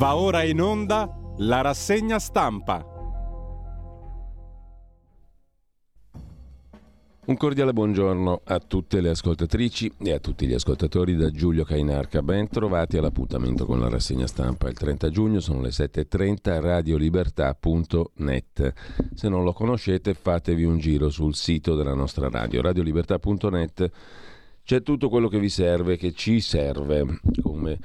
Va ora in onda la rassegna stampa. Un cordiale buongiorno a tutte le ascoltatrici e a tutti gli ascoltatori da Giulio Cainarca. Ben trovati all'appuntamento con la rassegna stampa. Il 30 giugno sono le 7.30 radiolibertà.net. Se non lo conoscete fatevi un giro sul sito della nostra radio, radiolibertà.net. C'è tutto quello che vi serve, che ci serve, come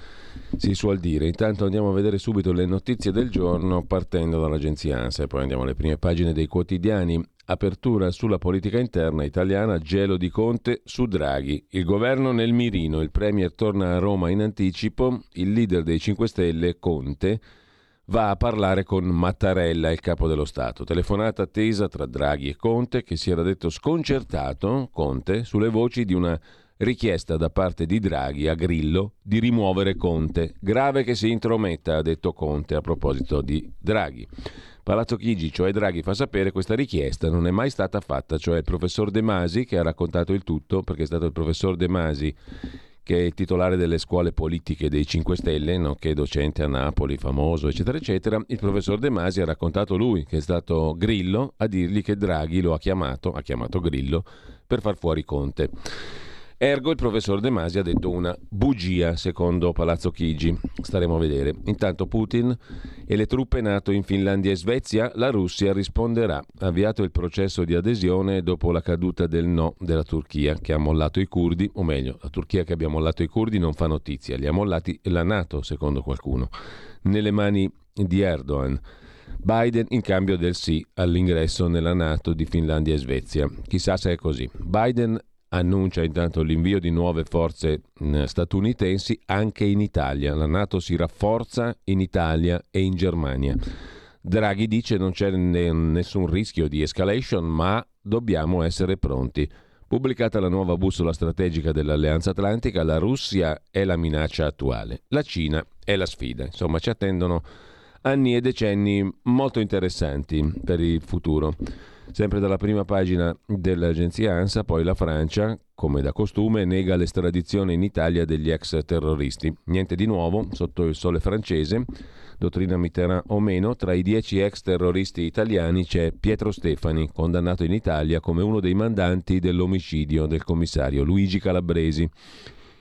si suol dire. Intanto andiamo a vedere subito le notizie del giorno partendo dall'agenzia ANSA e poi andiamo alle prime pagine dei quotidiani. Apertura sulla politica interna italiana, gelo di Conte su Draghi. Il governo nel mirino, il Premier torna a Roma in anticipo, il leader dei 5 Stelle, Conte, va a parlare con Mattarella, il capo dello Stato. Telefonata attesa tra Draghi e Conte, che si era detto sconcertato, Conte, sulle voci di una richiesta da parte di Draghi a Grillo di rimuovere Conte. Grave che si intrometta, ha detto Conte a proposito di Draghi. Palazzo Chigi, cioè Draghi, fa sapere che questa richiesta non è mai stata fatta, cioè il professor De Masi che ha raccontato il tutto, perché è stato il professor De Masi che è titolare delle scuole politiche dei 5 Stelle, nonché docente a Napoli, famoso, eccetera, eccetera, il professor De Masi ha raccontato lui che è stato Grillo a dirgli che Draghi lo ha chiamato, ha chiamato Grillo, per far fuori Conte. Ergo il professor De Masi ha detto una bugia, secondo Palazzo Chigi. Staremo a vedere. Intanto Putin e le truppe NATO in Finlandia e Svezia, la Russia risponderà. Avviato il processo di adesione dopo la caduta del no della Turchia, che ha mollato i curdi, o meglio, la Turchia che abbia mollato i curdi non fa notizia, li ha mollati la NATO, secondo qualcuno, nelle mani di Erdogan. Biden in cambio del sì all'ingresso nella NATO di Finlandia e Svezia. Chissà se è così. Biden annuncia intanto l'invio di nuove forze statunitensi anche in Italia. La Nato si rafforza in Italia e in Germania. Draghi dice non c'è nessun rischio di escalation, ma dobbiamo essere pronti. Pubblicata la nuova bussola strategica dell'Alleanza Atlantica, la Russia è la minaccia attuale, la Cina è la sfida. Insomma, ci attendono anni e decenni molto interessanti per il futuro. Sempre dalla prima pagina dell'agenzia ANSA, poi la Francia, come da costume, nega l'estradizione in Italia degli ex terroristi. Niente di nuovo sotto il sole francese, dottrina Mitterrand o meno, tra i dieci ex terroristi italiani c'è Pietro Stefani, condannato in Italia come uno dei mandanti dell'omicidio del commissario Luigi Calabresi.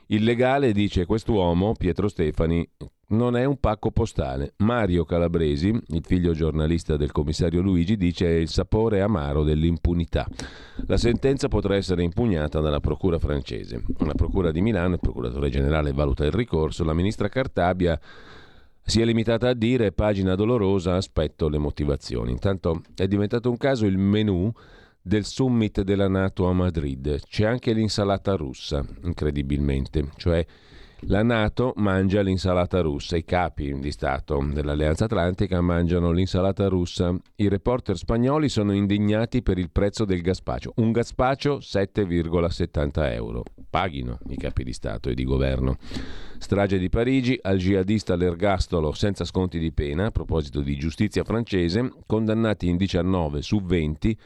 Il legale dice quest'uomo, Pietro Stefani, non è un pacco postale. Mario Calabresi, il figlio giornalista del commissario Luigi, dice è il sapore amaro dell'impunità. La sentenza potrà essere impugnata dalla procura francese. La procura di Milano, il procuratore generale valuta il ricorso, la ministra Cartabia si è limitata a dire pagina dolorosa, aspetto le motivazioni. Intanto è diventato un caso il menù del summit della Nato a Madrid. C'è anche l'insalata russa, incredibilmente, cioè la Nato mangia l'insalata russa, i capi di Stato dell'Alleanza Atlantica mangiano l'insalata russa. I reporter spagnoli sono indignati per il prezzo del gaspacio. Un gaspacio 7,70 euro. Paghino i capi di Stato e di governo. Strage di Parigi, al jihadista all'ergastolo senza sconti di pena, a proposito di giustizia francese, condannati in 19 su 20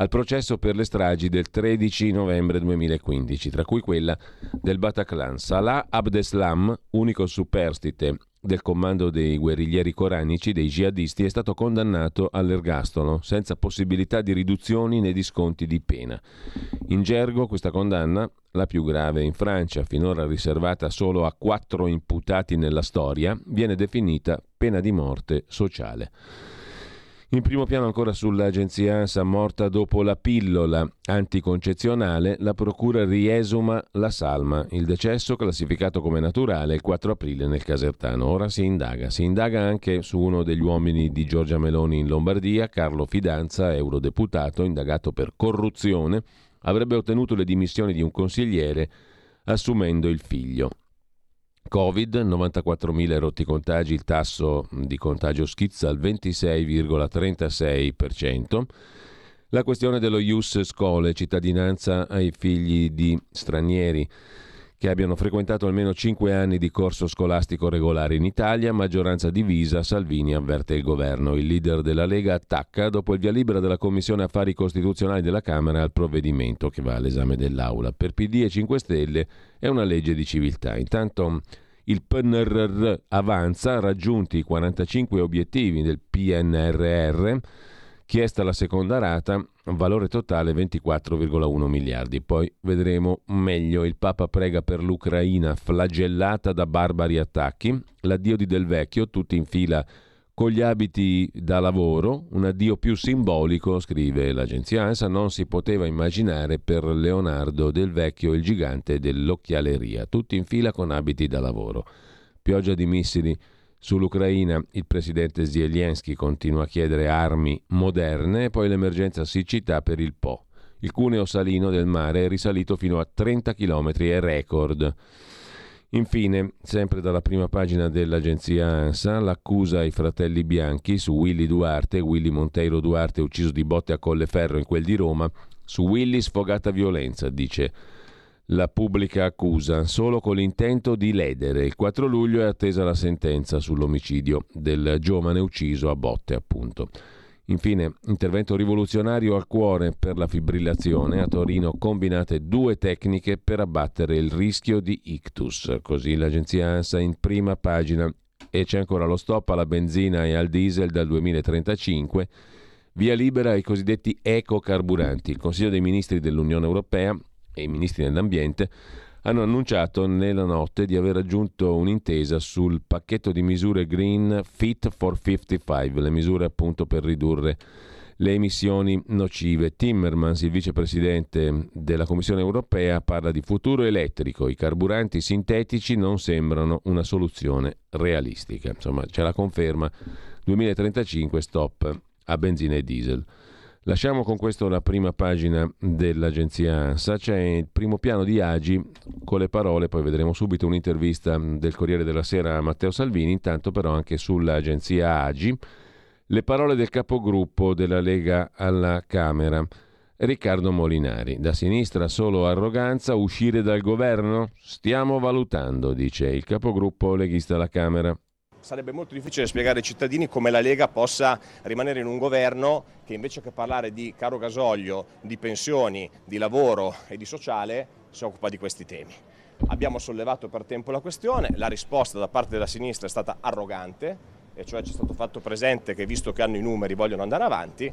al processo per le stragi del 13 novembre 2015, tra cui quella del Bataclan. Salah Abdeslam, unico superstite del comando dei guerriglieri coranici, dei jihadisti, è stato condannato all'ergastolo, senza possibilità di riduzioni né di sconti di pena. In gergo questa condanna, la più grave in Francia, finora riservata solo a quattro imputati nella storia, viene definita pena di morte sociale. In primo piano ancora sull'agenzia ANSA morta dopo la pillola anticoncezionale, la procura riesuma la salma. Il decesso classificato come naturale il 4 aprile nel Casertano. Ora si indaga. Si indaga anche su uno degli uomini di Giorgia Meloni in Lombardia, Carlo Fidanza, eurodeputato, indagato per corruzione, avrebbe ottenuto le dimissioni di un consigliere assumendo il figlio. Covid, 94.000 rotti contagi, il tasso di contagio schizza al 26,36%. La questione dello Ius Scole, cittadinanza ai figli di stranieri che abbiano frequentato almeno 5 anni di corso scolastico regolare in Italia, maggioranza divisa, Salvini avverte il governo. Il leader della Lega attacca dopo il via libera della Commissione Affari Costituzionali della Camera al provvedimento che va all'esame dell'Aula. Per PD e 5 Stelle è una legge di civiltà. Intanto Il PNRR avanza, raggiunti i 45 obiettivi del PNRR, chiesta la seconda rata, valore totale 24,1 miliardi. Poi vedremo meglio. Il Papa prega per l'Ucraina flagellata da barbari attacchi, l'addio di Del Vecchio, tutti in fila con gli abiti da lavoro, un addio più simbolico, scrive l'agenzia ANSA, non si poteva immaginare per Leonardo del Vecchio il gigante dell'occhialeria, tutti in fila con abiti da lavoro. Pioggia di missili sull'Ucraina, il presidente Zelensky continua a chiedere armi moderne, poi l'emergenza siccità per il Po. Il cuneo salino del mare è risalito fino a 30 km, è record. Infine, sempre dalla prima pagina dell'agenzia ANSA, l'accusa ai fratelli bianchi su Willy Duarte, Willy Monteiro Duarte ucciso di botte a Colleferro in quel di Roma, su Willy sfogata violenza, dice la pubblica accusa, solo con l'intento di ledere. Il 4 luglio è attesa la sentenza sull'omicidio del giovane ucciso a botte, appunto. Infine, intervento rivoluzionario al cuore per la fibrillazione. A Torino combinate due tecniche per abbattere il rischio di ictus. Così l'agenzia ANSA in prima pagina. E c'è ancora lo stop alla benzina e al diesel dal 2035. Via libera ai cosiddetti ecocarburanti. Il Consiglio dei Ministri dell'Unione Europea e i Ministri dell'Ambiente hanno annunciato nella notte di aver raggiunto un'intesa sul pacchetto di misure Green Fit for 55, le misure appunto per ridurre le emissioni nocive. Timmermans, il vicepresidente della Commissione europea, parla di futuro elettrico. I carburanti sintetici non sembrano una soluzione realistica. Insomma, c'è la conferma 2035 stop a benzina e diesel. Lasciamo con questo la prima pagina dell'agenzia ANSA, c'è il primo piano di Agi con le parole, poi vedremo subito un'intervista del Corriere della Sera a Matteo Salvini, intanto però anche sull'agenzia Agi, le parole del capogruppo della Lega alla Camera. Riccardo Molinari, da sinistra solo arroganza, uscire dal governo? Stiamo valutando, dice il capogruppo leghista alla Camera sarebbe molto difficile spiegare ai cittadini come la Lega possa rimanere in un governo che invece che parlare di caro gasolio, di pensioni, di lavoro e di sociale si occupa di questi temi. Abbiamo sollevato per tempo la questione, la risposta da parte della sinistra è stata arrogante, e cioè ci è stato fatto presente che visto che hanno i numeri vogliono andare avanti,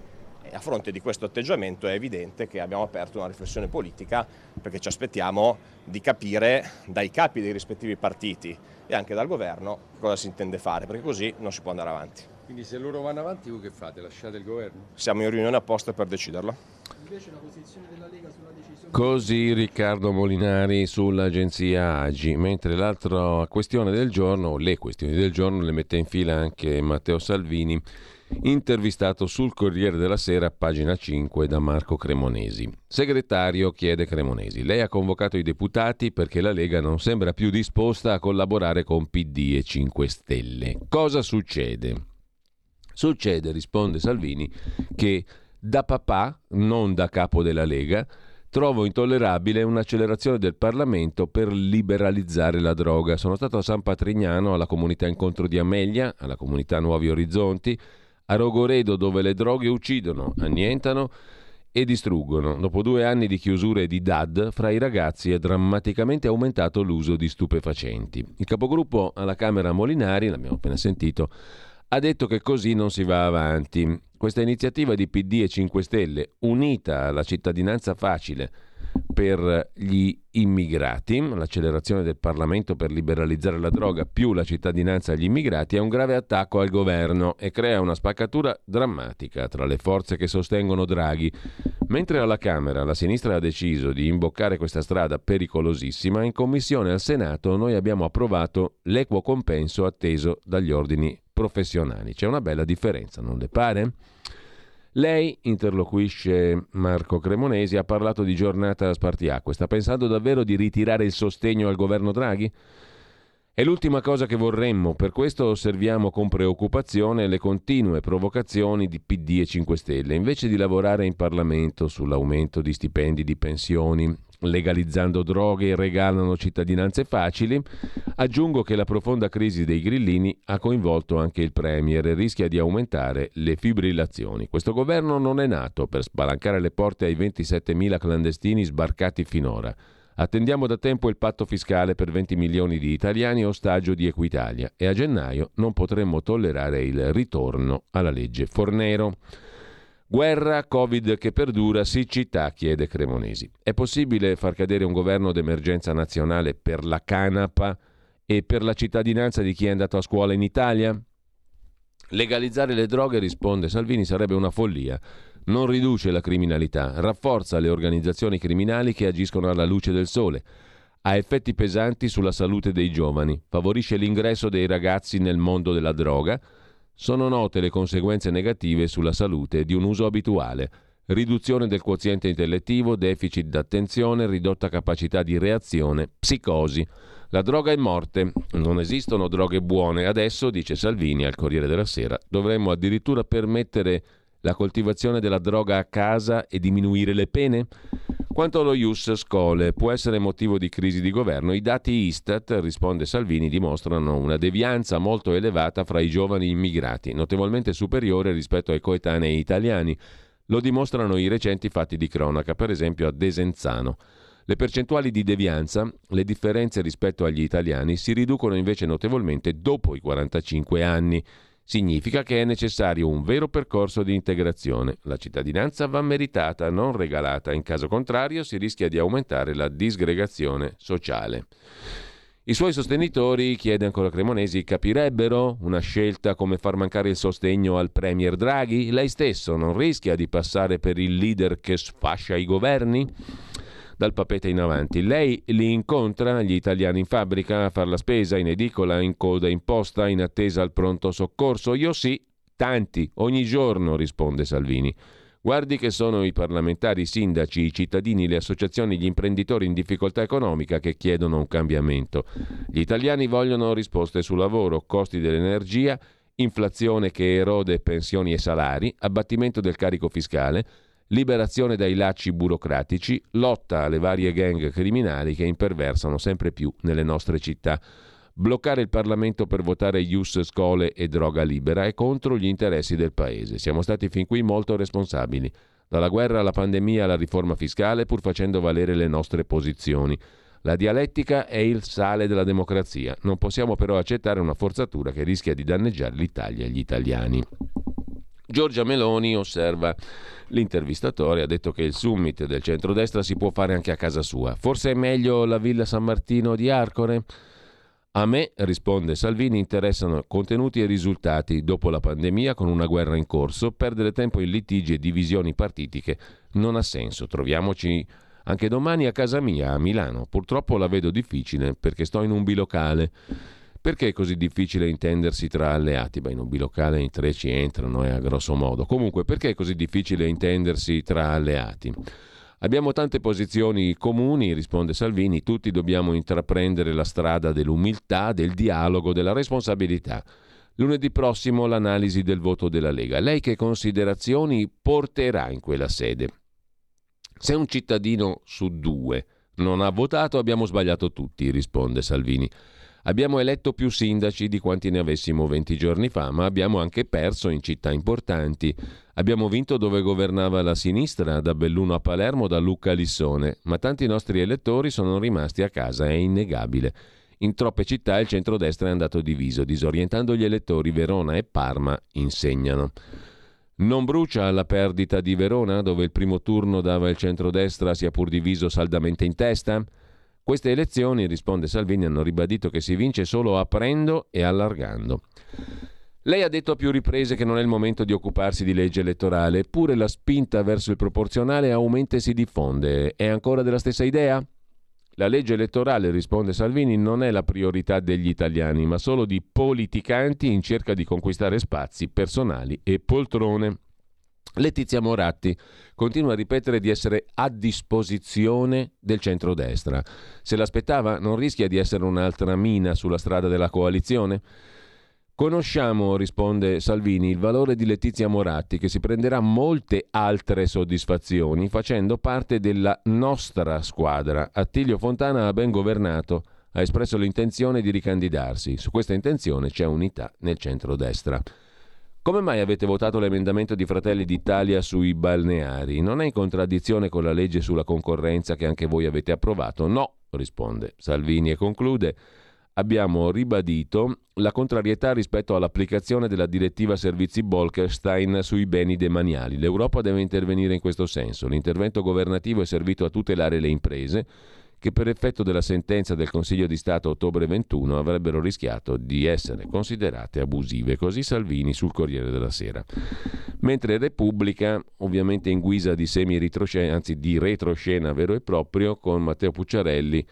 e a fronte di questo atteggiamento è evidente che abbiamo aperto una riflessione politica perché ci aspettiamo di capire dai capi dei rispettivi partiti e anche dal governo cosa si intende fare, perché così non si può andare avanti. Quindi se loro vanno avanti voi che fate? Lasciate il governo? Siamo in riunione apposta per deciderlo. Invece la posizione della Lega sulla decisione... Così Riccardo Molinari sull'agenzia Agi, mentre l'altra questione del giorno, le questioni del giorno le mette in fila anche Matteo Salvini intervistato sul Corriere della Sera, pagina 5, da Marco Cremonesi. Segretario chiede Cremonesi, lei ha convocato i deputati perché la Lega non sembra più disposta a collaborare con PD e 5 Stelle. Cosa succede? Succede, risponde Salvini, che da papà, non da capo della Lega, trovo intollerabile un'accelerazione del Parlamento per liberalizzare la droga. Sono stato a San Patrignano, alla comunità Incontro di Amelia, alla comunità Nuovi Orizzonti, a Rogoredo dove le droghe uccidono, annientano e distruggono. Dopo due anni di chiusure di DAD, fra i ragazzi è drammaticamente aumentato l'uso di stupefacenti. Il capogruppo alla Camera Molinari, l'abbiamo appena sentito, ha detto che così non si va avanti. Questa iniziativa di PD e 5 Stelle, unita alla cittadinanza facile, per gli immigrati, l'accelerazione del Parlamento per liberalizzare la droga più la cittadinanza agli immigrati è un grave attacco al governo e crea una spaccatura drammatica tra le forze che sostengono Draghi. Mentre alla Camera la sinistra ha deciso di imboccare questa strada pericolosissima, in commissione al Senato noi abbiamo approvato l'equo compenso atteso dagli ordini professionali. C'è una bella differenza, non le pare? Lei, interloquisce Marco Cremonesi, ha parlato di giornata spartiacque. Sta pensando davvero di ritirare il sostegno al governo Draghi? È l'ultima cosa che vorremmo, per questo osserviamo con preoccupazione le continue provocazioni di PD e 5 Stelle. Invece di lavorare in Parlamento sull'aumento di stipendi di pensioni, legalizzando droghe regalano cittadinanze facili, aggiungo che la profonda crisi dei grillini ha coinvolto anche il Premier e rischia di aumentare le fibrillazioni. Questo governo non è nato per spalancare le porte ai 27.000 clandestini sbarcati finora. Attendiamo da tempo il patto fiscale per 20 milioni di italiani ostaggio di Equitalia e a gennaio non potremmo tollerare il ritorno alla legge Fornero. Guerra, Covid che perdura, siccità, chiede Cremonesi. È possibile far cadere un governo d'emergenza nazionale per la canapa e per la cittadinanza di chi è andato a scuola in Italia? Legalizzare le droghe, risponde Salvini, sarebbe una follia non riduce la criminalità, rafforza le organizzazioni criminali che agiscono alla luce del sole, ha effetti pesanti sulla salute dei giovani, favorisce l'ingresso dei ragazzi nel mondo della droga, sono note le conseguenze negative sulla salute di un uso abituale, riduzione del quoziente intellettivo, deficit d'attenzione, ridotta capacità di reazione, psicosi. La droga è morte, non esistono droghe buone. Adesso, dice Salvini al Corriere della Sera, dovremmo addirittura permettere la coltivazione della droga a casa e diminuire le pene? Quanto allo Ius Scole, può essere motivo di crisi di governo? I dati Istat, risponde Salvini, dimostrano una devianza molto elevata fra i giovani immigrati, notevolmente superiore rispetto ai coetanei italiani. Lo dimostrano i recenti fatti di cronaca, per esempio a Desenzano. Le percentuali di devianza, le differenze rispetto agli italiani, si riducono invece notevolmente dopo i 45 anni. Significa che è necessario un vero percorso di integrazione. La cittadinanza va meritata, non regalata, in caso contrario si rischia di aumentare la disgregazione sociale. I suoi sostenitori, chiede ancora Cremonesi, capirebbero una scelta come far mancare il sostegno al Premier Draghi? Lei stesso non rischia di passare per il leader che sfascia i governi? Dal papete in avanti. Lei li incontra, gli italiani in fabbrica, a far la spesa, in edicola, in coda in posta, in attesa al pronto soccorso? Io sì, tanti, ogni giorno, risponde Salvini. Guardi che sono i parlamentari, i sindaci, i cittadini, le associazioni, gli imprenditori in difficoltà economica che chiedono un cambiamento. Gli italiani vogliono risposte sul lavoro, costi dell'energia, inflazione che erode pensioni e salari, abbattimento del carico fiscale, liberazione dai lacci burocratici, lotta alle varie gang criminali che imperversano sempre più nelle nostre città. Bloccare il Parlamento per votare Ius Scole e droga libera è contro gli interessi del Paese. Siamo stati fin qui molto responsabili. Dalla guerra alla pandemia alla riforma fiscale, pur facendo valere le nostre posizioni. La dialettica è il sale della democrazia. Non possiamo però accettare una forzatura che rischia di danneggiare l'Italia e gli italiani. Giorgia Meloni osserva l'intervistatore, ha detto che il summit del centrodestra si può fare anche a casa sua. Forse è meglio la Villa San Martino di Arcore? A me, risponde Salvini, interessano contenuti e risultati. Dopo la pandemia, con una guerra in corso, perdere tempo in litigi e divisioni partitiche non ha senso. Troviamoci anche domani a casa mia, a Milano. Purtroppo la vedo difficile perché sto in un bilocale. Perché è così difficile intendersi tra alleati? Beh, in un bilocale in tre ci entrano, eh, a grosso modo. Comunque, perché è così difficile intendersi tra alleati? Abbiamo tante posizioni comuni, risponde Salvini, tutti dobbiamo intraprendere la strada dell'umiltà, del dialogo, della responsabilità. Lunedì prossimo l'analisi del voto della Lega. Lei che considerazioni porterà in quella sede? Se un cittadino su due non ha votato abbiamo sbagliato tutti, risponde Salvini. Abbiamo eletto più sindaci di quanti ne avessimo 20 giorni fa, ma abbiamo anche perso in città importanti. Abbiamo vinto dove governava la sinistra, da Belluno a Palermo, da Lucca a Lissone, ma tanti nostri elettori sono rimasti a casa, è innegabile. In troppe città il centrodestra è andato diviso, disorientando gli elettori. Verona e Parma insegnano. Non brucia la perdita di Verona, dove il primo turno dava il centrodestra sia pur diviso saldamente in testa? Queste elezioni, risponde Salvini, hanno ribadito che si vince solo aprendo e allargando. Lei ha detto a più riprese che non è il momento di occuparsi di legge elettorale, eppure la spinta verso il proporzionale aumenta e si diffonde. È ancora della stessa idea? La legge elettorale, risponde Salvini, non è la priorità degli italiani, ma solo di politicanti in cerca di conquistare spazi personali e poltrone. Letizia Moratti continua a ripetere di essere a disposizione del centrodestra. Se l'aspettava, non rischia di essere un'altra mina sulla strada della coalizione? Conosciamo, risponde Salvini, il valore di Letizia Moratti che si prenderà molte altre soddisfazioni facendo parte della nostra squadra. Attilio Fontana ha ben governato, ha espresso l'intenzione di ricandidarsi. Su questa intenzione c'è unità nel centrodestra. Come mai avete votato l'emendamento di Fratelli d'Italia sui balneari? Non è in contraddizione con la legge sulla concorrenza che anche voi avete approvato? No, risponde Salvini e conclude abbiamo ribadito la contrarietà rispetto all'applicazione della direttiva servizi Bolkestein sui beni demaniali. L'Europa deve intervenire in questo senso. L'intervento governativo è servito a tutelare le imprese che per effetto della sentenza del Consiglio di Stato ottobre 21 avrebbero rischiato di essere considerate abusive. Così Salvini sul Corriere della Sera. Mentre Repubblica, ovviamente in guisa di semi-retroscena, anzi di retroscena vero e proprio, con Matteo Pucciarelli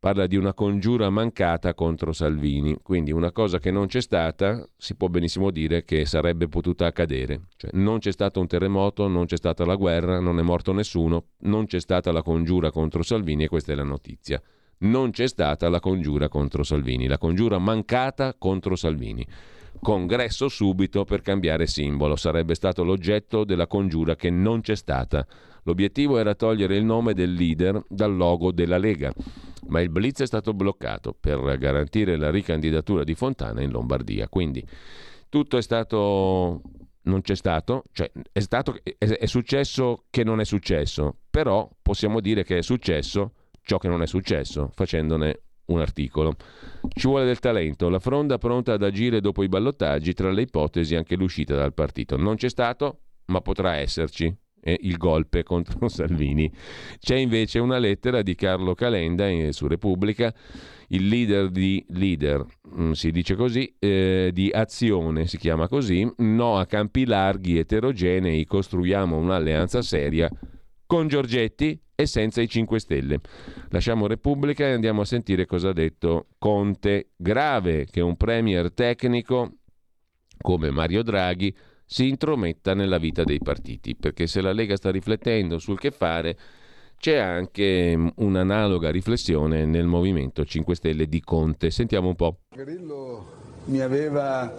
parla di una congiura mancata contro Salvini, quindi una cosa che non c'è stata, si può benissimo dire che sarebbe potuta accadere. Cioè, non c'è stato un terremoto, non c'è stata la guerra, non è morto nessuno, non c'è stata la congiura contro Salvini e questa è la notizia. Non c'è stata la congiura contro Salvini, la congiura mancata contro Salvini. Congresso subito per cambiare simbolo, sarebbe stato l'oggetto della congiura che non c'è stata. L'obiettivo era togliere il nome del leader dal logo della Lega ma il blitz è stato bloccato per garantire la ricandidatura di Fontana in Lombardia. Quindi tutto è stato non c'è stato, cioè è, stato, è, successo che non è successo, però possiamo dire che è successo ciò che non è successo, facendone un articolo. Ci vuole del talento, la fronda pronta ad agire dopo i ballottaggi, tra le ipotesi anche l'uscita dal partito. Non c'è stato, ma potrà esserci eh, il golpe contro Salvini. C'è invece una lettera di Carlo Calenda in, su Repubblica, il leader di leader, mm, si dice così, eh, di azione, si chiama così, no a campi larghi eterogenei, costruiamo un'alleanza seria con Giorgetti e senza i 5 Stelle. Lasciamo Repubblica e andiamo a sentire cosa ha detto Conte. Grave che un premier tecnico come Mario Draghi si intrometta nella vita dei partiti, perché se la Lega sta riflettendo sul che fare, c'è anche un'analoga riflessione nel Movimento 5 Stelle di Conte. Sentiamo un po'. Grillo mi aveva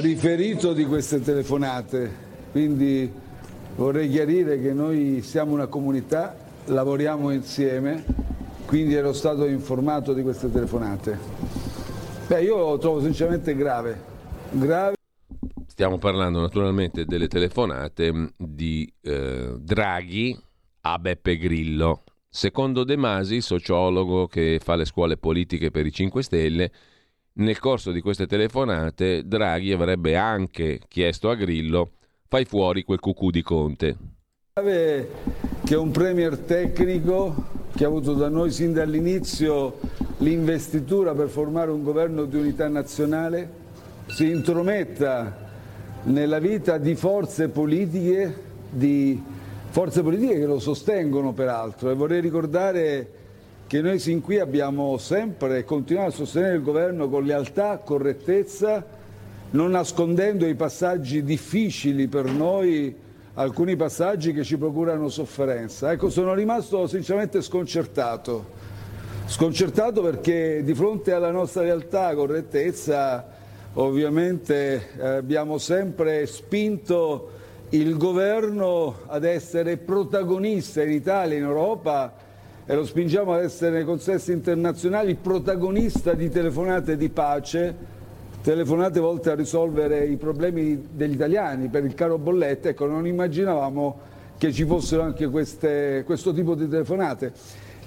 riferito di queste telefonate, quindi vorrei chiarire che noi siamo una comunità, lavoriamo insieme, quindi ero stato informato di queste telefonate. Beh, io lo trovo sinceramente grave, grave Stiamo parlando naturalmente delle telefonate mm, di eh, Draghi a Beppe Grillo. Secondo De Masi, sociologo che fa le scuole politiche per i 5 Stelle, nel corso di queste telefonate Draghi avrebbe anche chiesto a Grillo fai fuori quel cucù di Conte. Che un premier tecnico che ha avuto da noi sin dall'inizio l'investitura per formare un governo di unità nazionale si intrometta nella vita di forze politiche, di forze politiche che lo sostengono peraltro e vorrei ricordare che noi sin qui abbiamo sempre continuato a sostenere il governo con lealtà, correttezza, non nascondendo i passaggi difficili per noi, alcuni passaggi che ci procurano sofferenza. Ecco, sono rimasto sinceramente sconcertato. Sconcertato perché di fronte alla nostra realtà, correttezza, Ovviamente eh, abbiamo sempre spinto il governo ad essere protagonista in Italia, in Europa e lo spingiamo ad essere nei consessi internazionali protagonista di telefonate di pace, telefonate volte a risolvere i problemi degli italiani per il caro bollette. Ecco, non immaginavamo che ci fossero anche queste, questo tipo di telefonate.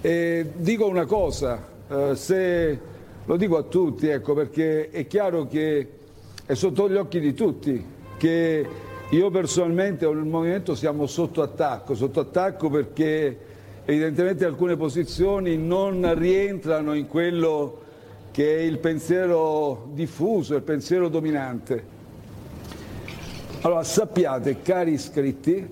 E dico una cosa, eh, se lo dico a tutti, ecco, perché è chiaro che è sotto gli occhi di tutti che io personalmente o il movimento siamo sotto attacco, sotto attacco perché evidentemente alcune posizioni non rientrano in quello che è il pensiero diffuso, il pensiero dominante. Allora sappiate, cari iscritti,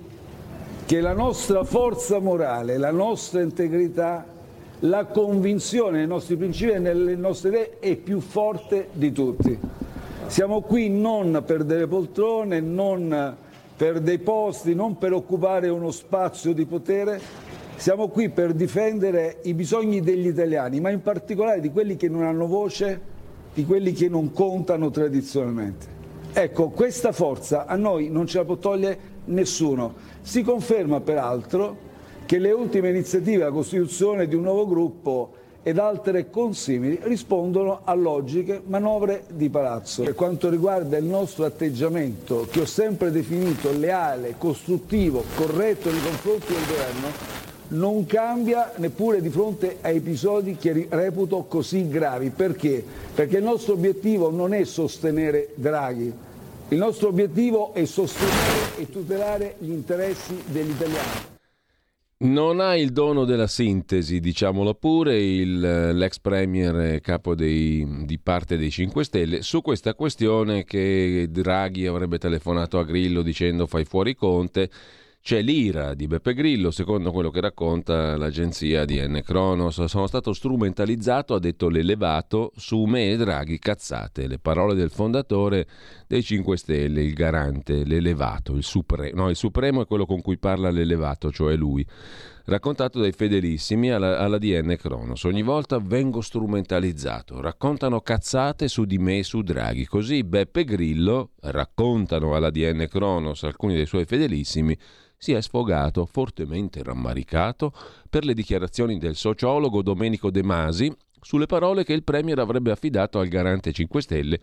che la nostra forza morale, la nostra integrità la convinzione nei nostri principi e nelle nostre idee è più forte di tutti. Siamo qui non per delle poltrone, non per dei posti, non per occupare uno spazio di potere, siamo qui per difendere i bisogni degli italiani, ma in particolare di quelli che non hanno voce, di quelli che non contano tradizionalmente. Ecco, questa forza a noi non ce la può togliere nessuno. Si conferma peraltro che le ultime iniziative, la costituzione di un nuovo gruppo ed altre consimili rispondono a logiche manovre di palazzo. Per quanto riguarda il nostro atteggiamento, che ho sempre definito leale, costruttivo, corretto nei confronti del governo, non cambia neppure di fronte a episodi che reputo così gravi. Perché? Perché il nostro obiettivo non è sostenere Draghi, il nostro obiettivo è sostenere e tutelare gli interessi degli italiani. Non ha il dono della sintesi, diciamolo pure, il, l'ex premier capo dei, di parte dei 5 Stelle su questa questione che Draghi avrebbe telefonato a Grillo dicendo fai fuori Conte c'è l'ira di Beppe Grillo, secondo quello che racconta l'agenzia di N. Cronos. Sono stato strumentalizzato, ha detto l'elevato, su me e Draghi cazzate. Le parole del fondatore dei 5 Stelle, il garante, l'elevato, il supremo. No, il supremo è quello con cui parla l'elevato, cioè lui. Raccontato dai fedelissimi alla, DN Cronos. Ogni volta vengo strumentalizzato. Raccontano cazzate su di me e su Draghi. Così Beppe Grillo, raccontano alla DN Cronos alcuni dei suoi fedelissimi, si è sfogato, fortemente rammaricato, per le dichiarazioni del sociologo Domenico De Masi sulle parole che il Premier avrebbe affidato al garante 5 Stelle,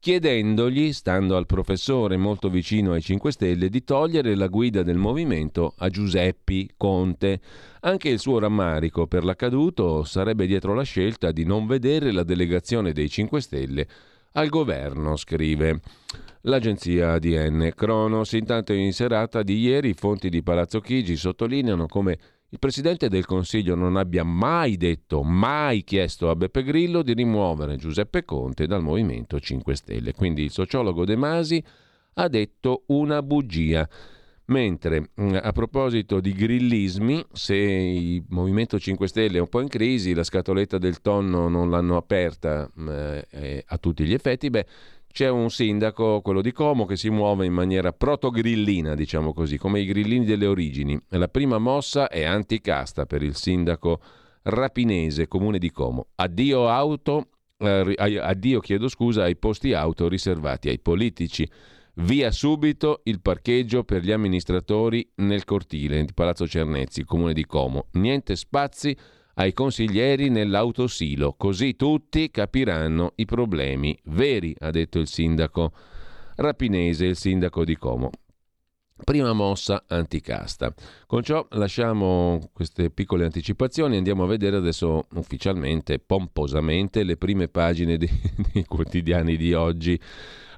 chiedendogli, stando al professore molto vicino ai 5 Stelle, di togliere la guida del movimento a Giuseppi Conte. Anche il suo rammarico per l'accaduto sarebbe dietro la scelta di non vedere la delegazione dei 5 Stelle al governo, scrive l'agenzia ADN Cronos. Intanto in serata di ieri fonti di Palazzo Chigi sottolineano come il Presidente del Consiglio non abbia mai detto, mai chiesto a Beppe Grillo di rimuovere Giuseppe Conte dal Movimento 5 Stelle. Quindi il sociologo De Masi ha detto una bugia. Mentre mm, a proposito di grillismi, se il Movimento 5 Stelle è un po' in crisi, la scatoletta del tonno non l'hanno aperta mm, eh, a tutti gli effetti, beh, c'è un sindaco, quello di Como, che si muove in maniera proto-grillina, diciamo così, come i grillini delle origini. La prima mossa è anticasta per il sindaco rapinese, comune di Como. Addio auto, eh, addio chiedo scusa ai posti auto riservati ai politici. Via subito il parcheggio per gli amministratori nel cortile di Palazzo Cernezzi, comune di Como. Niente spazi ai consiglieri nell'autosilo, così tutti capiranno i problemi veri, ha detto il sindaco Rapinese, il sindaco di Como. Prima mossa anticasta. Con ciò lasciamo queste piccole anticipazioni e andiamo a vedere adesso ufficialmente, pomposamente, le prime pagine dei, dei quotidiani di oggi.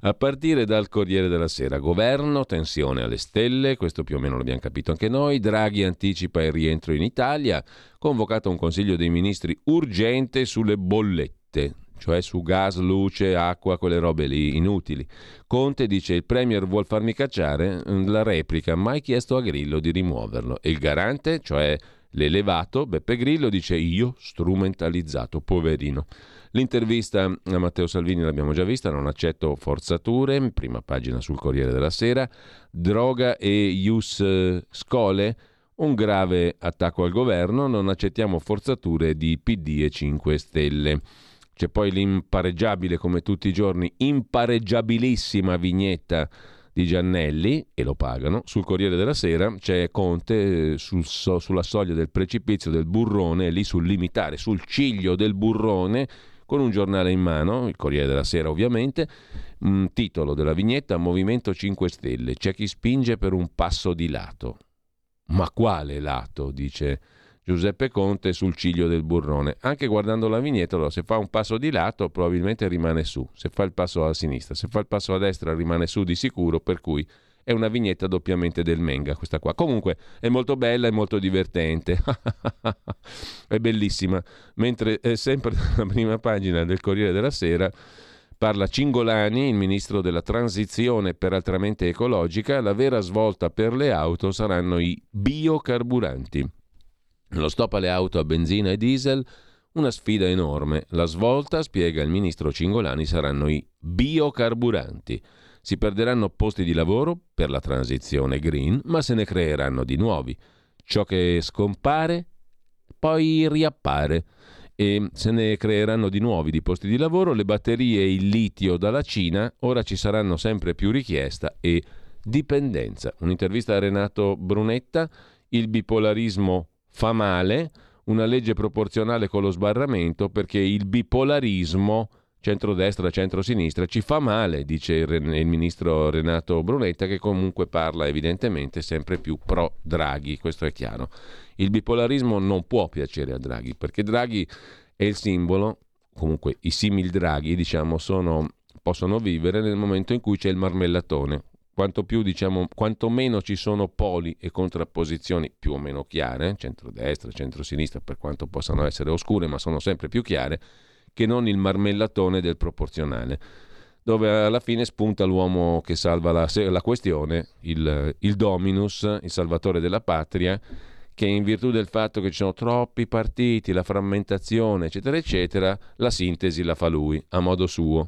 A partire dal Corriere della Sera, governo, tensione alle stelle, questo più o meno l'abbiamo capito anche noi, Draghi anticipa il rientro in Italia, convocato un Consiglio dei Ministri urgente sulle bollette, cioè su gas, luce, acqua, quelle robe lì inutili. Conte dice il Premier vuol farmi cacciare, la replica, mai chiesto a Grillo di rimuoverlo. E il garante, cioè l'elevato, Beppe Grillo, dice io strumentalizzato, poverino. L'intervista a Matteo Salvini l'abbiamo già vista, non accetto forzature, prima pagina sul Corriere della Sera, droga e ius scole, un grave attacco al governo, non accettiamo forzature di PD e 5 Stelle. C'è poi l'impareggiabile, come tutti i giorni, impareggiabilissima vignetta di Giannelli, e lo pagano, sul Corriere della Sera c'è Conte sul so, sulla soglia del precipizio del burrone, lì sul limitare, sul ciglio del burrone, con un giornale in mano, il Corriere della Sera ovviamente, un titolo della vignetta Movimento 5 Stelle, c'è chi spinge per un passo di lato. Ma quale lato? dice Giuseppe Conte sul ciglio del burrone. Anche guardando la vignetta, se fa un passo di lato probabilmente rimane su, se fa il passo a sinistra, se fa il passo a destra rimane su di sicuro, per cui è una vignetta doppiamente del Menga questa qua. Comunque è molto bella e molto divertente. è bellissima. Mentre è sempre la prima pagina del Corriere della Sera parla Cingolani, il ministro della transizione peraltramente ecologica, la vera svolta per le auto saranno i biocarburanti. Lo stop alle auto a benzina e diesel una sfida enorme. La svolta, spiega il ministro Cingolani, saranno i biocarburanti. Si perderanno posti di lavoro per la transizione green, ma se ne creeranno di nuovi. Ciò che scompare poi riappare e se ne creeranno di nuovi di posti di lavoro. Le batterie e il litio dalla Cina ora ci saranno sempre più richiesta e dipendenza. Un'intervista a Renato Brunetta, il bipolarismo fa male, una legge proporzionale con lo sbarramento perché il bipolarismo centrodestra, centrosinistra, ci fa male, dice il, il, ministro Renato Brunetta, che comunque parla evidentemente sempre più pro Draghi, questo è chiaro. Il bipolarismo non può piacere a Draghi, perché Draghi è il simbolo, comunque i simil Draghi, diciamo, sono, possono vivere nel momento in cui c'è il marmellatone. Quanto, più, diciamo, quanto meno ci sono poli e contrapposizioni più o meno chiare, centrodestra, centrosinistra, per quanto possano essere oscure, ma sono sempre più chiare, che non il marmellatone del proporzionale, dove alla fine spunta l'uomo che salva la, la questione, il, il dominus, il salvatore della patria, che in virtù del fatto che ci sono troppi partiti, la frammentazione, eccetera, eccetera, la sintesi la fa lui, a modo suo.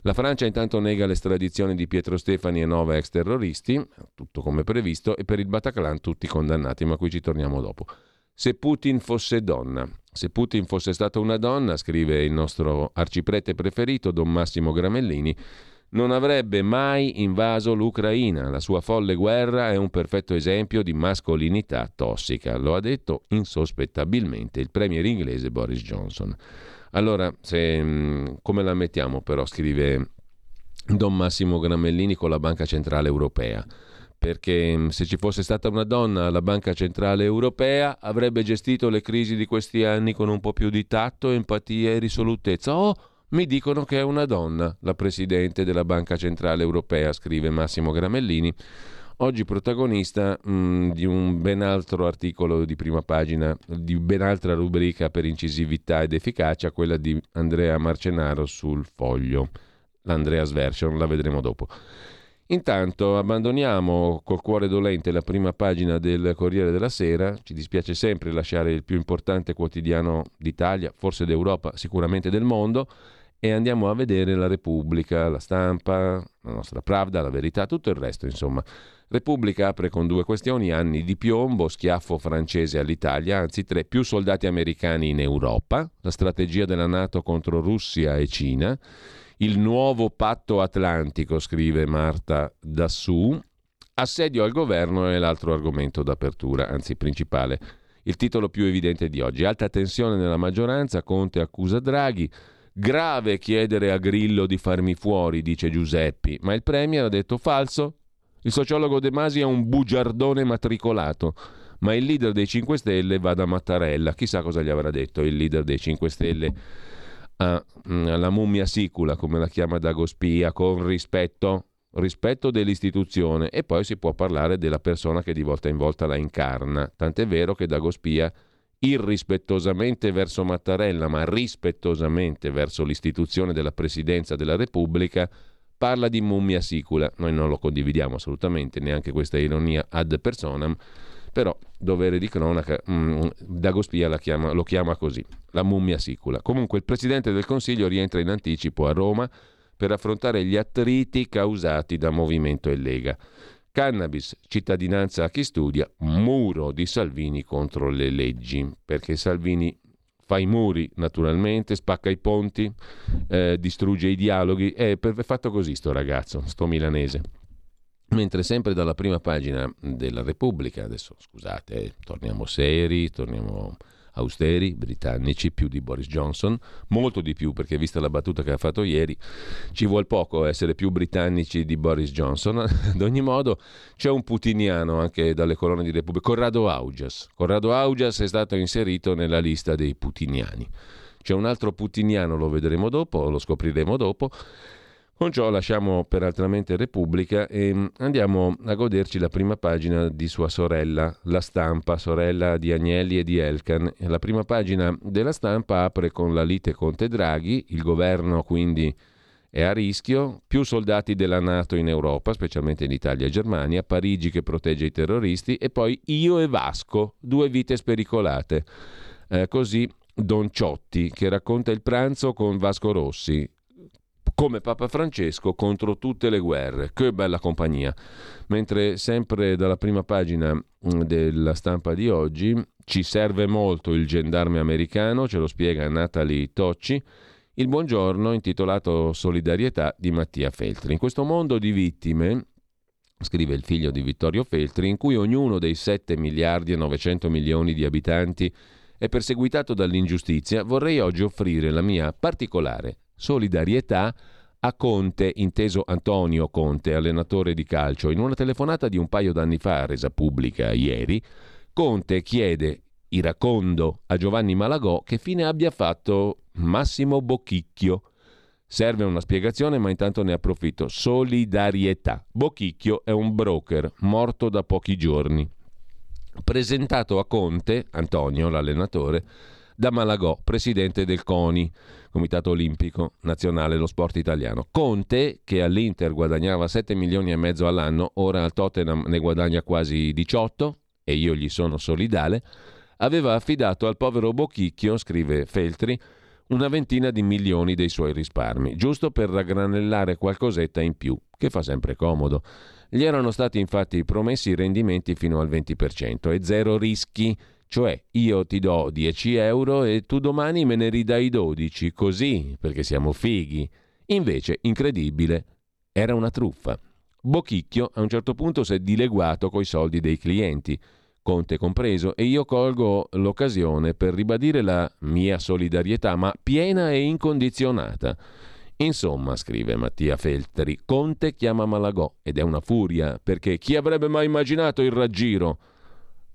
La Francia intanto nega l'estradizione di Pietro Stefani e nove ex terroristi, tutto come previsto, e per il Bataclan tutti condannati, ma qui ci torniamo dopo. Se Putin fosse donna, se Putin fosse stata una donna, scrive il nostro arciprete preferito, Don Massimo Gramellini, non avrebbe mai invaso l'Ucraina. La sua folle guerra è un perfetto esempio di mascolinità tossica. Lo ha detto insospettabilmente il premier inglese Boris Johnson. Allora, se, mm, come la mettiamo però, scrive Don Massimo Gramellini con la Banca Centrale Europea perché mm, se ci fosse stata una donna alla Banca Centrale Europea avrebbe gestito le crisi di questi anni con un po' più di tatto, empatia e risolutezza. Oh, mi dicono che è una donna, la Presidente della Banca Centrale Europea, scrive Massimo Gramellini, oggi protagonista mh, mm, di un ben altro articolo di prima pagina, di ben altra rubrica per incisività ed efficacia, quella di Andrea Marcenaro sul foglio. L'Andreas Version, la vedremo dopo. Intanto abbandoniamo col cuore dolente la prima pagina del Corriere della Sera, ci dispiace sempre lasciare il più importante quotidiano d'Italia, forse d'Europa, sicuramente del mondo, e andiamo a vedere la Repubblica, la stampa, la nostra Pravda, la verità, tutto il resto, insomma. Repubblica apre con due questioni, anni di piombo, schiaffo francese all'Italia, anzi tre, più soldati americani in Europa, la strategia della Nato contro Russia e Cina, il nuovo patto atlantico, scrive Marta Dassù. Assedio al governo è l'altro argomento d'apertura, anzi principale. Il titolo più evidente di oggi. Alta tensione nella maggioranza, Conte accusa Draghi. Grave chiedere a Grillo di farmi fuori, dice Giuseppi, ma il Premier ha detto falso. Il sociologo De Masi è un bugiardone matricolato, ma il leader dei 5 Stelle va da Mattarella. Chissà cosa gli avrà detto il leader dei 5 Stelle alla mm, mummia sicula, come la chiama Dagospia, con rispetto, rispetto dell'istituzione e poi si può parlare della persona che di volta in volta la incarna. Tant'è vero che Dagospia irrispettosamente verso Mattarella, ma rispettosamente verso l'istituzione della Presidenza della Repubblica, parla di mummia sicula. Noi non lo condividiamo assolutamente, neanche questa ironia ad personam, però dovere di cronaca, mm, Dagospia lo chiama così, la mummia sicula. Comunque il Presidente del Consiglio rientra in anticipo a Roma per affrontare gli attriti causati da Movimento e Lega. Cannabis, cittadinanza a chi studia, muro di Salvini contro le leggi, perché Salvini fa i muri naturalmente, spacca i ponti, eh, distrugge i dialoghi, è, fatto così sto ragazzo, sto milanese. Mentre sempre dalla prima pagina della Repubblica, adesso scusate, torniamo seri, torniamo austeri, britannici, più di Boris Johnson, molto di più perché vista la battuta che ha fatto ieri, ci vuole poco essere più britannici di Boris Johnson. Ad ogni modo c'è un putiniano anche dalle colonne di Repubblica, Corrado Augias. Corrado Augias è stato inserito nella lista dei putiniani. C'è un altro putiniano, lo vedremo dopo, lo scopriremo dopo, con ciò lasciamo peraltramente Repubblica e mm, andiamo a goderci la prima pagina di sua sorella, La Stampa, sorella di Agnelli e di Elkan. La prima pagina della Stampa apre con la lite Conte Draghi, il governo quindi è a rischio, più soldati della Nato in Europa, specialmente in Italia e Germania, Parigi che protegge i terroristi e poi io e Vasco, due vite spericolate. Eh, così Don Ciotti che racconta il pranzo con Vasco Rossi, come Papa Francesco contro tutte le guerre. Che bella compagnia. Mentre sempre dalla prima pagina mm, della stampa di oggi ci serve molto il gendarme americano, ce lo spiega Natalie Tocci. Il buongiorno intitolato Solidarietà di Mattia Feltri. In questo mondo di vittime, scrive il figlio di Vittorio Feltri, in cui ognuno dei 7 miliardi e 900 milioni di abitanti è perseguitato dall'ingiustizia, vorrei oggi offrire la mia particolare solidarietà a Conte, inteso Antonio Conte, allenatore di calcio. In una telefonata di un paio d'anni fa, resa pubblica ieri, Conte chiede iracondo a Giovanni Malagò che fine abbia fatto Massimo Bocchicchio. Serve una spiegazione, ma intanto ne approfitto. Solidarietà. Bocchicchio è un broker morto da pochi giorni. Presentato a Conte, Antonio, l'allenatore, da Malagò, presidente del CONI, Comitato Olimpico Nazionale dello Sport Italiano. Conte, che all'Inter guadagnava 7 milioni e mezzo all'anno, ora al Tottenham ne guadagna quasi 18 e io gli sono solidale, aveva affidato al povero Bocchicchio, scrive Feltri, una ventina di milioni dei suoi risparmi, giusto per raggranellare qualcosetta in più, che fa sempre comodo. Gli erano stati infatti promessi rendimenti fino al 20% e zero rischi, cioè io ti do 10 euro e tu domani me ne ridai 12, così, perché siamo fighi. Invece, incredibile, era una truffa. Bocchicchio a un certo punto si è dileguato coi soldi dei clienti Conte compreso, e io colgo l'occasione per ribadire la mia solidarietà, ma piena e incondizionata. Insomma, scrive Mattia Feltri, Conte chiama Malagò ed è una furia, perché chi avrebbe mai immaginato il raggiro?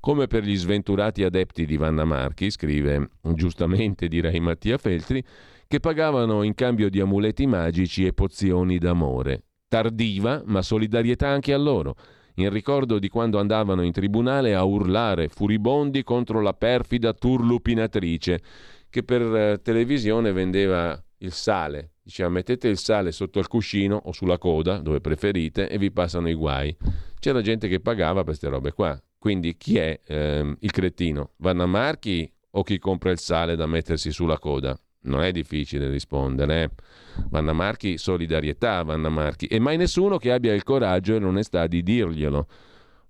Come per gli sventurati adepti di Vanna Marchi, scrive giustamente direi Mattia Feltri, che pagavano in cambio di amuleti magici e pozioni d'amore. Tardiva, ma solidarietà anche a loro in ricordo di quando andavano in tribunale a urlare furibondi contro la perfida turlupinatrice che per eh, televisione vendeva il sale. Diceva mettete il sale sotto il cuscino o sulla coda, dove preferite, e vi passano i guai. C'era gente che pagava per queste robe qua. Quindi chi è ehm, il cretino? Vanna Marchi o chi compra il sale da mettersi sulla coda? Non è difficile rispondere. Eh? Vanna Marchi, solidarietà, Vanna Marchi. E mai nessuno che abbia il coraggio e l'onestà di dirglielo.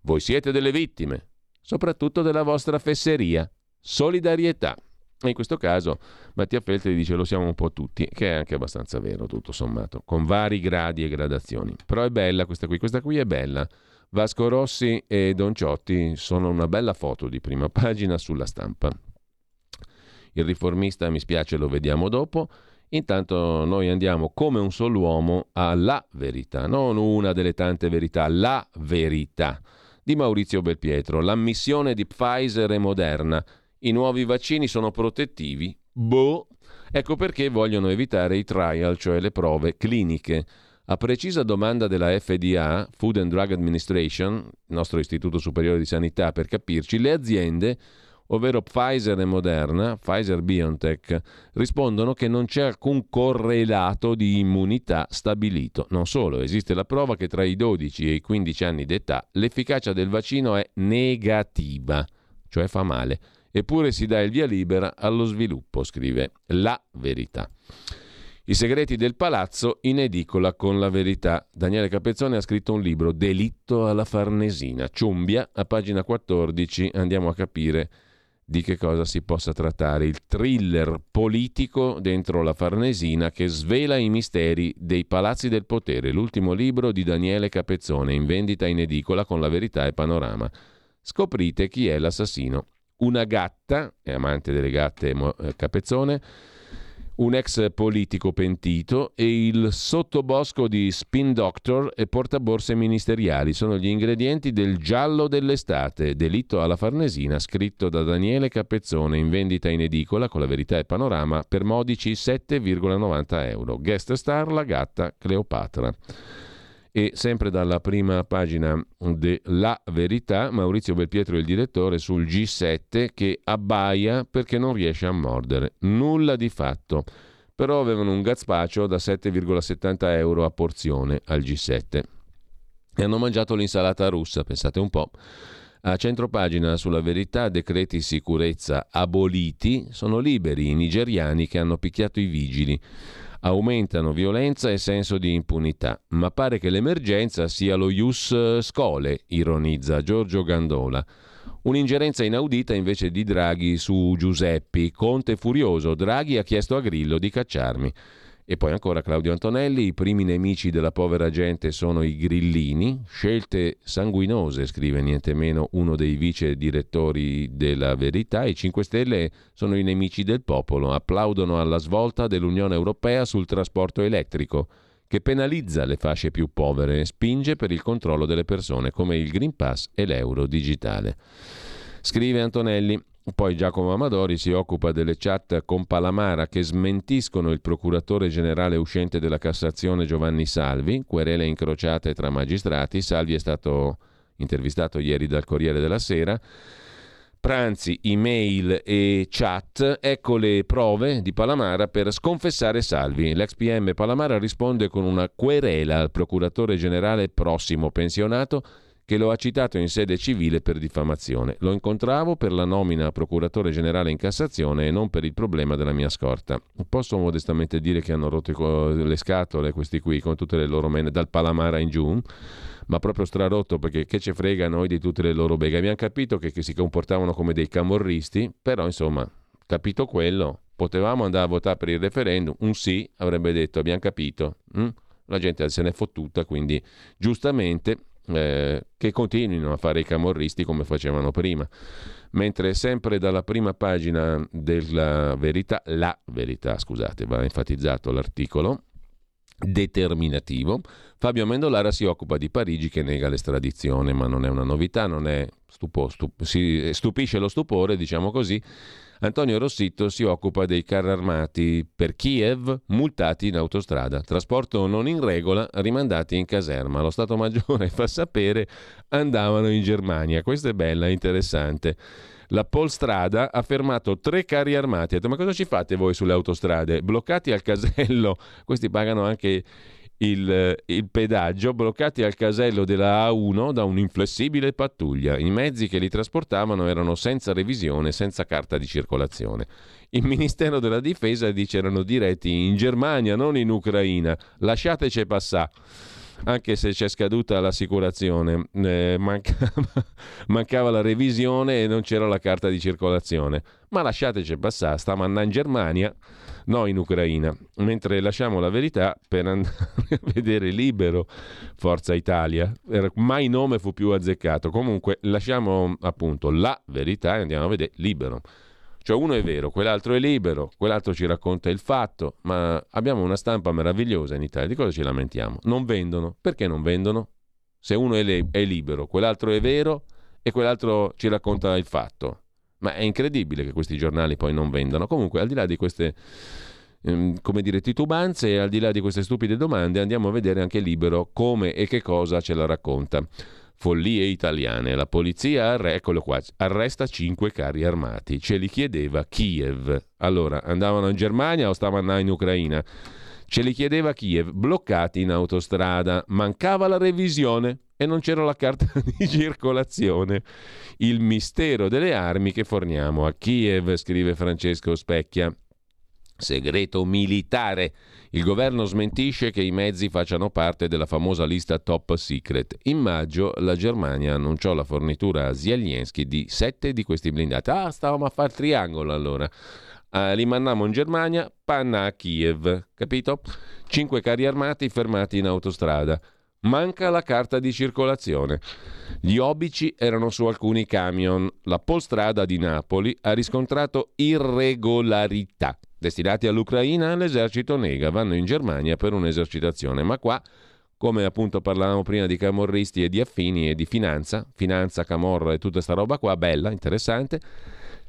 Voi siete delle vittime, soprattutto della vostra fesseria. Solidarietà. E in questo caso Mattia Feltri dice lo siamo un po' tutti, che è anche abbastanza vero, tutto sommato, con vari gradi e gradazioni. Però è bella questa qui, questa qui è bella. Vasco Rossi e Don Ciotti sono una bella foto di prima pagina sulla stampa. Il riformista, mi spiace, lo vediamo dopo. Intanto noi andiamo come un solo uomo alla verità, non una delle tante verità, la verità di Maurizio Belpietro, l'ammissione di Pfizer e Moderna. I nuovi vaccini sono protettivi? Boh. Ecco perché vogliono evitare i trial, cioè le prove cliniche. A precisa domanda della FDA, Food and Drug Administration, nostro istituto superiore di sanità per capirci, le aziende ovvero Pfizer e Moderna, Pfizer BioNTech, rispondono che non c'è alcun correlato di immunità stabilito. Non solo, esiste la prova che tra i 12 e i 15 anni d'età l'efficacia del vaccino è negativa, cioè fa male. Eppure si dà il via libera allo sviluppo, scrive La Verità. I segreti del palazzo in edicola con la verità. Daniele Capezzone ha scritto un libro, Delitto alla Farnesina. Ciumbia, a pagina 14 andiamo a capire di che cosa si possa trattare, il thriller politico dentro la Farnesina che svela i misteri dei palazzi del potere, l'ultimo libro di Daniele Capezzone, in vendita in edicola con la verità e panorama. Scoprite chi è l'assassino. Una gatta, è amante delle gatte eh, Capezzone, un ex politico pentito e il sottobosco di Spin Doctor e portaborse ministeriali. Sono gli ingredienti del giallo dell'estate, delitto alla Farnesina, scritto da Daniele Capezzone, in vendita in edicola con la verità e panorama per modici 7,90 euro. Guest star la gatta Cleopatra. E sempre dalla prima pagina della Verità, Maurizio Belpietro, il direttore, sul G7 che abbaia perché non riesce a mordere. Nulla di fatto. Però avevano un gazpacio da 7,70 euro a porzione al G7. E hanno mangiato l'insalata russa, pensate un po'. A centropagina sulla verità, decreti sicurezza aboliti, sono liberi i nigeriani che hanno picchiato i vigili aumentano violenza e senso di impunità. Ma pare che l'emergenza sia lo ius scole, ironizza Giorgio Gandola. Un'ingerenza inaudita invece di Draghi su Giuseppi. Conte furioso. Draghi ha chiesto a Grillo di cacciarmi. E poi ancora Claudio Antonelli, i primi nemici della povera gente sono i grillini, scelte sanguinose, scrive niente meno uno dei vice direttori della Verità, i 5 Stelle sono i nemici del popolo, applaudono alla svolta dell'Unione Europea sul trasporto elettrico, che penalizza le fasce più povere e spinge per il controllo delle persone, come il Green Pass e l'euro digitale. Scrive Antonelli, poi Giacomo Amadori si occupa delle chat con Palamara che smentiscono il procuratore generale uscente della Cassazione Giovanni Salvi, querele incrociate tra magistrati. Salvi è stato intervistato ieri dal Corriere della Sera. Pranzi, email e chat, ecco le prove di Palamara per sconfessare Salvi. L'ex PM Palamara risponde con una querela al procuratore generale prossimo pensionato che lo ha citato in sede civile per diffamazione. Lo incontravo per la nomina a procuratore generale in Cassazione e non per il problema della mia scorta. Posso modestamente dire che hanno rotto le scatole questi qui con tutte le loro mene dal Palamara in giù, ma proprio strarotto perché che ce frega noi di tutte le loro beghe. Abbiamo capito che, che si comportavano come dei camorristi, però insomma, capito quello, potevamo andare a votare per il referendum, un sì avrebbe detto abbiamo capito. Hm? La gente se n'è fottuta, quindi giustamente eh, che continuino a fare i camorristi come facevano prima. Mentre sempre dalla prima pagina della verità, la verità, scusate, va enfatizzato l'articolo determinativo, Fabio Mendolara si occupa di Parigi che nega l'estradizione, ma non è una novità, non è stupo, stup, si stupisce lo stupore, diciamo così, Antonio Rossitto si occupa dei carri armati per Kiev multati in autostrada, trasporto non in regola, rimandati in caserma. Lo Stato Maggiore fa sapere andavano in Germania. Questa è bella, interessante. La Polstrada ha fermato tre carri armati. Ha detto, ma cosa ci fate voi sulle autostrade? Bloccati al casello, questi pagano anche il, il, pedaggio bloccati al casello della A1 da un'inflessibile pattuglia. I mezzi che li trasportavano erano senza revisione, senza carta di circolazione. Il Ministero della Difesa dice erano diretti in Germania, non in Ucraina. Lasciateci passare anche se c'è scaduta l'assicurazione, eh, mancava, mancava, la revisione e non c'era la carta di circolazione. Ma lasciateci passare, stavamo andando in Germania no in Ucraina, mentre lasciamo la verità per andare a vedere libero Forza Italia. Mai nome fu più azzeccato. Comunque lasciamo appunto la verità e andiamo a vedere libero. Cioè uno è vero, quell'altro è libero, quell'altro ci racconta il fatto, ma abbiamo una stampa meravigliosa in Italia, di cosa ci lamentiamo? Non vendono. Perché non vendono? Se uno è, le- è libero, quell'altro è vero e quell'altro ci racconta il fatto. Ma è incredibile che questi giornali poi non vendano. Comunque, al di là di queste ehm, come dire, titubanze e al di là di queste stupide domande andiamo a vedere anche libero come e che cosa ce la racconta. Follie italiane. La polizia arre- qua, arresta cinque carri armati. Ce li chiedeva Kiev. Allora, andavano in Germania o stavano in Ucraina? Ce li chiedeva Kiev, bloccati in autostrada. Mancava la revisione e non c'era la carta di circolazione. Il mistero delle armi che forniamo a Kiev, scrive Francesco Specchia. Segreto militare. Il governo smentisce che i mezzi facciano parte della famosa lista top secret. In maggio la Germania annunciò la fornitura a Zelensky di sette di questi blindati. Ah, stavamo a fare triangolo allora. Ah, li mandiamo in Germania, panna a Kiev, capito? Cinque carri armati fermati in autostrada. Manca la carta di circolazione. Gli obici erano su alcuni camion. La Polstrada di Napoli ha riscontrato irregolarità. Destinati all'Ucraina, l'esercito nega, vanno in Germania per un'esercitazione, ma qua come appunto parlavamo prima di camorristi e di affini e di finanza, finanza, camorra e tutta questa roba qua, bella, interessante,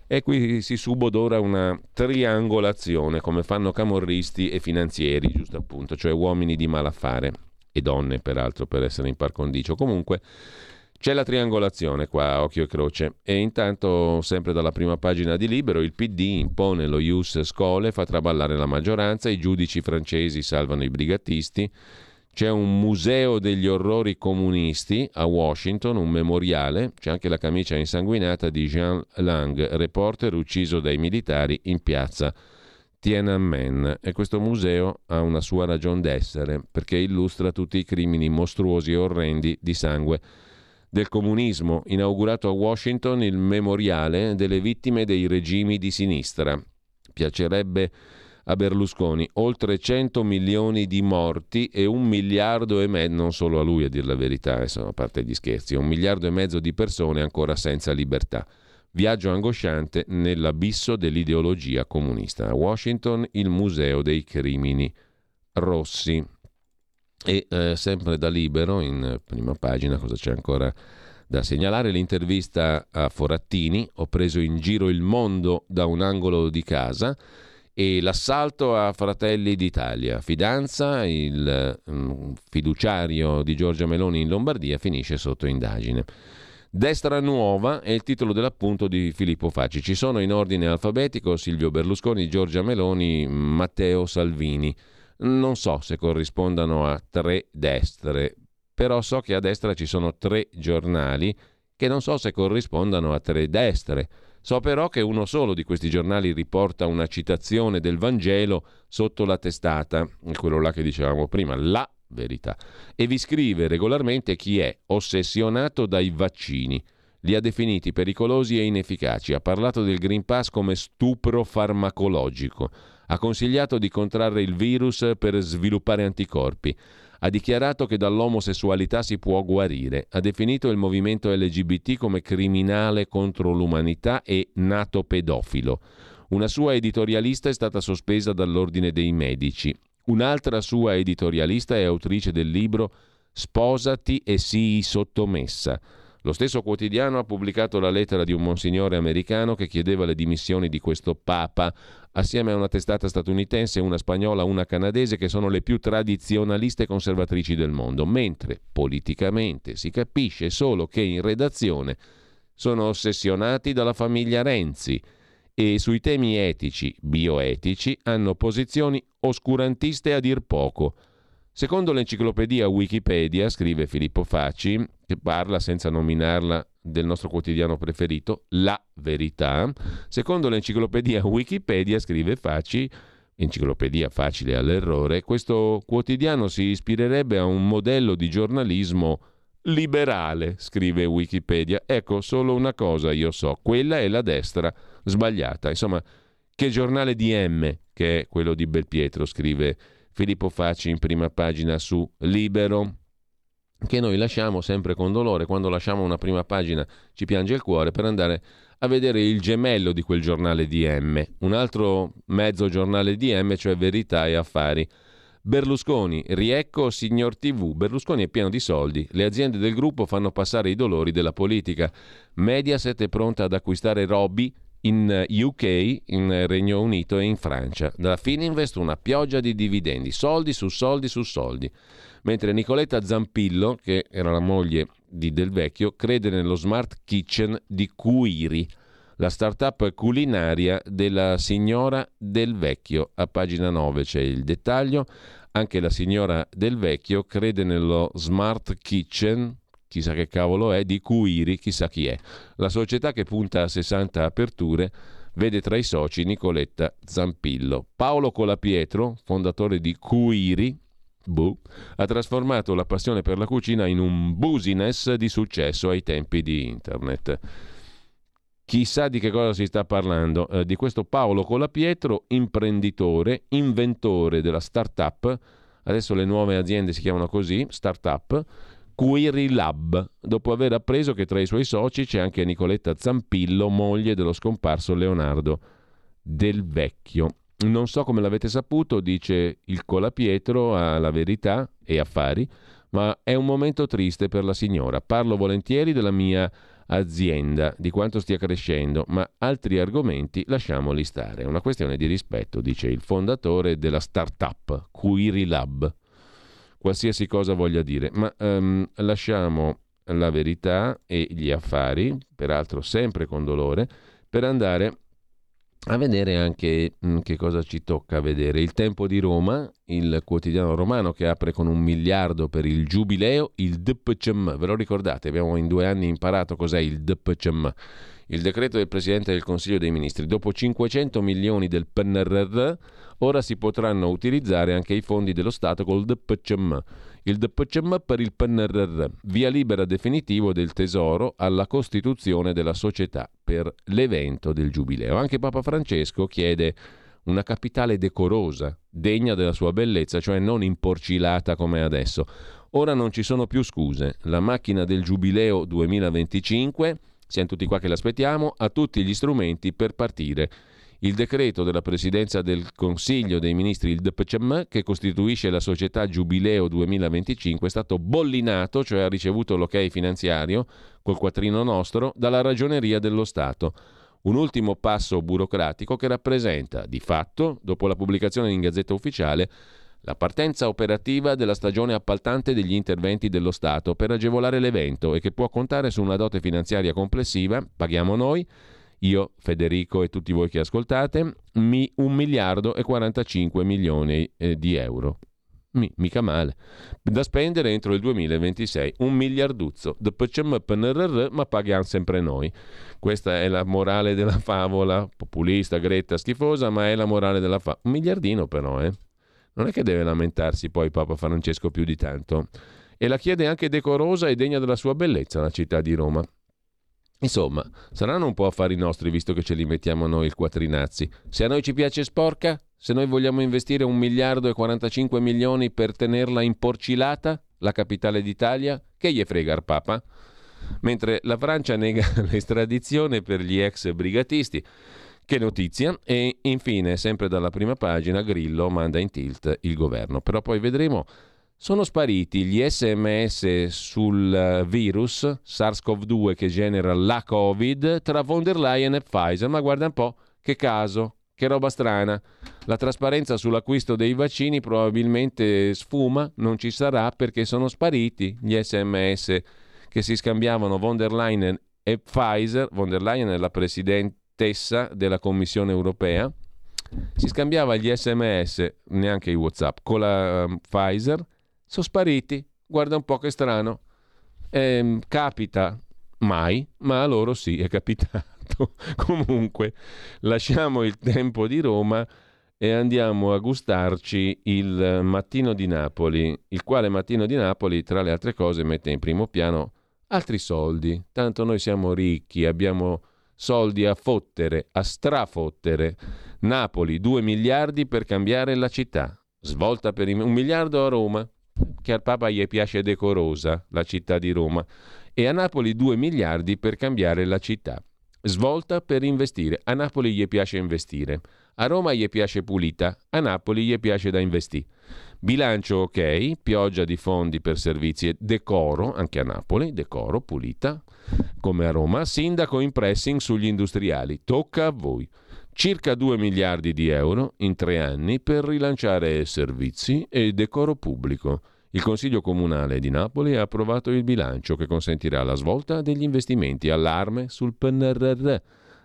e qui si subodora una triangolazione, come fanno camorristi e finanzieri, giusto appunto, cioè uomini di malaffare e donne peraltro per essere in par condicio. Comunque c'è la triangolazione qua, occhio e croce. E intanto, sempre dalla prima pagina di Libero, il PD impone lo Ius Scole, fa traballare la maggioranza, i giudici francesi salvano i brigattisti. C'è un museo degli orrori comunisti a Washington, un memoriale. C'è anche la camicia insanguinata di Jean Lang, reporter ucciso dai militari in piazza Tiananmen e questo museo ha una sua ragione d'essere perché illustra tutti i crimini mostruosi e orrendi di sangue del comunismo, inaugurato a Washington il memoriale delle vittime dei regimi di sinistra. Piacerebbe a Berlusconi, oltre 100 milioni di morti e un miliardo e mezzo, non solo a lui a dire la verità, insomma, a parte gli scherzi, un miliardo e mezzo di persone ancora senza libertà. Viaggio angosciante nell'abisso dell'ideologia comunista. A Washington il Museo dei Crimini Rossi. E eh, sempre da libero, in prima pagina, cosa c'è ancora da segnalare? L'intervista a Forattini, ho preso in giro il mondo da un angolo di casa e l'assalto a Fratelli d'Italia. Fidanza, il um, fiduciario di Giorgia Meloni in Lombardia finisce sotto indagine. Destra Nuova è il titolo dell'appunto di Filippo Facci. Ci sono in ordine alfabetico Silvio Berlusconi, Giorgia Meloni, Matteo Salvini. Non so se corrispondano a tre destre, però so che a destra ci sono tre giornali che non so se corrispondano a tre destre. So però che uno solo di questi giornali riporta una citazione del Vangelo sotto la testata, quello là che dicevamo prima, la verità, e vi scrive regolarmente chi è ossessionato dai vaccini. Li ha definiti pericolosi e inefficaci, ha parlato del Green Pass come stupro farmacologico, ha consigliato di contrarre il virus per sviluppare anticorpi, ha dichiarato che dall'omosessualità si può guarire, ha definito il movimento LGBT come criminale contro l'umanità e nato pedofilo. Una sua editorialista è stata sospesa dall'Ordine dei Medici. Un'altra sua editorialista è autrice del libro Sposati e sii sottomessa. Lo stesso quotidiano ha pubblicato la lettera di un monsignore americano che chiedeva le dimissioni di questo Papa, assieme a una testata statunitense, una spagnola, una canadese, che sono le più tradizionaliste e conservatrici del mondo, mentre politicamente si capisce solo che in redazione sono ossessionati dalla famiglia Renzi e sui temi etici, bioetici, hanno posizioni oscurantiste a dir poco. Secondo l'enciclopedia Wikipedia, scrive Filippo Facci, che parla senza nominarla del nostro quotidiano preferito, La Verità, secondo l'enciclopedia Wikipedia, scrive Facci, enciclopedia facile all'errore, questo quotidiano si ispirerebbe a un modello di giornalismo liberale, scrive Wikipedia. Ecco, solo una cosa io so, quella è la destra sbagliata. Insomma, che giornale di M, che è quello di Belpietro, scrive Filippo Facci in prima pagina su Libero, che noi lasciamo sempre con dolore, quando lasciamo una prima pagina ci piange il cuore per andare a vedere il gemello di quel giornale di M, un altro mezzo giornale di M, cioè Verità e Affari. Berlusconi, riecco signor TV. Berlusconi è pieno di soldi. Le aziende del gruppo fanno passare i dolori della politica. Mediaset è pronta ad acquistare Robby in UK, in Regno Unito e in Francia. Dalla Fininvest una pioggia di dividendi, soldi su soldi su soldi. Mentre Nicoletta Zampillo, che era la moglie di Del Vecchio, crede nello smart kitchen di Cuiri, la start-up culinaria della signora Del Vecchio. A pagina 9 c'è il dettaglio. Anche la signora Del Vecchio crede nello smart kitchen chissà che cavolo è, di Cuiri, chissà chi è. La società che punta a 60 aperture vede tra i soci Nicoletta Zampillo. Paolo Colapietro, fondatore di Cuiri, Bu, ha trasformato la passione per la cucina in un business di successo ai tempi di internet. Chissà di che cosa si sta parlando, eh, di questo Paolo Colapietro, imprenditore, inventore della startup, adesso le nuove aziende si chiamano così, startup, Query Lab, dopo aver appreso che tra i suoi soci c'è anche Nicoletta Zampillo, moglie dello scomparso Leonardo Del Vecchio. Non so come l'avete saputo, dice il Colapietro alla verità e affari, ma è un momento triste per la signora. Parlo volentieri della mia azienda, di quanto stia crescendo, ma altri argomenti lasciamoli stare. È una questione di rispetto, dice il fondatore della startup Query Lab qualsiasi cosa voglia dire. Ma um, lasciamo la verità e gli affari, peraltro sempre con dolore, per andare a vedere anche mh, mm, che cosa ci tocca vedere. Il Tempo di Roma, il quotidiano romano che apre con un miliardo per il giubileo, il DPCM. Ve lo ricordate? Abbiamo in due anni imparato cos'è il DPCM. Il decreto del Presidente del Consiglio dei Ministri. Dopo 500 milioni del PNRR ora si potranno utilizzare anche i fondi dello Stato col DPCM. Il DPCM per il PNRR, via libera definitivo del Tesoro alla costituzione della società per l'evento del Giubileo. Anche Papa Francesco chiede una capitale decorosa, degna della sua bellezza, cioè non imporcilata come adesso. Ora non ci sono più scuse. La macchina del Giubileo 2025, siamo tutti qua che l'aspettiamo, ha tutti gli strumenti per partire. Il decreto della Presidenza del Consiglio dei Ministri, il DPCM, che costituisce la società Giubileo 2025, è stato bollinato, cioè ha ricevuto l'ok finanziario, col quattrino nostro, dalla Ragioneria dello Stato. Un ultimo passo burocratico che rappresenta, di fatto, dopo la pubblicazione in Gazzetta Ufficiale, la partenza operativa della stagione appaltante degli interventi dello Stato per agevolare l'evento e che può contare su una dote finanziaria complessiva, paghiamo noi, io, Federico e tutti voi che ascoltate, mi, un miliardo e 45 milioni eh, di euro. Mi, mica male. Da spendere entro il 2026. Un miliarduzzo. ma paghiamo sempre noi. Questa è la morale della favola, populista, gretta, schifosa, ma è la morale della favola. Un miliardino però, eh non è che deve lamentarsi poi Papa Francesco più di tanto. E la chiede anche decorosa e degna della sua bellezza la città di Roma. Insomma, saranno un po' affari nostri visto che ce li mettiamo noi il quattrinazzi. Se a noi ci piace sporca, se noi vogliamo investire un miliardo e 45 milioni per tenerla imporcilata, la capitale d'Italia, che gli frega il Papa? Mentre la Francia nega l'estradizione per gli ex brigatisti, che notizia! E infine, sempre dalla prima pagina, Grillo manda in tilt il governo. Però poi vedremo. Sono spariti gli sms sul virus SARS-CoV-2 che genera la Covid tra von der Leyen e Pfizer. Ma guarda un po', che caso, che roba strana. La trasparenza sull'acquisto dei vaccini probabilmente sfuma, non ci sarà perché sono spariti gli sms che si scambiavano von der Leyen e Pfizer. Von der Leyen è la presidente stessa della Commissione europea, si scambiava gli sms, neanche i Whatsapp, con la um, Pfizer, sono spariti. Guarda un po' che strano. Eh, capita mai, ma a loro sì, è capitato. Comunque, lasciamo il tempo di Roma e andiamo a gustarci il mattino di Napoli, il quale mattino di Napoli, tra le altre cose, mette in primo piano altri soldi. Tanto noi siamo ricchi, abbiamo soldi a fottere, a strafottere. Napoli 2 miliardi per cambiare la città. Svolta per un miliardo a Roma, che al Papa gli piace decorosa, la città di Roma, e a Napoli 2 miliardi per cambiare la città. Svolta per investire. A Napoli gli piace investire. A Roma gli piace pulita. A Napoli gli piace da investire. Bilancio ok, pioggia di fondi per servizi e decoro, anche a Napoli, decoro, pulita, come a Roma. Sindaco in pressing sugli industriali. Tocca a voi. Circa 2 miliardi di euro in tre anni per rilanciare servizi e decoro pubblico. Il Consiglio Comunale di Napoli ha approvato il bilancio che consentirà la svolta degli investimenti. Allarme sul PNRR.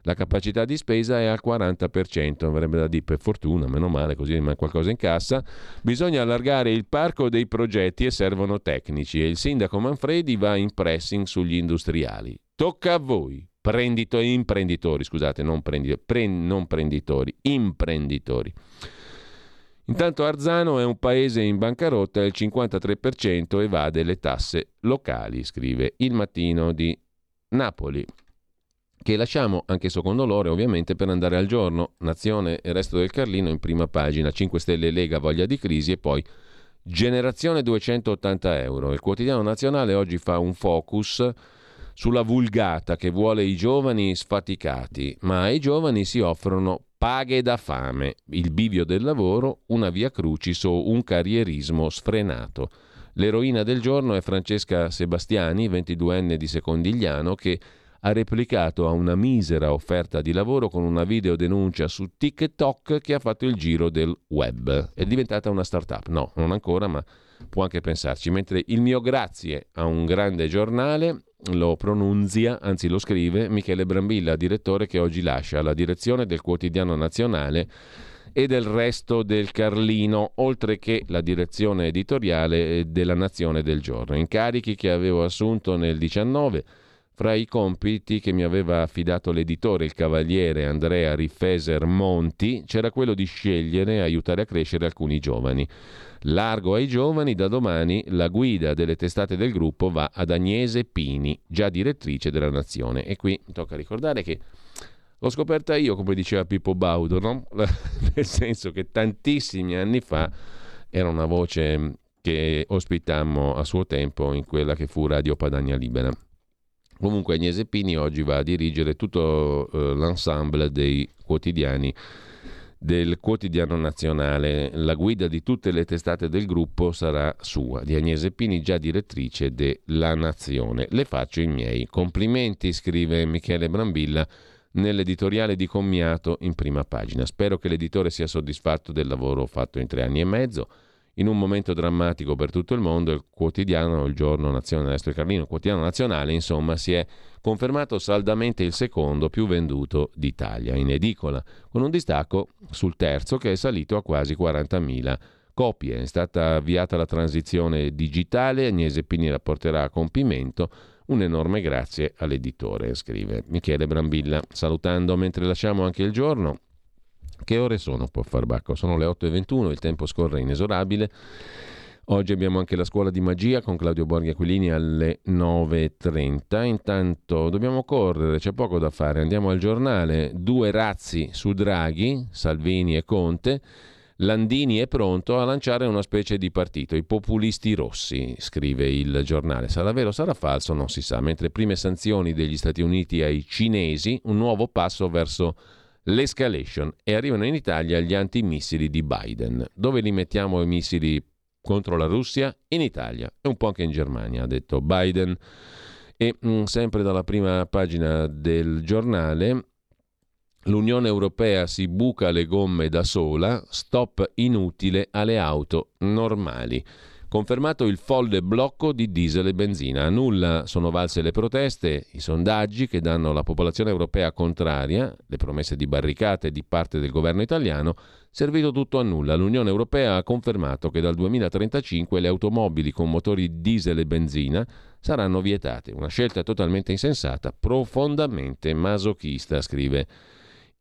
La capacità di spesa è al 40%, avrebbe da dire per fortuna, meno male, così rimane qualcosa in cassa. Bisogna allargare il parco dei progetti e servono tecnici e il sindaco Manfredi va in pressing sugli industriali. Tocca a voi, prendito, imprenditori, scusate, non, prendi, pre, non prenditori, imprenditori. Intanto Arzano è un paese in bancarotta il 53% evade le tasse locali, scrive il mattino di Napoli che lasciamo anche secondo loro ovviamente per andare al giorno. Nazione e resto del Carlino in prima pagina, 5 Stelle Lega voglia di crisi e poi generazione 280 euro. Il quotidiano nazionale oggi fa un focus sulla vulgata che vuole i giovani sfaticati, ma ai giovani si offrono paghe da fame, il bivio del lavoro, una via crucis o un carrierismo sfrenato. L'eroina del giorno è Francesca Sebastiani, 22enne di Secondigliano, che ha replicato a una misera offerta di lavoro con una videodenuncia su TikTok che ha fatto il giro del web. È diventata una startup? No, non ancora, ma può anche pensarci. Mentre il mio grazie a un grande giornale lo pronunzia, anzi lo scrive Michele Brambilla, direttore che oggi lascia la direzione del quotidiano nazionale e del resto del Carlino, oltre che la direzione editoriale della Nazione del Giorno. Incarichi che avevo assunto nel 19 fra i compiti che mi aveva affidato l'editore, il cavaliere Andrea Riffeser Monti, c'era quello di scegliere e aiutare a crescere alcuni giovani. Largo ai giovani, da domani la guida delle testate del gruppo va ad Agnese Pini, già direttrice della Nazione. E qui tocca ricordare che L'ho scoperta io, come diceva Pippo Baudo, no? nel senso che tantissimi anni fa era una voce che ospitammo a suo tempo in quella che fu Radio Padania Libera. Comunque Agnese Pini oggi va a dirigere tutto eh, l'ensemble dei quotidiani del quotidiano nazionale. La guida di tutte le testate del gruppo sarà sua, di Agnese Pini, già direttrice della Nazione. Le faccio i miei complimenti, scrive Michele Brambilla nell'editoriale di Commiato in prima pagina. Spero che l'editore sia soddisfatto del lavoro fatto in tre anni e mezzo. In un momento drammatico per tutto il mondo, il quotidiano, il giorno nazionale Estro Carlino, il quotidiano nazionale, insomma, si è confermato saldamente il secondo più venduto d'Italia in edicola, con un distacco sul terzo che è salito a quasi 40.000 copie. È stata avviata la transizione digitale, Agnese Pini la porterà a compimento. Un enorme grazie all'editore, scrive Michele Brambilla, salutando mentre lasciamo anche il giorno. Che ore sono, può far bacco? Sono le 8.21, il tempo scorre inesorabile. Oggi abbiamo anche la scuola di magia con Claudio Borghi Aquilini alle 9.30. Intanto dobbiamo correre, c'è poco da fare. Andiamo al giornale. Due razzi su Draghi, Salvini e Conte. Landini è pronto a lanciare una specie di partito, i populisti rossi, scrive il giornale. Sarà vero, sarà falso, non si sa. Mentre prime sanzioni degli Stati Uniti ai cinesi, un nuovo passo verso l'escalation e arrivano in Italia gli antimissili di Biden. Dove li mettiamo i missili contro la Russia? In Italia e un po' anche in Germania, ha detto Biden. E mh, mm, sempre dalla prima pagina del giornale, l'Unione Europea si buca le gomme da sola, stop inutile alle auto normali. Confermato il folle blocco di diesel e benzina. A nulla sono valse le proteste, i sondaggi che danno alla popolazione europea contraria, le promesse di barricate di parte del governo italiano, servito tutto a nulla. L'Unione Europea ha confermato che dal 2035 le automobili con motori diesel e benzina saranno vietate. Una scelta totalmente insensata, profondamente masochista, scrive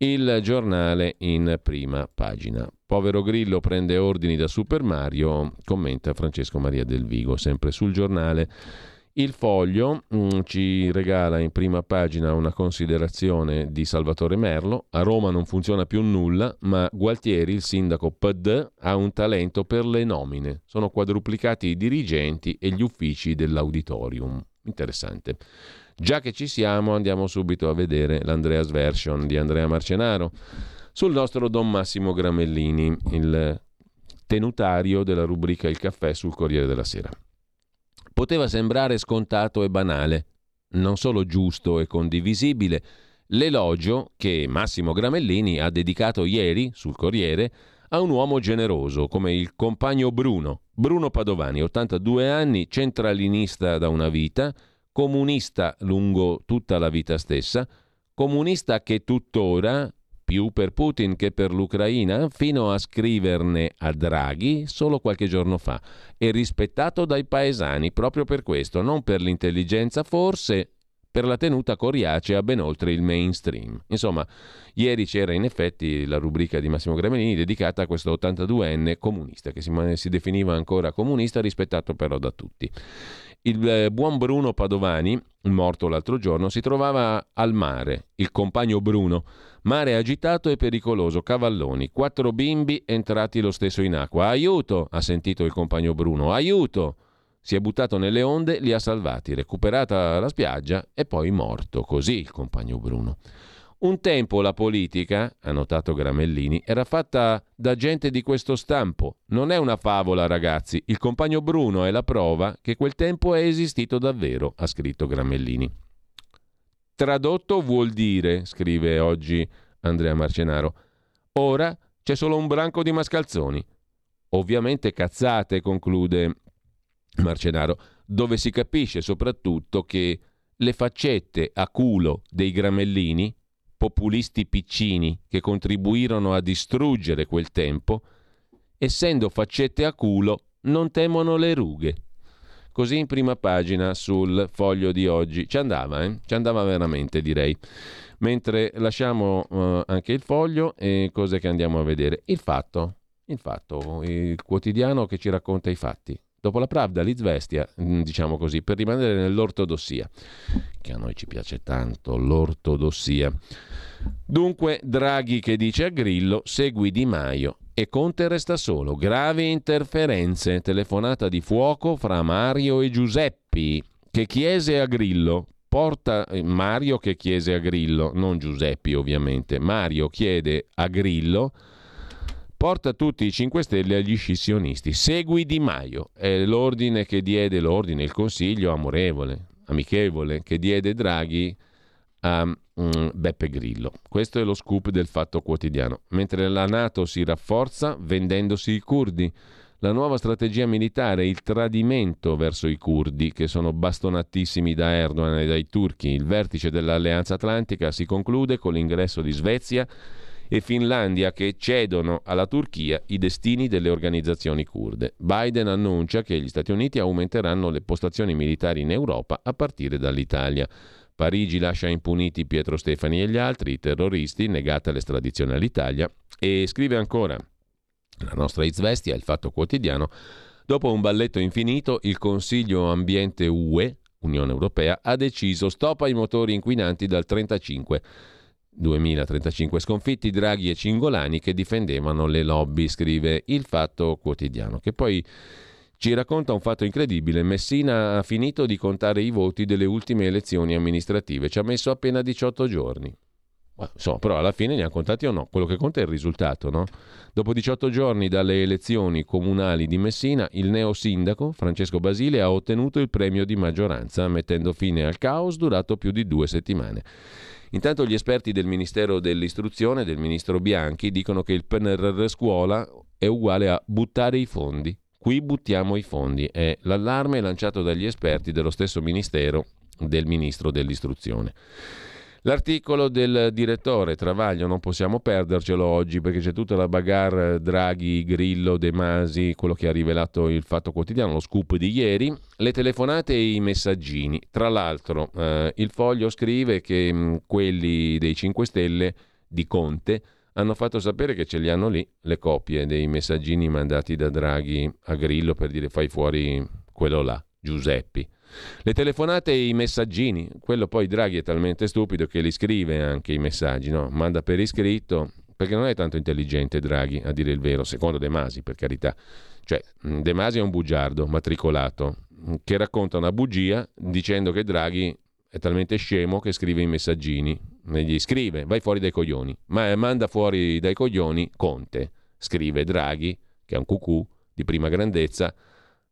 il giornale in prima pagina. Povero Grillo prende ordini da Super Mario, commenta Francesco Maria del Vigo, sempre sul giornale. Il foglio mh, mm, ci regala in prima pagina una considerazione di Salvatore Merlo. A Roma non funziona più nulla, ma Gualtieri, il sindaco PD, ha un talento per le nomine. Sono quadruplicati i dirigenti e gli uffici dell'auditorium. Interessante. Già che ci siamo, andiamo subito a vedere l'Andreas Version di Andrea Marcenaro sul nostro Don Massimo Gramellini, il tenutario della rubrica Il caffè sul Corriere della Sera. Poteva sembrare scontato e banale, non solo giusto e condivisibile, l'elogio che Massimo Gramellini ha dedicato ieri sul Corriere a un uomo generoso come il compagno Bruno, Bruno Padovani, 82 anni, centralinista da una vita, comunista lungo tutta la vita stessa, comunista che tuttora, più per Putin che per l'Ucraina, fino a scriverne a Draghi solo qualche giorno fa, e rispettato dai paesani proprio per questo, non per l'intelligenza forse, per la tenuta coriacea ben oltre il mainstream. Insomma, ieri c'era in effetti la rubrica di Massimo Gremellini dedicata a questo 82enne comunista, che si, si definiva ancora comunista, rispettato però da tutti. Il eh, buon Bruno Padovani, morto l'altro giorno, si trovava al mare. Il compagno Bruno. Mare agitato e pericoloso, cavalloni, quattro bimbi entrati lo stesso in acqua. Aiuto! ha sentito il compagno Bruno. Aiuto! Si è buttato nelle onde, li ha salvati, recuperata la spiaggia e poi morto. Così il compagno Bruno. Un tempo la politica, ha notato Gramellini, era fatta da gente di questo stampo. Non è una favola, ragazzi. Il compagno Bruno è la prova che quel tempo è esistito davvero, ha scritto Gramellini. Tradotto vuol dire, scrive oggi Andrea Marcenaro, ora c'è solo un branco di mascalzoni. Ovviamente cazzate, conclude Marcenaro, dove si capisce soprattutto che le faccette a culo dei Gramellini populisti piccini che contribuirono a distruggere quel tempo, essendo faccette a culo, non temono le rughe. Così in prima pagina sul foglio di oggi. Ci andava, eh? Ci andava veramente, direi. Mentre lasciamo uh, anche il foglio e cose che andiamo a vedere. Il fatto, il fatto, il quotidiano che ci racconta i fatti. Dopo la Pravda, l'Izvestia, mm, diciamo così, per rimanere nell'ortodossia, che a noi ci piace tanto, l'ortodossia. Dunque, Draghi che dice a Grillo, segui Di Maio e Conte resta solo. Gravi interferenze, telefonata di fuoco fra Mario e Giuseppi, che chiese a Grillo, porta eh, Mario che chiese a Grillo, non Giuseppi ovviamente, Mario chiede a Grillo porta tutti i 5 Stelle agli scissionisti. Segui Di Maio. È l'ordine che diede l'ordine, il consiglio amorevole, amichevole, che diede Draghi a mm, Beppe Grillo. Questo è lo scoop del fatto quotidiano. Mentre la Nato si rafforza vendendosi i curdi. La nuova strategia militare, il tradimento verso i curdi, che sono bastonatissimi da Erdogan e dai turchi. Il vertice dell'Alleanza Atlantica si conclude con l'ingresso di Svezia e Finlandia che cedono alla Turchia i destini delle organizzazioni kurde. Biden annuncia che gli Stati Uniti aumenteranno le postazioni militari in Europa a partire dall'Italia. Parigi lascia impuniti Pietro Stefani e gli altri, i terroristi, negata l'estradizione all'Italia e scrive ancora la nostra Izvestia, il fatto quotidiano, dopo un balletto infinito il Consiglio Ambiente UE, Unione Europea, ha deciso stop ai motori inquinanti dal 35 2035 sconfitti Draghi e Cingolani che difendevano le lobby, scrive il Fatto Quotidiano, che poi ci racconta un fatto incredibile. Messina ha finito di contare i voti delle ultime elezioni amministrative, ci ha messo appena 18 giorni. So, però alla fine ne ha contati o no? Quello che conta è il risultato, no? Dopo 18 giorni dalle elezioni comunali di Messina, il neo sindaco Francesco Basile ha ottenuto il premio di maggioranza, mettendo fine al caos durato più di due settimane. Intanto gli esperti del Ministero dell'Istruzione, del Ministro Bianchi, dicono che il PNRR scuola è uguale a buttare i fondi. Qui buttiamo i fondi. È l'allarme lanciato dagli esperti dello stesso Ministero del Ministro dell'Istruzione. L'articolo del direttore Travaglio non possiamo perdercelo oggi perché c'è tutta la bagarre Draghi, Grillo, De Masi, quello che ha rivelato il Fatto Quotidiano, lo scoop di ieri, le telefonate e i messaggini. Tra l'altro eh, il foglio scrive che mh, mm, quelli dei 5 Stelle di Conte hanno fatto sapere che ce li hanno lì le copie dei messaggini mandati da Draghi a Grillo per dire fai fuori quello là, Giuseppi. Le telefonate e i messaggini, quello poi Draghi è talmente stupido che li scrive anche i messaggi, no? manda per iscritto, perché non è tanto intelligente Draghi, a dire il vero, secondo De Masi, per carità. Cioè, De Masi è un bugiardo matricolato che racconta una bugia dicendo che Draghi è talmente scemo che scrive i messaggini. Gli scrive, vai fuori dai coglioni. Ma manda fuori dai coglioni Conte. Scrive Draghi, che è un cucù di prima grandezza,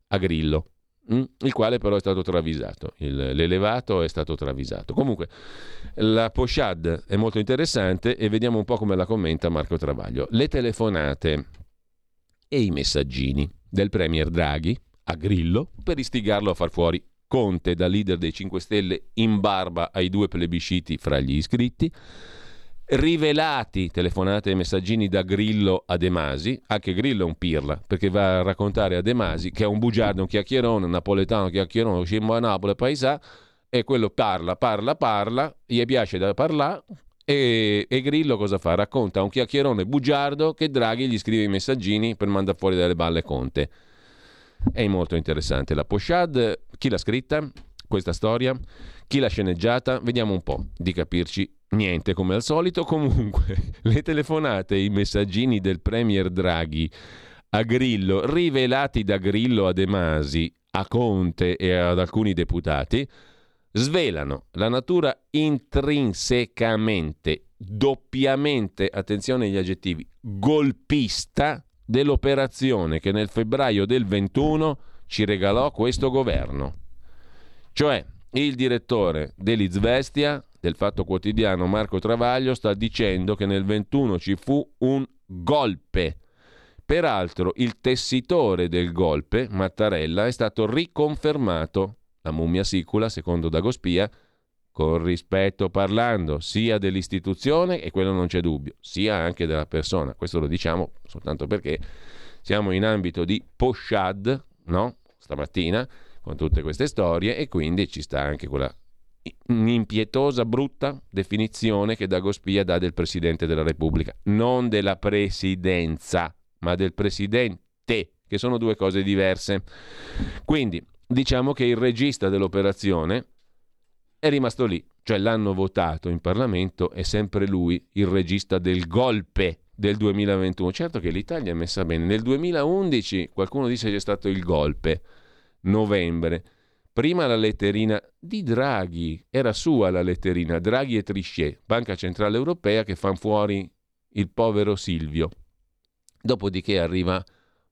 a Grillo. Mm? il quale però è stato travisato, il, l'elevato è stato travisato. Comunque la Poshad è molto interessante e vediamo un po' come la commenta Marco Travaglio. Le telefonate e i messaggini del Premier Draghi a Grillo per istigarlo a far fuori Conte da leader dei 5 Stelle in barba ai due plebisciti fra gli iscritti rivelati telefonate e messaggini da Grillo a De Masi, anche Grillo è un pirla, perché va a raccontare a De Masi che è un bugiardo, un chiacchierone, un napoletano chiacchierone, scemo a Napoli, paesà, e quello parla, parla, parla, gli piace da parlare, e, e, Grillo cosa fa? Racconta a un chiacchierone bugiardo che Draghi gli scrive i messaggini per mandare fuori dalle balle Conte. È molto interessante. La Poshad, chi l'ha scritta? Questa storia? Chi l'ha sceneggiata? Vediamo un po' di capirci Niente, come al solito, comunque, le telefonate e i messaggini del Premier Draghi a Grillo, rivelati da Grillo a De Masi, a Conte e ad alcuni deputati, svelano la natura intrinsecamente, doppiamente, attenzione agli aggettivi, golpista dell'operazione che nel febbraio del 21 ci regalò questo governo. Cioè, il direttore dell'Izvestia del Fatto Quotidiano Marco Travaglio sta dicendo che nel 21 ci fu un golpe. Peraltro il tessitore del golpe, Mattarella, è stato riconfermato. La mummia sicula, secondo Dagospia, con rispetto parlando sia dell'istituzione, e quello non c'è dubbio, sia anche della persona. Questo lo diciamo soltanto perché siamo in ambito di poshad, no? Stamattina, con tutte queste storie, e quindi ci sta anche quella un'impietosa, brutta definizione che Dagospia dà del Presidente della Repubblica, non della Presidenza, ma del Presidente, che sono due cose diverse. Quindi diciamo che il regista dell'operazione è rimasto lì, cioè l'hanno votato in Parlamento, è sempre lui il regista del golpe del 2021. Certo che l'Italia è messa bene. Nel 2011 qualcuno dice che c'è stato il golpe, novembre. Prima la letterina di Draghi, era sua la letterina, Draghi e Trichet, Banca Centrale Europea che fanno fuori il povero Silvio. Dopodiché arriva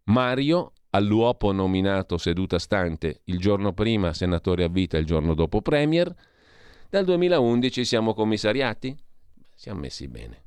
Mario, all'uopo nominato seduta stante il giorno prima senatore a vita, il giorno dopo premier. Dal 2011 siamo commissariati? Siamo messi bene.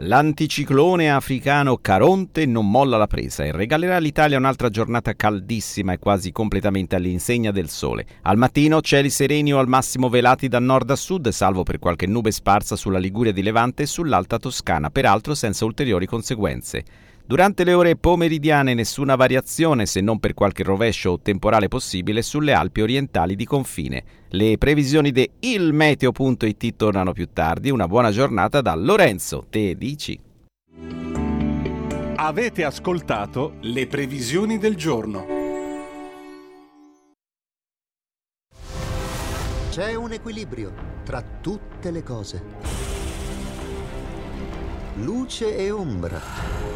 L'anticiclone africano Caronte non molla la presa e regalerà all'Italia un'altra giornata caldissima e quasi completamente all'insegna del sole. Al mattino cieli sereni o al massimo velati da nord a sud, salvo per qualche nube sparsa sulla Liguria di Levante e sull'Alta Toscana, peraltro senza ulteriori conseguenze. Durante le ore pomeridiane nessuna variazione, se non per qualche rovescio o temporale possibile, sulle Alpi orientali di confine. Le previsioni di ilmeteo.it tornano più tardi. Una buona giornata da Lorenzo, te dici. Avete ascoltato le previsioni del giorno. C'è un equilibrio tra tutte le cose. Luce e ombra.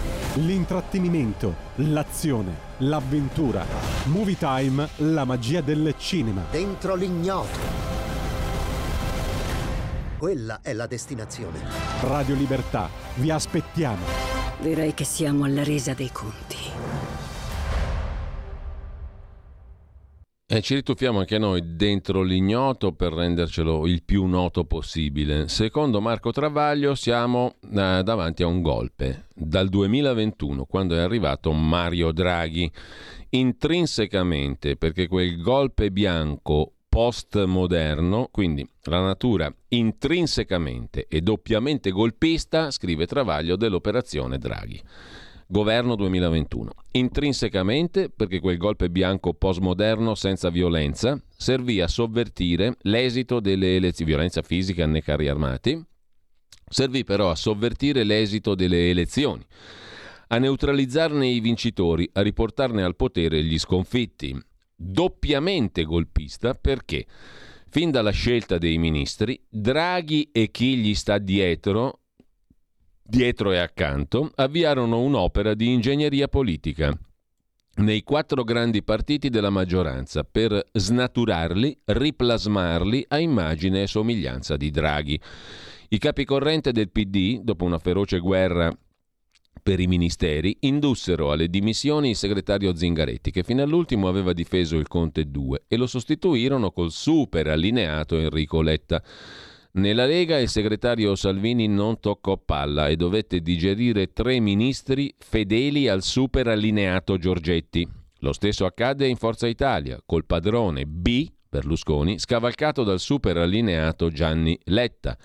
L'intrattenimento, l'azione, l'avventura. Movie Time, la magia del cinema. Dentro l'ignoto. Quella è la destinazione. Radio Libertà, vi aspettiamo. Direi che siamo alla resa dei conti. E ci rituffiamo anche noi dentro l'ignoto per rendercelo il più noto possibile. Secondo Marco Travaglio siamo eh, davanti a un golpe. Dal 2021, quando è arrivato Mario Draghi, intrinsecamente, perché quel golpe bianco postmoderno, quindi la natura intrinsecamente e doppiamente golpista, scrive Travaglio, dell'operazione Draghi. Governo 2021. Intrinsecamente, perché quel golpe bianco postmoderno senza violenza servì a sovvertire l'esito delle elezioni, violenza fisica né carri armati, servì però a sovvertire l'esito delle elezioni, a neutralizzarne i vincitori, a riportarne al potere gli sconfitti. Doppiamente golpista perché, fin dalla scelta dei ministri, Draghi e chi gli sta dietro dietro e accanto, avviarono un'opera di ingegneria politica nei quattro grandi partiti della maggioranza per snaturarli, riplasmarli a immagine e somiglianza di Draghi. I capicorrente del PD, dopo una feroce guerra per i ministeri, indussero alle dimissioni il segretario Zingaretti, che fino all'ultimo aveva difeso il Conte 2, e lo sostituirono col super allineato Enrico Letta. Nella Lega il segretario Salvini non toccò palla e dovette digerire tre ministri fedeli al super allineato Giorgetti. Lo stesso accade in Forza Italia, col padrone B, Berlusconi, scavalcato dal super allineato Gianni Letta,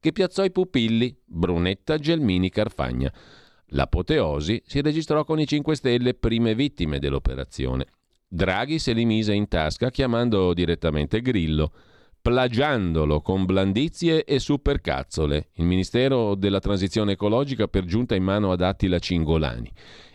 che piazzò i pupilli Brunetta, Gelmini, Carfagna. L'apoteosi si registrò con i 5 Stelle, prime vittime dell'operazione. Draghi se li mise in tasca chiamando direttamente Grillo plagiandolo con blandizie e supercazzole. Il Ministero della Transizione Ecologica per giunta in mano ad Attila Cingolani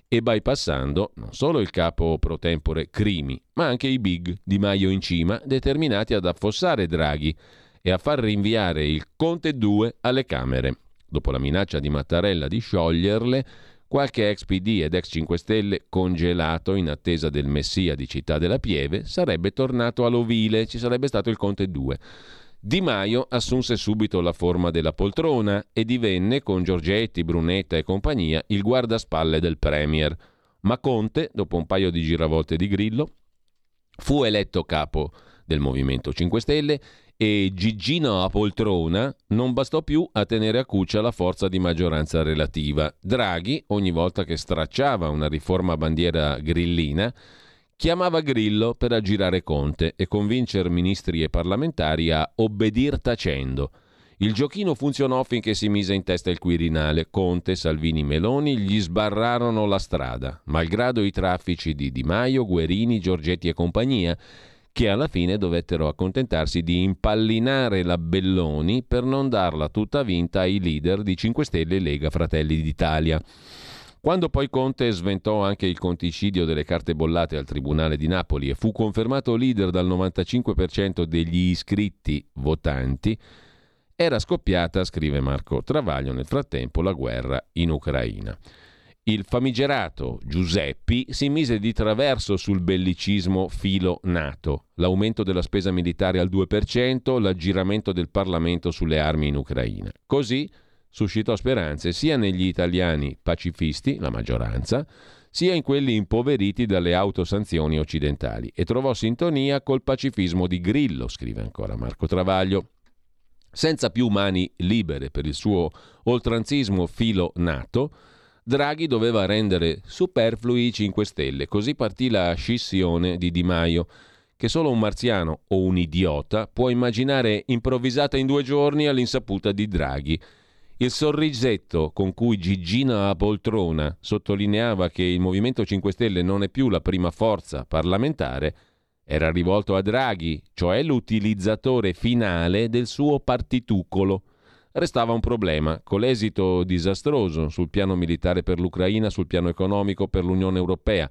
e bypassando non solo il capo pro tempore Crimi, ma anche i big di Maio in cima, determinati ad affossare Draghi e a far rinviare il Conte 2 alle Camere. Dopo la minaccia di Mattarella di scioglierle, Qualche ex PD ed ex 5 Stelle congelato in attesa del messia di Città della Pieve sarebbe tornato all'ovile, ci sarebbe stato il Conte 2. Di Maio assunse subito la forma della poltrona e divenne, con Giorgetti, Brunetta e compagnia, il guardaspalle del Premier. Ma Conte, dopo un paio di giravolte di Grillo, fu eletto capo del Movimento 5 Stelle e Gigino a poltrona non bastò più a tenere a cuccia la forza di maggioranza relativa. Draghi, ogni volta che stracciava una riforma bandiera grillina, chiamava Grillo per aggirare Conte e convincere ministri e parlamentari a obbedir tacendo. Il giochino funzionò finché si mise in testa il Quirinale. Conte, Salvini, Meloni gli sbarrarono la strada, malgrado i traffici di Di Maio, Guerini, Giorgetti e compagnia, che alla fine dovettero accontentarsi di impallinare la Belloni per non darla tutta vinta ai leader di 5 Stelle e Lega Fratelli d'Italia. Quando poi Conte sventò anche il conticidio delle carte bollate al Tribunale di Napoli e fu confermato leader dal 95% degli iscritti votanti, era scoppiata, scrive Marco Travaglio, nel frattempo la guerra in Ucraina. Il famigerato Giuseppi si mise di traverso sul bellicismo filo NATO, l'aumento della spesa militare al 2%, l'aggiramento del Parlamento sulle armi in Ucraina. Così suscitò speranze sia negli italiani pacifisti, la maggioranza, sia in quelli impoveriti dalle autosanzioni occidentali e trovò sintonia col pacifismo di Grillo, scrive ancora Marco Travaglio. Senza più mani libere per il suo oltranzismo filo NATO, Draghi doveva rendere superflui i 5 Stelle, così partì la scissione di Di Maio, che solo un marziano o un idiota può immaginare improvvisata in due giorni all'insaputa di Draghi. Il sorrisetto con cui Gigina a poltrona sottolineava che il Movimento 5 Stelle non è più la prima forza parlamentare era rivolto a Draghi, cioè l'utilizzatore finale del suo partitucolo. Restava un problema, con l'esito disastroso sul piano militare per l'Ucraina, sul piano economico per l'Unione Europea,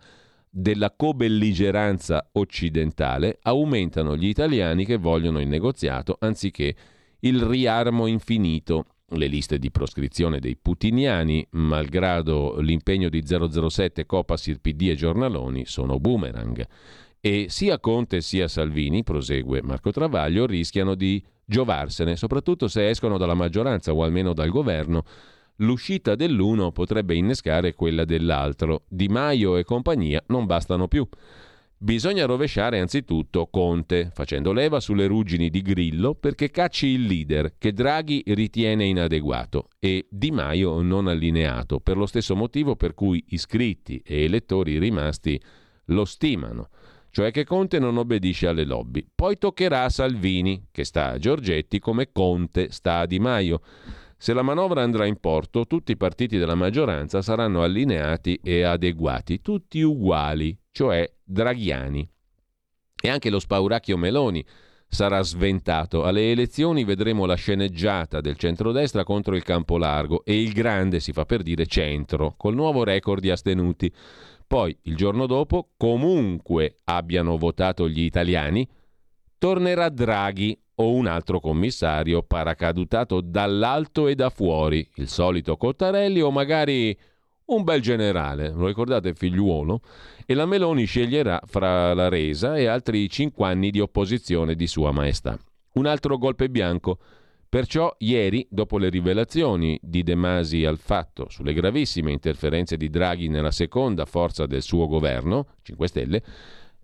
della cobelligeranza occidentale, aumentano gli italiani che vogliono il negoziato anziché il riarmo infinito. Le liste di proscrizione dei putiniani, malgrado l'impegno di 007 Copasir PD e giornaloni, sono boomerang. E sia Conte sia Salvini, prosegue Marco Travaglio, rischiano di giovarsene, soprattutto se escono dalla maggioranza o almeno dal governo. L'uscita dell'uno potrebbe innescare quella dell'altro. Di Maio e compagnia non bastano più. Bisogna rovesciare anzitutto Conte, facendo leva sulle ruggini di Grillo perché cacci il leader che Draghi ritiene inadeguato e Di Maio non allineato, per lo stesso motivo per cui iscritti e elettori rimasti lo stimano cioè che Conte non obbedisce alle lobby. Poi toccherà a Salvini, che sta a Giorgetti, come Conte sta a Di Maio. Se la manovra andrà in porto, tutti i partiti della maggioranza saranno allineati e adeguati, tutti uguali, cioè draghiani. E anche lo spauracchio Meloni sarà sventato. Alle elezioni vedremo la sceneggiata del centrodestra contro il campo largo e il grande, si fa per dire, centro, col nuovo record di astenuti. Poi, il giorno dopo, comunque abbiano votato gli italiani, tornerà Draghi o un altro commissario paracadutato dall'alto e da fuori, il solito Cottarelli o magari un bel generale, lo ricordate figliuolo? E la Meloni sceglierà fra la resa e altri cinque anni di opposizione di Sua Maestà. Un altro golpe bianco Perciò ieri, dopo le rivelazioni di De Masi al fatto sulle gravissime interferenze di Draghi nella seconda forza del suo governo, 5 Stelle,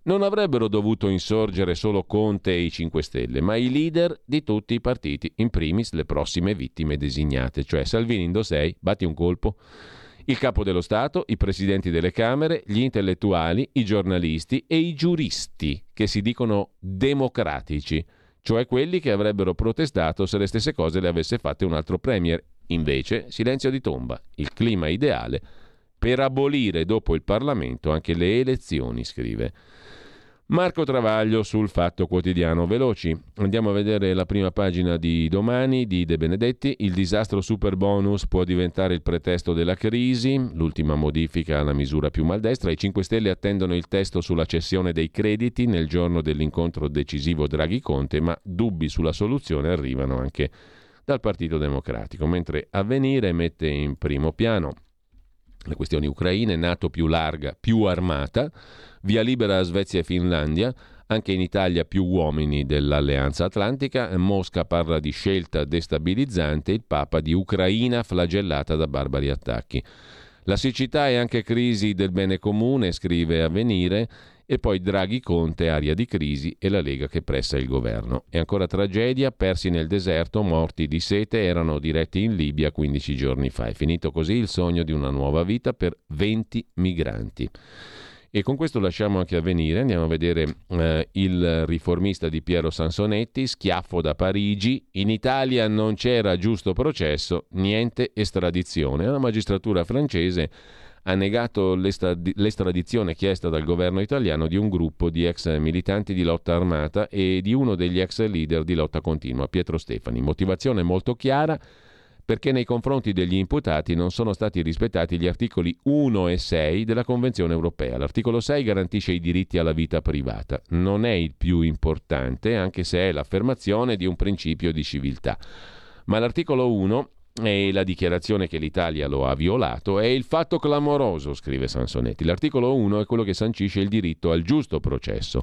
non avrebbero dovuto insorgere solo Conte e i 5 Stelle, ma i leader di tutti i partiti, in primis le prossime vittime designate, cioè Salvini Indosei, batti un colpo, il capo dello Stato, i presidenti delle Camere, gli intellettuali, i giornalisti e i giuristi, che si dicono democratici, cioè quelli che avrebbero protestato se le stesse cose le avesse fatte un altro premier. Invece, silenzio di tomba, il clima ideale per abolire dopo il Parlamento anche le elezioni, scrive. Marco Travaglio sul Fatto Quotidiano. Veloci, andiamo a vedere la prima pagina di domani di De Benedetti. Il disastro super bonus può diventare il pretesto della crisi, l'ultima modifica alla misura più maldestra. I 5 Stelle attendono il testo sulla cessione dei crediti nel giorno dell'incontro decisivo Draghi-Conte, ma dubbi sulla soluzione arrivano anche dal Partito Democratico, mentre Avvenire mette in primo piano le questioni ucraine, NATO più larga, più armata, via libera a Svezia e Finlandia, anche in Italia più uomini dell'Alleanza Atlantica, Mosca parla di scelta destabilizzante, il Papa di Ucraina flagellata da barbari attacchi. La siccità è anche crisi del bene comune, scrive Avvenire, e poi Draghi Conte, aria di crisi e la Lega che pressa il governo. E ancora tragedia, persi nel deserto, morti di sete, erano diretti in Libia 15 giorni fa. È finito così il sogno di una nuova vita per 20 migranti. E con questo lasciamo anche avvenire, andiamo a vedere eh, il riformista di Piero Sansonetti, schiaffo da Parigi, in Italia non c'era giusto processo, niente estradizione. La magistratura francese ha negato l'estradizione chiesta dal governo italiano di un gruppo di ex militanti di lotta armata e di uno degli ex leader di lotta continua, Pietro Stefani. Motivazione molto chiara perché nei confronti degli imputati non sono stati rispettati gli articoli 1 e 6 della Convenzione europea. L'articolo 6 garantisce i diritti alla vita privata. Non è il più importante, anche se è l'affermazione di un principio di civiltà. Ma l'articolo 1 e la dichiarazione che l'Italia lo ha violato è il fatto clamoroso, scrive Sansonetti. L'articolo 1 è quello che sancisce il diritto al giusto processo.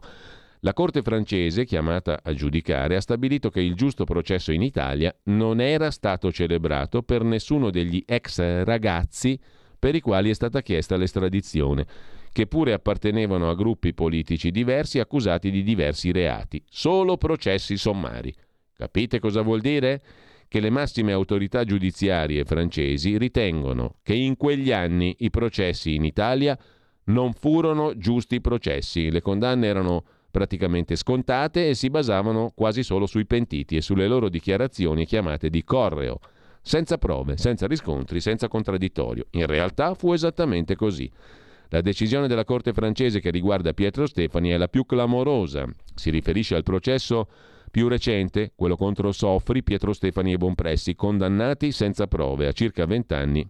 La Corte francese, chiamata a giudicare, ha stabilito che il giusto processo in Italia non era stato celebrato per nessuno degli ex ragazzi per i quali è stata chiesta l'estradizione, che pure appartenevano a gruppi politici diversi accusati di diversi reati, solo processi sommari. Capite cosa vuol dire? Che le massime autorità giudiziarie francesi ritengono che in quegli anni i processi in Italia non furono giusti processi, le condanne erano praticamente scontate e si basavano quasi solo sui pentiti e sulle loro dichiarazioni chiamate di correo, senza prove, senza riscontri, senza contraddittorio. In realtà fu esattamente così. La decisione della Corte francese che riguarda Pietro Stefani è la più clamorosa. Si riferisce al processo più recente, quello contro Soffri, Pietro Stefani e Bonpressi, condannati senza prove a circa 20 anni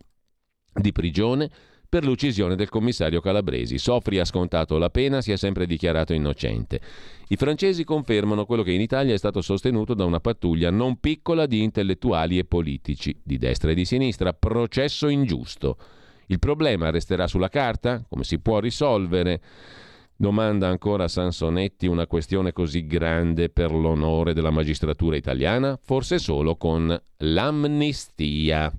di prigione per l'uccisione del commissario Calabresi. Soffri ha scontato la pena, si è sempre dichiarato innocente. I francesi confermano quello che in Italia è stato sostenuto da una pattuglia non piccola di intellettuali e politici, di destra e di sinistra, processo ingiusto. Il problema resterà sulla carta? Come si può risolvere? Domanda ancora Sansonetti una questione così grande per l'onore della magistratura italiana? Forse solo con l'amnistia.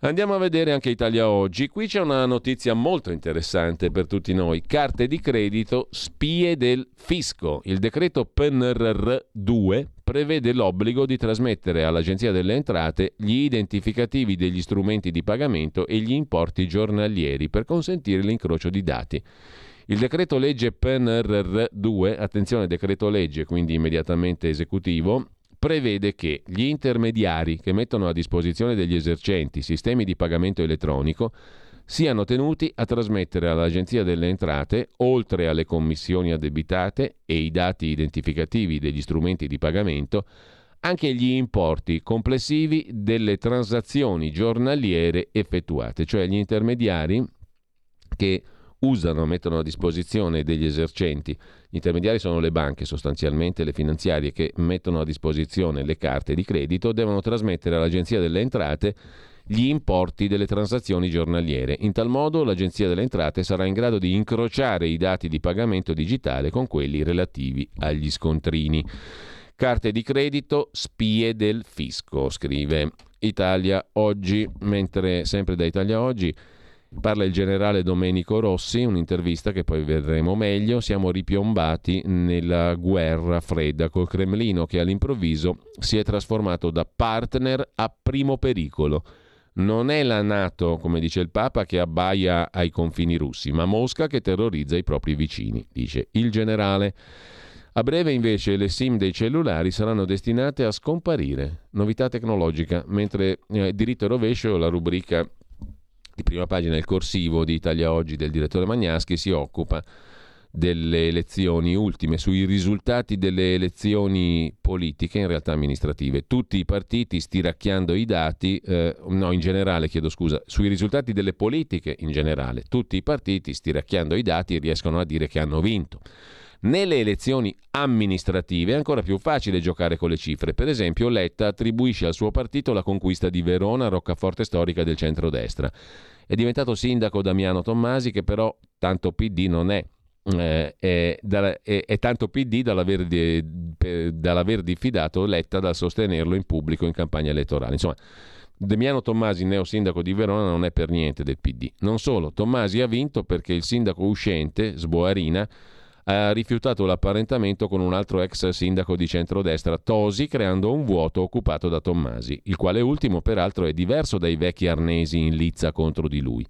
Andiamo a vedere anche Italia Oggi. Qui c'è una notizia molto interessante per tutti noi. Carte di credito spie del fisco. Il decreto PNRR 2 prevede l'obbligo di trasmettere all'Agenzia delle Entrate gli identificativi degli strumenti di pagamento e gli importi giornalieri per consentire l'incrocio di dati. Il decreto legge PNRR 2, attenzione decreto legge, quindi immediatamente esecutivo, prevede che gli intermediari che mettono a disposizione degli esercenti sistemi di pagamento elettronico siano tenuti a trasmettere all'Agenzia delle Entrate, oltre alle commissioni addebitate e i dati identificativi degli strumenti di pagamento, anche gli importi complessivi delle transazioni giornaliere effettuate, cioè gli intermediari che usano, mettono a disposizione degli esercenti. Gli intermediari sono le banche, sostanzialmente le finanziarie che mettono a disposizione le carte di credito, devono trasmettere all'Agenzia delle Entrate gli importi delle transazioni giornaliere. In tal modo l'Agenzia delle Entrate sarà in grado di incrociare i dati di pagamento digitale con quelli relativi agli scontrini. Carte di credito, spie del fisco, scrive Italia Oggi, mentre sempre da Italia Oggi Parla il generale Domenico Rossi, un'intervista che poi vedremo meglio. Siamo ripiombati nella guerra fredda col Cremlino che all'improvviso si è trasformato da partner a primo pericolo. Non è la Nato, come dice il Papa, che abbaia ai confini russi, ma Mosca che terrorizza i propri vicini, dice il generale. A breve invece le SIM dei cellulari saranno destinate a scomparire. Novità tecnologica, mentre eh, diritto e rovescio, la rubrica di prima pagina, il corsivo di Italia Oggi del direttore Magnaschi, si occupa delle elezioni ultime, sui risultati delle elezioni politiche, in realtà amministrative. Tutti i partiti stiracchiando i dati, eh, no, in generale, chiedo scusa, sui risultati delle politiche in generale. Tutti i partiti stiracchiando i dati riescono a dire che hanno vinto. Nelle elezioni amministrative è ancora più facile giocare con le cifre. Per esempio, Letta attribuisce al suo partito la conquista di Verona, roccaforte storica del centrodestra. È diventato sindaco Damiano Tommasi, che però tanto PD non è. Eh, è, è, è, tanto PD dall'aver, di, per, dall'aver diffidato Letta dal sostenerlo in pubblico in campagna elettorale. Insomma, Damiano Tommasi, neo sindaco di Verona, non è per niente del PD. Non solo, Tommasi ha vinto perché il sindaco uscente, Sboarina, ha rifiutato l'apparentamento con un altro ex sindaco di centrodestra, Tosi, creando un vuoto occupato da Tommasi, il quale ultimo peraltro è diverso dai vecchi arnesi in lizza contro di lui.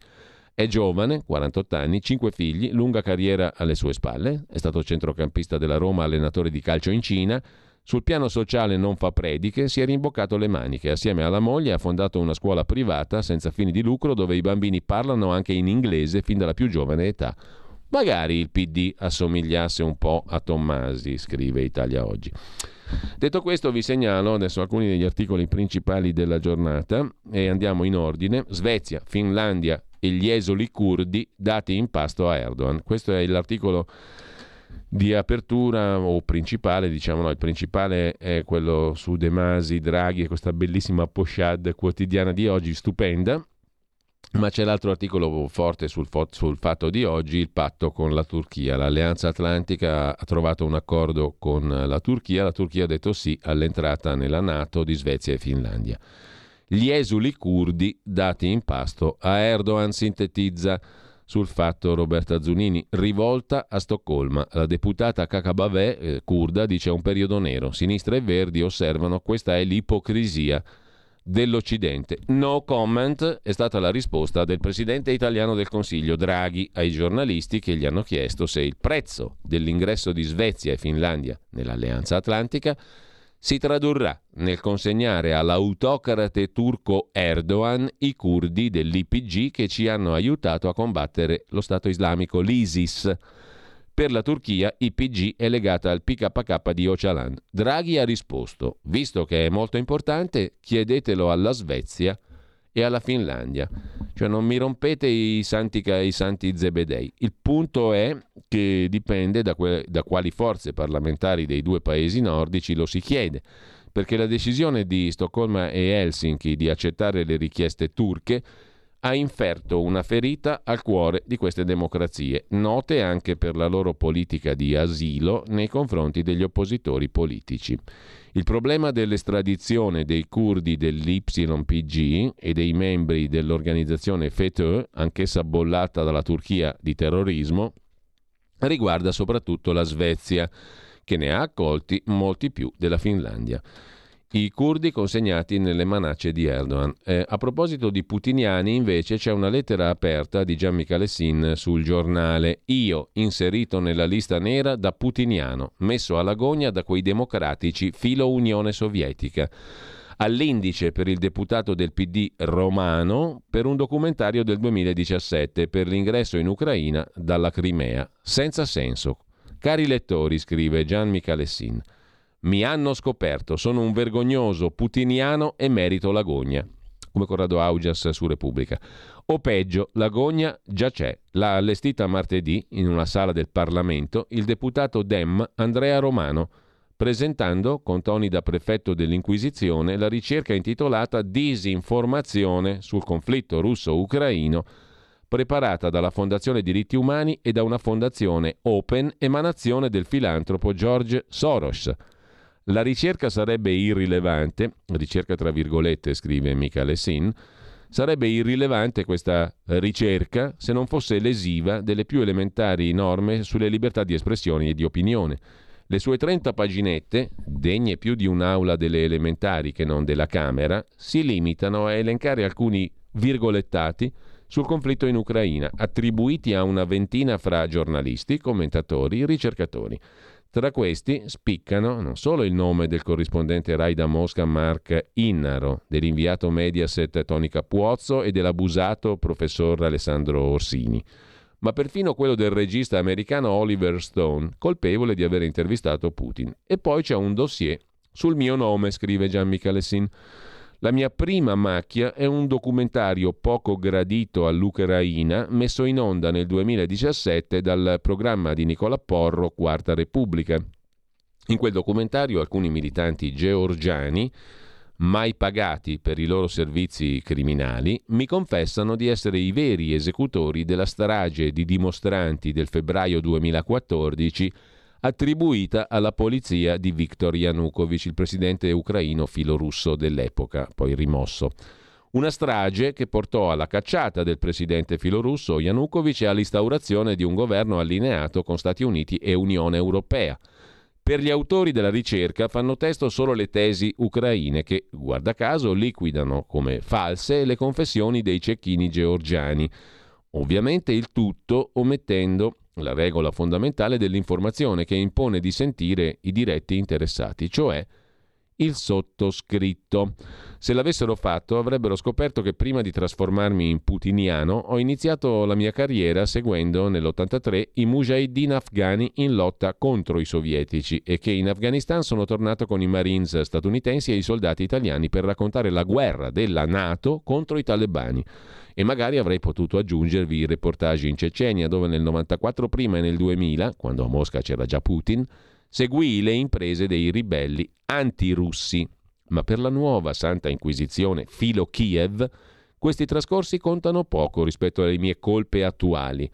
È giovane, 48 anni, 5 figli, lunga carriera alle sue spalle, è stato centrocampista della Roma, allenatore di calcio in Cina, sul piano sociale non fa prediche, si è rimboccato le maniche. Assieme alla moglie ha fondato una scuola privata senza fini di lucro dove i bambini parlano anche in inglese fin dalla più giovane età. Magari il PD assomigliasse un po' a Tommasi, scrive Italia Oggi. Detto questo vi segnalo adesso alcuni degli articoli principali della giornata e andiamo in ordine. Svezia, Finlandia e gli esoli curdi dati in pasto a Erdogan. Questo è l'articolo di apertura o principale, diciamo no, il principale è quello su De Masi, Draghi e questa bellissima pochade quotidiana di oggi, stupenda. Ma c'è l'altro articolo forte sul, fo- sul, fatto di oggi, il patto con la Turchia. L'Alleanza Atlantica ha trovato un accordo con la Turchia, la Turchia ha detto sì all'entrata nella Nato di Svezia e Finlandia. Gli esuli curdi dati in pasto a Erdogan sintetizza sul fatto Roberta Zunini. Rivolta a Stoccolma. La deputata Kakabaveh, eh, dice un periodo nero. Sinistra e Verdi osservano questa è l'ipocrisia dell'Occidente. No comment è stata la risposta del presidente italiano del Consiglio Draghi ai giornalisti che gli hanno chiesto se il prezzo dell'ingresso di Svezia e Finlandia nell'Alleanza Atlantica si tradurrà nel consegnare all'autocrate turco Erdogan i curdi dell'IPG che ci hanno aiutato a combattere lo Stato islamico, l'ISIS. Per la Turchia IPG è legata al PKK di Öcalan. Draghi ha risposto, visto che è molto importante, chiedetelo alla Svezia e alla Finlandia. Cioè non mi rompete i santi, i santi zebedei. Il punto è che dipende da, que- da quali forze parlamentari dei due paesi nordici lo si chiede perché la decisione di Stoccolma e Helsinki di accettare le richieste turche ha inferto una ferita al cuore di queste democrazie, note anche per la loro politica di asilo nei confronti degli oppositori politici. Il problema dell'estradizione dei curdi dell'YPG e dei membri dell'organizzazione FETÖ, anch'essa bollata dalla Turchia di terrorismo, riguarda soprattutto la Svezia, che ne ha accolti molti più della Finlandia i curdi consegnati nelle manacce di Erdogan. Eh, a proposito di putiniani, invece, c'è una lettera aperta di Gian Michalessin sul giornale. Io, inserito nella lista nera da putiniano, messo alla gogna da quei democratici filo Unione Sovietica. All'indice per il deputato del PD romano per un documentario del 2017 per l'ingresso in Ucraina dalla Crimea. Senza senso. Cari lettori, scrive Gian Michalessin. Mi hanno scoperto, sono un vergognoso putiniano e merito l'agonia. Come Corrado Augias su Repubblica. O peggio, l'agonia già c'è. L'ha allestita martedì, in una sala del Parlamento, il deputato Dem Andrea Romano, presentando, con toni da prefetto dell'Inquisizione, la ricerca intitolata Disinformazione sul conflitto russo-ucraino preparata dalla Fondazione Diritti Umani e da una fondazione Open, emanazione del filantropo George Soros. La ricerca sarebbe irrilevante, ricerca tra virgolette, scrive Michele Sin, Sarebbe irrilevante questa ricerca se non fosse lesiva delle più elementari norme sulle libertà di espressione e di opinione. Le sue 30 paginette, degne più di un'aula delle elementari che non della Camera, si limitano a elencare alcuni virgolettati sul conflitto in Ucraina, attribuiti a una ventina fra giornalisti, commentatori, ricercatori. Tra questi spiccano non solo il nome del corrispondente Rai da Mosca Mark Innaro, dell'inviato Mediaset Tony Capuozzo e dell'abusato professor Alessandro Orsini, ma perfino quello del regista americano Oliver Stone, colpevole di aver intervistato Putin. E poi c'è un dossier sul mio nome, scrive Gian Michalessin. La mia prima macchia è un documentario poco gradito all'Ucraina messo in onda nel 2017 dal programma di Nicola Porro Quarta Repubblica. In quel documentario alcuni militanti georgiani, mai pagati per i loro servizi criminali, mi confessano di essere i veri esecutori della strage di dimostranti del febbraio 2014 attribuita alla polizia di Viktor Yanukovych, il presidente ucraino filorusso dell'epoca, poi rimosso. Una strage che portò alla cacciata del presidente filorusso Yanukovych e all'instaurazione di un governo allineato con Stati Uniti e Unione Europea. Per gli autori della ricerca fanno testo solo le tesi ucraine che, guarda caso, liquidano come false le confessioni dei cecchini georgiani. Ovviamente il tutto omettendo la regola fondamentale dell'informazione che impone di sentire i diretti interessati, cioè il sottoscritto. Se l'avessero fatto avrebbero scoperto che prima di trasformarmi in putiniano ho iniziato la mia carriera seguendo nell'83 i mujahideen afghani in lotta contro i sovietici e che in Afghanistan sono tornato con i Marines statunitensi e i soldati italiani per raccontare la guerra della Nato contro i talebani. E magari avrei potuto aggiungervi i reportage in Cecenia, dove nel 94 prima e nel 2000, quando a Mosca c'era già Putin, seguì le imprese dei ribelli antirussi. Ma per la nuova Santa Inquisizione filo Kiev, questi trascorsi contano poco rispetto alle mie colpe attuali.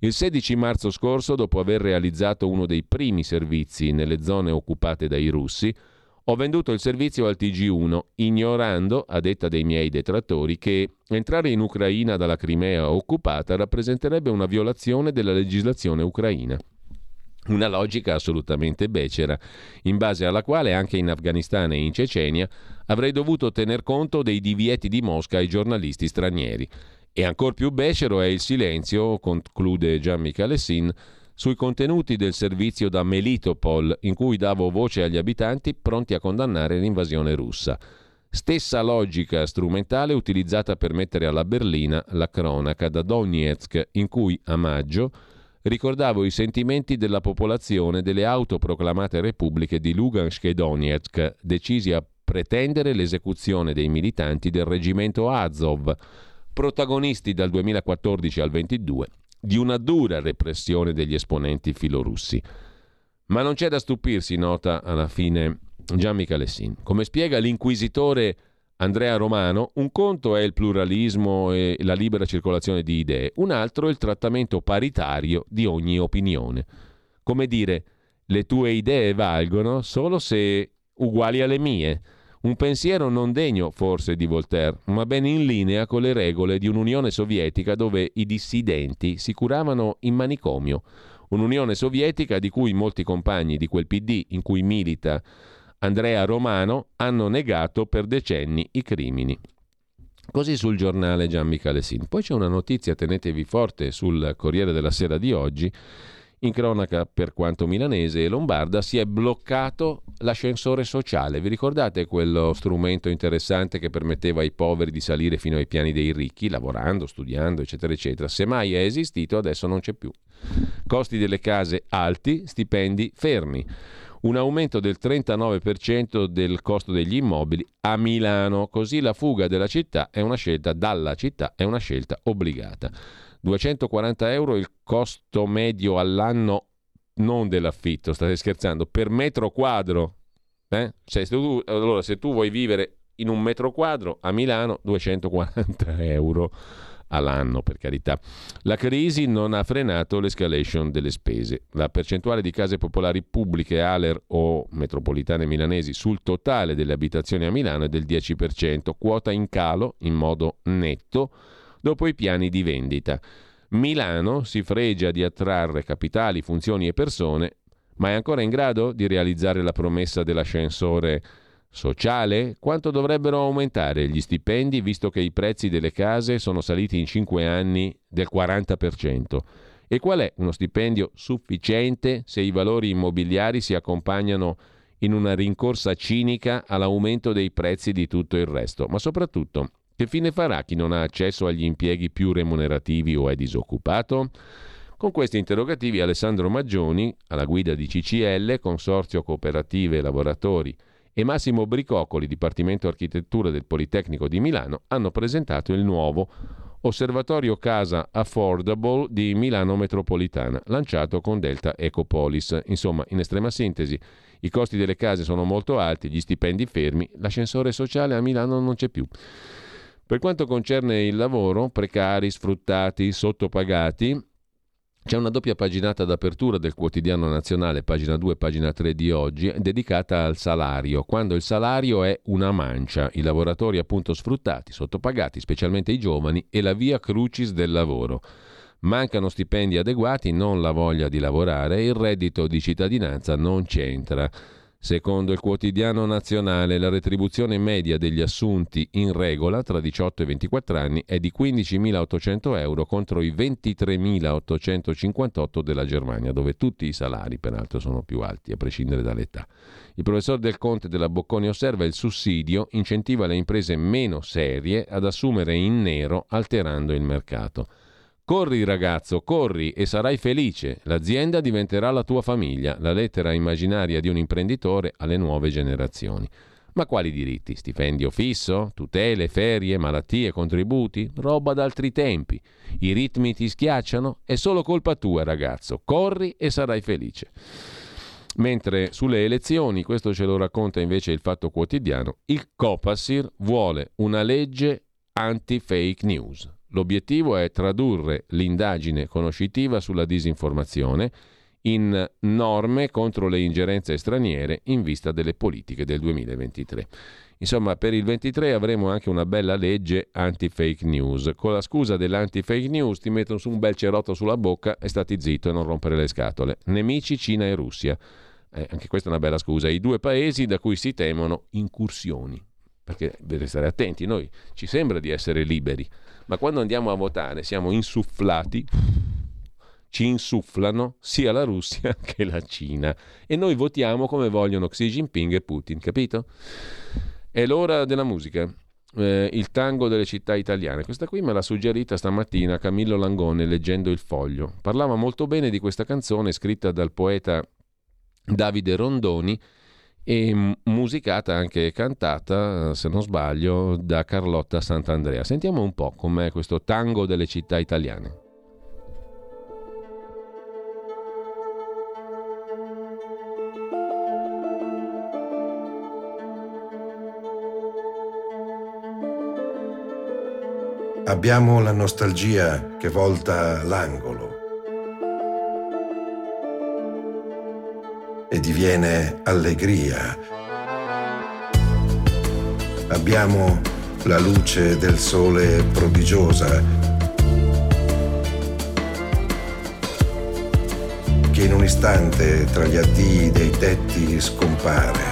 Il 16 marzo scorso, dopo aver realizzato uno dei primi servizi nelle zone occupate dai russi, ho venduto il servizio al TG1, ignorando, a detta dei miei detrattori, che entrare in Ucraina dalla Crimea occupata rappresenterebbe una violazione della legislazione ucraina. Una logica assolutamente becera, in base alla quale anche in Afghanistan e in Cecenia avrei dovuto tener conto dei divieti di Mosca ai giornalisti stranieri. E ancor più becero è il silenzio, conclude Gian Michalessin, sui contenuti del servizio da Melitopol, in cui davo voce agli abitanti pronti a condannare l'invasione russa. Stessa logica strumentale utilizzata per mettere alla berlina la cronaca da Donetsk, in cui a maggio ricordavo i sentimenti della popolazione delle autoproclamate repubbliche di Lugansk e Donetsk, decisi a pretendere l'esecuzione dei militanti del reggimento Azov, protagonisti dal 2014 al 22 di una dura repressione degli esponenti filorussi. Ma non c'è da stupirsi, nota alla fine Gian Michalessin. Come spiega l'inquisitore Andrea Romano, un conto è il pluralismo e la libera circolazione di idee, un altro è il trattamento paritario di ogni opinione. Come dire, le tue idee valgono solo se uguali alle mie. Un pensiero non degno forse di Voltaire, ma ben in linea con le regole di un'Unione Sovietica dove i dissidenti si curavano in manicomio. Un'Unione Sovietica di cui molti compagni di quel PD in cui milita Andrea Romano hanno negato per decenni i crimini. Così sul giornale Gian Michalessin. Poi c'è una notizia, tenetevi forte, sul Corriere della Sera di oggi in cronaca, per quanto milanese e lombarda, si è bloccato l'ascensore sociale. Vi ricordate quello strumento interessante che permetteva ai poveri di salire fino ai piani dei ricchi, lavorando, studiando, eccetera, eccetera? Se mai è esistito, adesso non c'è più. Costi delle case alti, stipendi fermi. Un aumento del 39% del costo degli immobili a Milano, così la fuga dalla città, è una scelta obbligata. 240 euro il costo medio all'anno non dell'affitto, state scherzando, per metro quadro. Eh? Cioè, se tu, allora, se tu vuoi vivere in un metro quadro a Milano, 240 euro all'anno, per carità. La crisi non ha frenato l'escalation delle spese. La percentuale di case popolari pubbliche ALER o metropolitane milanesi sul totale delle abitazioni a Milano è del 10%, quota in calo in modo netto dopo i piani di vendita. Milano si fregia di attrarre capitali, funzioni e persone, ma è ancora in grado di realizzare la promessa dell'ascensore Sociale? Quanto dovrebbero aumentare gli stipendi visto che i prezzi delle case sono saliti in 5 anni del 40%? E qual è uno stipendio sufficiente se i valori immobiliari si accompagnano in una rincorsa cinica all'aumento dei prezzi di tutto il resto? Ma soprattutto, che fine farà chi non ha accesso agli impieghi più remunerativi o è disoccupato? Con questi interrogativi Alessandro Maggioni, alla guida di CCL, Consorzio Cooperative Lavoratori, e Massimo Bricoccoli, Dipartimento Architettura del Politecnico di Milano, hanno presentato il nuovo Osservatorio Casa Affordable di Milano Metropolitana, lanciato con Delta Ecopolis. Insomma, in estrema sintesi, i costi delle case sono molto alti, gli stipendi fermi, l'ascensore sociale a Milano non c'è più. Per quanto concerne il lavoro, precari, sfruttati, sottopagati, c'è una doppia paginata d'apertura del quotidiano nazionale, pagina 2 e pagina 3 di oggi, dedicata al salario, quando il salario è una mancia, i lavoratori appunto sfruttati, sottopagati, specialmente i giovani, e la via crucis del lavoro. Mancano stipendi adeguati, non la voglia di lavorare, il reddito di cittadinanza non c'entra. Secondo il quotidiano nazionale, la retribuzione media degli assunti in regola tra 18 e 24 anni è di 15.800 euro contro i 23.858 della Germania, dove tutti i salari peraltro sono più alti, a prescindere dall'età. Il professor Del Conte della Bocconi osserva il sussidio incentiva le imprese meno serie ad assumere in nero alterando il mercato. Corri ragazzo, corri e sarai felice. L'azienda diventerà la tua famiglia, la lettera immaginaria di un imprenditore alle nuove generazioni. Ma quali diritti? Stipendio fisso? Tutele, ferie, malattie, contributi? Roba d'altri tempi. I ritmi ti schiacciano? È solo colpa tua, ragazzo. Corri e sarai felice. Mentre sulle elezioni, questo ce lo racconta invece il Fatto Quotidiano, il Copasir vuole una legge anti-fake news. L'obiettivo è tradurre l'indagine conoscitiva sulla disinformazione in norme contro le ingerenze straniere in vista delle politiche del 2023. Insomma, per il 23 avremo anche una bella legge anti-fake news. Con la scusa dell'anti-fake news ti mettono su un bel cerotto sulla bocca e stati zitto e non rompere le scatole. Nemici Cina e Russia. Eh, anche questa è una bella scusa. I due paesi da cui si temono incursioni. Perché deve stare attenti, noi ci sembra di essere liberi, ma quando andiamo a votare siamo insufflati, ci insufflano sia la Russia che la Cina e noi votiamo come vogliono Xi Jinping e Putin, capito? È l'ora della musica. Eh, il tango delle città italiane. Questa qui me l'ha suggerita stamattina Camillo Langone leggendo il foglio. Parlava molto bene di questa canzone scritta dal poeta Davide Rondoni e musicata anche cantata, se non sbaglio, da Carlotta Sant'Andrea. Sentiamo un po' com'è questo tango delle città italiane. Abbiamo la nostalgia che volta l'angolo e diviene allegria. Abbiamo la luce del sole prodigiosa che in un istante tra gli addii dei tetti scompare,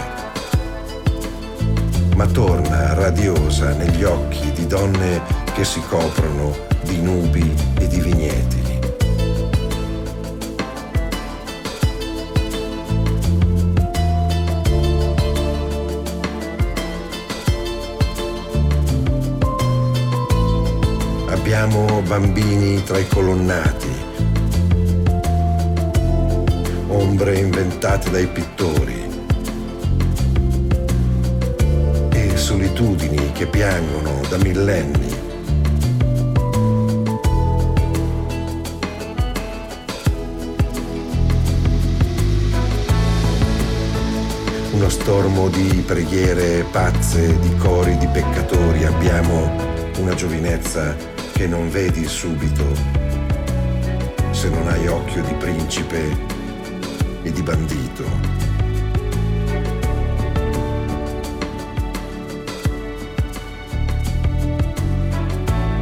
ma torna radiosa negli occhi di donne che si coprono di nubi e di vigneti. Abbiamo bambini tra i colonnati, ombre inventate dai pittori. E solitudini che piangono da millenni. Uno stormo di preghiere pazze, di cori di peccatori, abbiamo una giovinezza che non vedi subito se non hai occhio di principe e di bandito.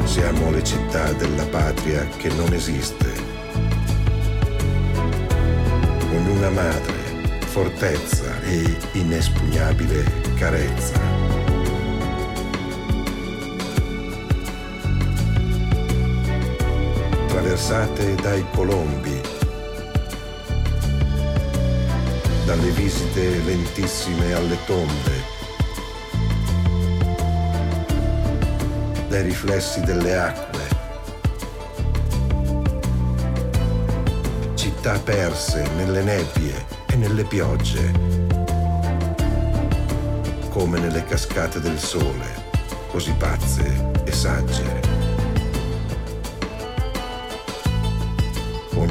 Siamo le città della patria che non esiste. Ognuna madre, fortezza e inespugnabile carezza. Attraversate dai colombi, dalle visite lentissime alle tombe, dai riflessi delle acque, città perse nelle nebbie e nelle piogge, come nelle cascate del sole, così pazze e sagge.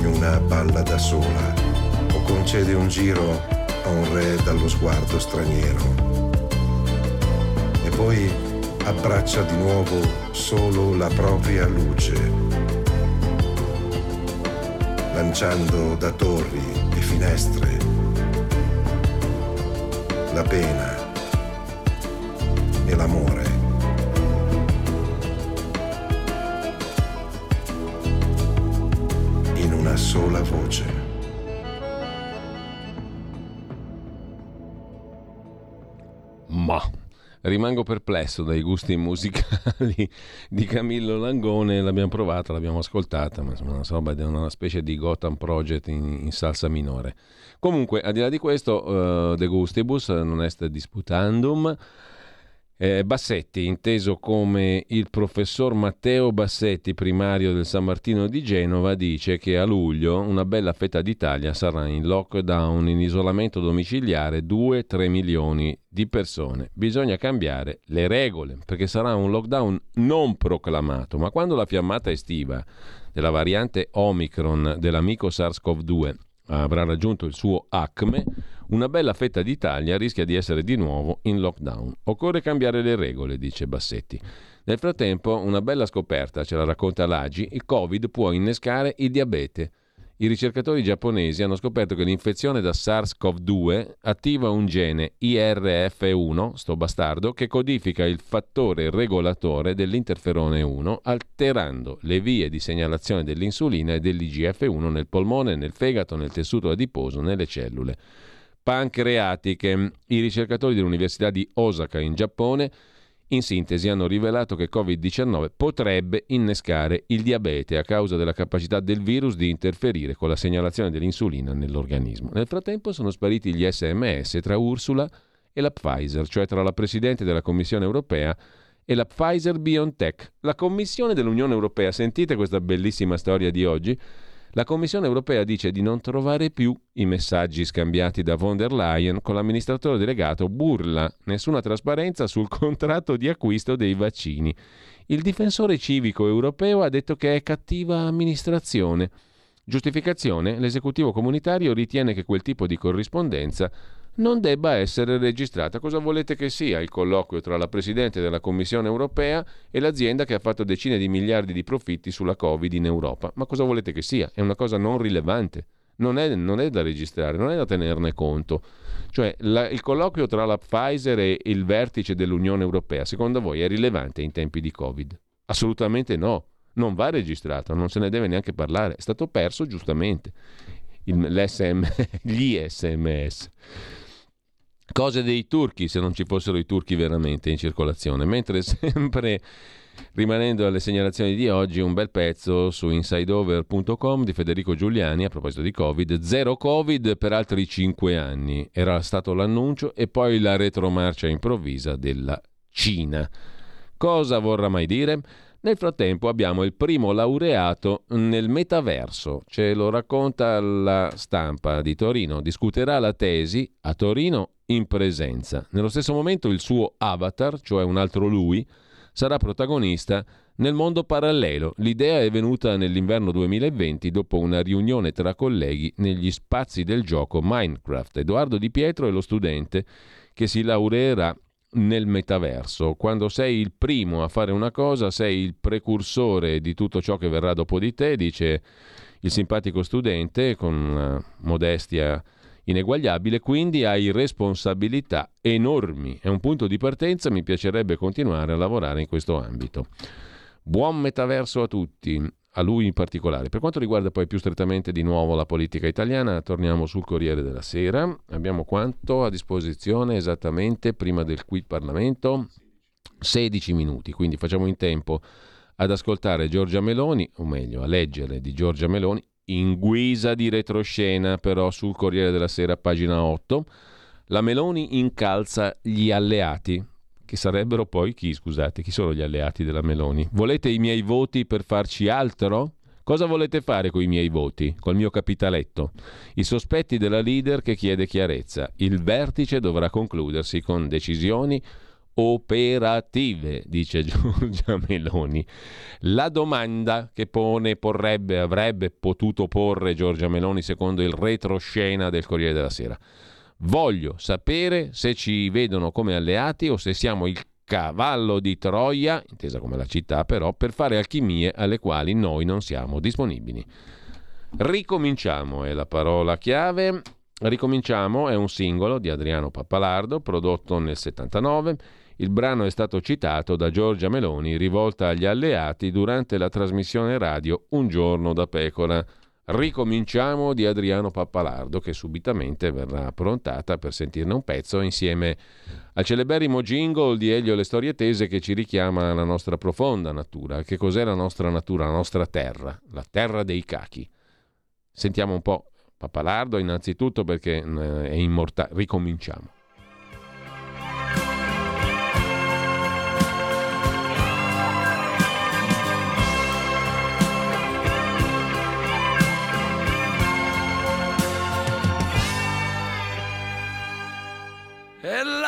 Ognuna balla da sola o concede un giro a un re dallo sguardo straniero. E poi abbraccia di nuovo solo la propria luce, lanciando da torri e finestre la pena e l'amore. Sola voce. Ma rimango perplesso dai gusti musicali di Camillo Langone. L'abbiamo provata, l'abbiamo ascoltata, ma insomma, una, roba, una specie di Gotham Project in, in salsa minore. Comunque, al di là di questo, uh, De Gustibus non est disputandum. Eh, Bassetti, inteso come il professor Matteo Bassetti, primario del San Martino di Genova, dice che a luglio una bella fetta d'Italia sarà in lockdown, in isolamento domiciliare, 2-3 milioni di persone. Bisogna cambiare le regole, perché sarà un lockdown non proclamato, ma quando la fiammata estiva della variante Omicron dell'amico SARS-CoV-2 avrà raggiunto il suo acme, una bella fetta d'Italia rischia di essere di nuovo in lockdown. Occorre cambiare le regole, dice Bassetti. Nel frattempo, una bella scoperta, ce la racconta l'Agi, il Covid può innescare il diabete. I ricercatori giapponesi hanno scoperto che l'infezione da SARS-CoV-2 attiva un gene IRF1, sto bastardo, che codifica il fattore regolatore dell'interferone 1, alterando le vie di segnalazione dell'insulina e dell'IGF1 nel polmone, nel fegato, nel tessuto adiposo, nelle cellule pancreatiche. I ricercatori dell'Università di Osaka in Giappone in sintesi hanno rivelato che Covid-19 potrebbe innescare il diabete a causa della capacità del virus di interferire con la segnalazione dell'insulina nell'organismo. Nel frattempo sono spariti gli sms tra Ursula e la Pfizer, cioè tra la Presidente della Commissione europea e la Pfizer BioNTech. La Commissione dell'Unione Europea, sentite questa bellissima storia di oggi, la Commissione europea dice di non trovare più i messaggi scambiati da von der Leyen con l'amministratore delegato burla nessuna trasparenza sul contratto di acquisto dei vaccini. Il difensore civico europeo ha detto che è cattiva amministrazione. Giustificazione? L'esecutivo comunitario ritiene che quel tipo di corrispondenza non debba essere registrata. Cosa volete che sia il colloquio tra la Presidente della Commissione europea e l'azienda che ha fatto decine di miliardi di profitti sulla Covid in Europa? Ma cosa volete che sia? È una cosa non rilevante. Non è, non è da registrare, non è da tenerne conto. Cioè, la, il colloquio tra la Pfizer e il vertice dell'Unione Europea, secondo voi è rilevante in tempi di Covid? Assolutamente no. Non va registrato, non se ne deve neanche parlare. È stato perso giustamente il, gli SMS. Cose dei turchi, se non ci fossero i turchi veramente in circolazione. Mentre sempre rimanendo alle segnalazioni di oggi, un bel pezzo su insideover.com di Federico Giuliani a proposito di Covid. Zero Covid per altri cinque anni. Era stato l'annuncio e poi la retromarcia improvvisa della Cina. Cosa vorrà mai dire? Nel frattempo abbiamo il primo laureato nel metaverso, ce lo racconta la stampa di Torino. Discuterà la tesi a Torino in presenza. Nello stesso momento il suo avatar, cioè un altro lui, sarà protagonista nel mondo parallelo. L'idea è venuta nell'inverno 2020 dopo una riunione tra colleghi negli spazi del gioco Minecraft. Edoardo Di Pietro è lo studente che si laureerà nel metaverso. Quando sei il primo a fare una cosa, sei il precursore di tutto ciò che verrà dopo di te, dice il simpatico studente con una modestia ineguagliabile, quindi hai responsabilità enormi. È un punto di partenza, mi piacerebbe continuare a lavorare in questo ambito. Buon metaverso a tutti, a lui in particolare. Per quanto riguarda poi più strettamente di nuovo la politica italiana, torniamo sul Corriere della Sera. Abbiamo quanto a disposizione esattamente prima del qui Parlamento? 16 minuti, quindi facciamo in tempo ad ascoltare Giorgia Meloni, o meglio a leggere di Giorgia Meloni in guisa di retroscena però sul Corriere della Sera, pagina 8, la Meloni incalza gli alleati, che sarebbero poi chi, scusate, chi sono gli alleati della Meloni? Volete i miei voti per farci altro? Cosa volete fare con i miei voti, col mio capitaletto? I sospetti della leader che chiede chiarezza. Il vertice dovrà concludersi con decisioni operative, dice Giorgia Meloni. La domanda che pone, porrebbe, avrebbe potuto porre Giorgia Meloni secondo il retroscena del Corriere della Sera. Voglio sapere se ci vedono come alleati o se siamo il cavallo di Troia, intesa come la città però, per fare alchimie alle quali noi non siamo disponibili. Ricominciamo è la parola chiave. Ricominciamo è un singolo di Adriano Pappalardo prodotto nel 79 il brano è stato citato da Giorgia Meloni, rivolta agli alleati durante la trasmissione radio Un giorno da pecora. Ricominciamo di Adriano Pappalardo, che subitamente verrà approntata per sentirne un pezzo insieme al celeberrimo jingle di Elio Le Storie Tese che ci richiama alla nostra profonda natura. Che cos'è la nostra natura, la nostra terra, la terra dei cachi? Sentiamo un po' Pappalardo innanzitutto perché eh, è immortale. Ricominciamo.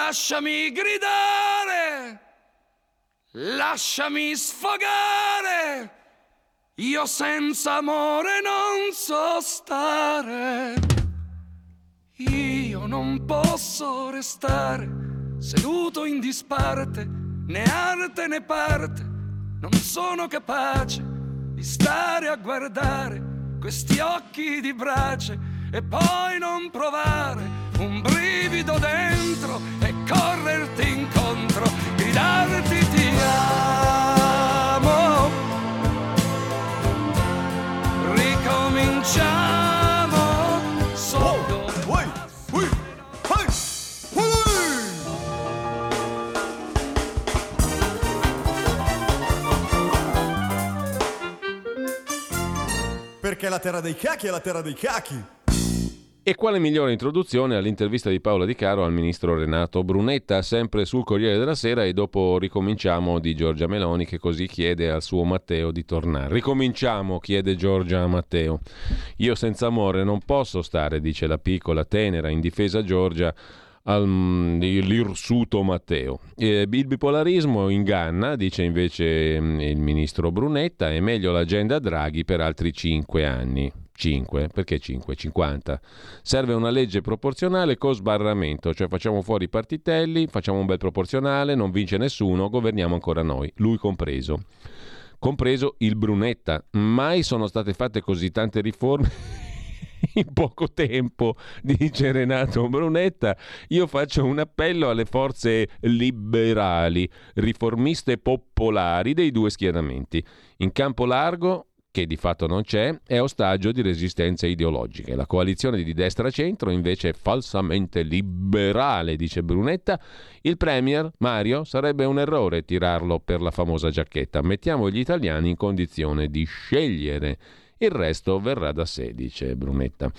Lasciami gridare, lasciami sfogare, io senza amore non so stare, io non posso restare seduto in disparte, né arte né parte, non sono capace di stare a guardare questi occhi di brace e poi non provare un brivido dentro e correrti incontro, gridarti ti amo. Ricominciamo solo. Perché la terra dei cachi è la terra dei cachi. E quale migliore introduzione all'intervista di Paola Di Caro al ministro Renato Brunetta, sempre sul Corriere della Sera e dopo ricominciamo di Giorgia Meloni che così chiede al suo Matteo di tornare. Ricominciamo, chiede Giorgia a Matteo. Io senza amore non posso stare, dice la piccola, tenera, indifesa Giorgia all'irsuto Matteo. Il bipolarismo inganna, dice invece mm, il ministro Brunetta, è meglio l'agenda Draghi per altri cinque anni. 5, perché 5? 50. Serve una legge proporzionale con sbarramento, cioè facciamo fuori i partitelli, facciamo un bel proporzionale, non vince nessuno, governiamo ancora noi, lui compreso. Compreso il Brunetta. Mai sono state fatte così tante riforme in poco tempo, dice Renato Brunetta. Io faccio un appello alle forze liberali, riformiste popolari dei due schieramenti. In campo largo che di fatto non c'è, è ostaggio di resistenze ideologiche. La coalizione di destra-centro invece è falsamente liberale, dice Brunetta. Il Premier, Mario, sarebbe un errore tirarlo per la famosa giacchetta. Mettiamo gli italiani in condizione di scegliere. Il resto verrà da sé, dice Brunetta.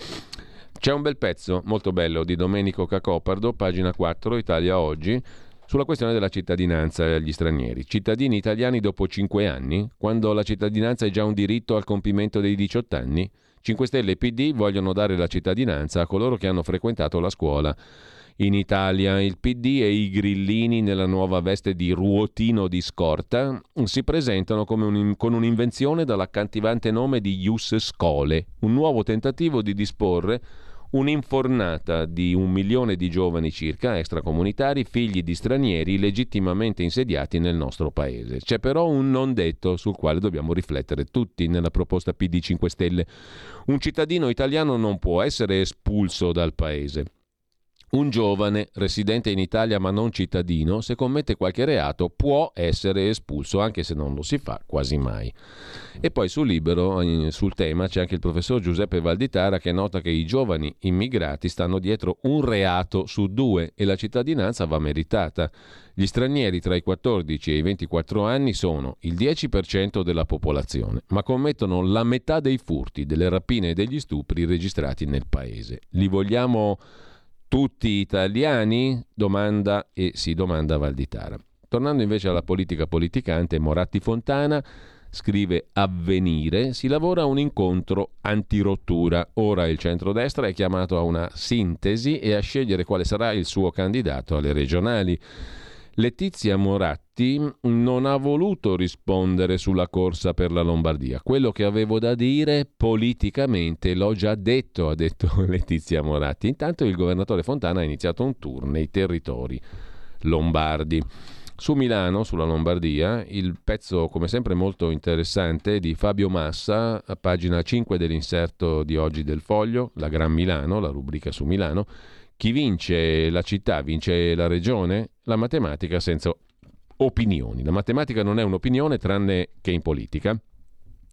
C'è un bel pezzo molto bello di Domenico Cacopardo, pagina 4, Italia Oggi sulla questione della cittadinanza agli stranieri. Cittadini italiani dopo 5 anni, quando la cittadinanza è già un diritto al compimento dei 18 anni? 5 Stelle e PD vogliono dare la cittadinanza a coloro che hanno frequentato la scuola. In Italia il PD e i grillini nella nuova veste di ruotino di scorta si presentano un, con un'invenzione dall'accattivante nome di Ius Scole, un nuovo tentativo di disporre un'infornata di un milione di giovani circa extracomunitari, figli di stranieri legittimamente insediati nel nostro paese. C'è però un non detto sul quale dobbiamo riflettere tutti nella proposta PD 5 Stelle. Un cittadino italiano non può essere espulso dal paese. Un giovane residente in Italia ma non cittadino, se commette qualche reato, può essere espulso, anche se non lo si fa quasi mai. E poi sul libero, sul tema, c'è anche il professor Giuseppe Valditara che nota che i giovani immigrati stanno dietro un reato su due e la cittadinanza va meritata. Gli stranieri tra i 14 e i 24 anni sono il 10% della popolazione, ma commettono la metà dei furti, delle rapine e degli stupri registrati nel paese. Li vogliamo tutti italiani? Domanda e si domanda Valditara. Tornando invece alla politica politicante, Moratti Fontana scrive Avvenire, si lavora un incontro antirottura. Ora il centrodestra è chiamato a una sintesi e a scegliere quale sarà il suo candidato alle regionali. Letizia Moratti non ha voluto rispondere sulla corsa per la Lombardia. Quello che avevo da dire politicamente l'ho già detto, ha detto Letizia Moratti. Intanto il governatore Fontana ha iniziato un tour nei territori lombardi. Su Milano, sulla Lombardia, il pezzo come sempre molto interessante di Fabio Massa, a pagina 5 dell'inserto di oggi del Foglio, la Gran Milano, la rubrica su Milano, chi vince la città, vince la regione, la matematica senza opinioni. La matematica non è un'opinione tranne che in politica,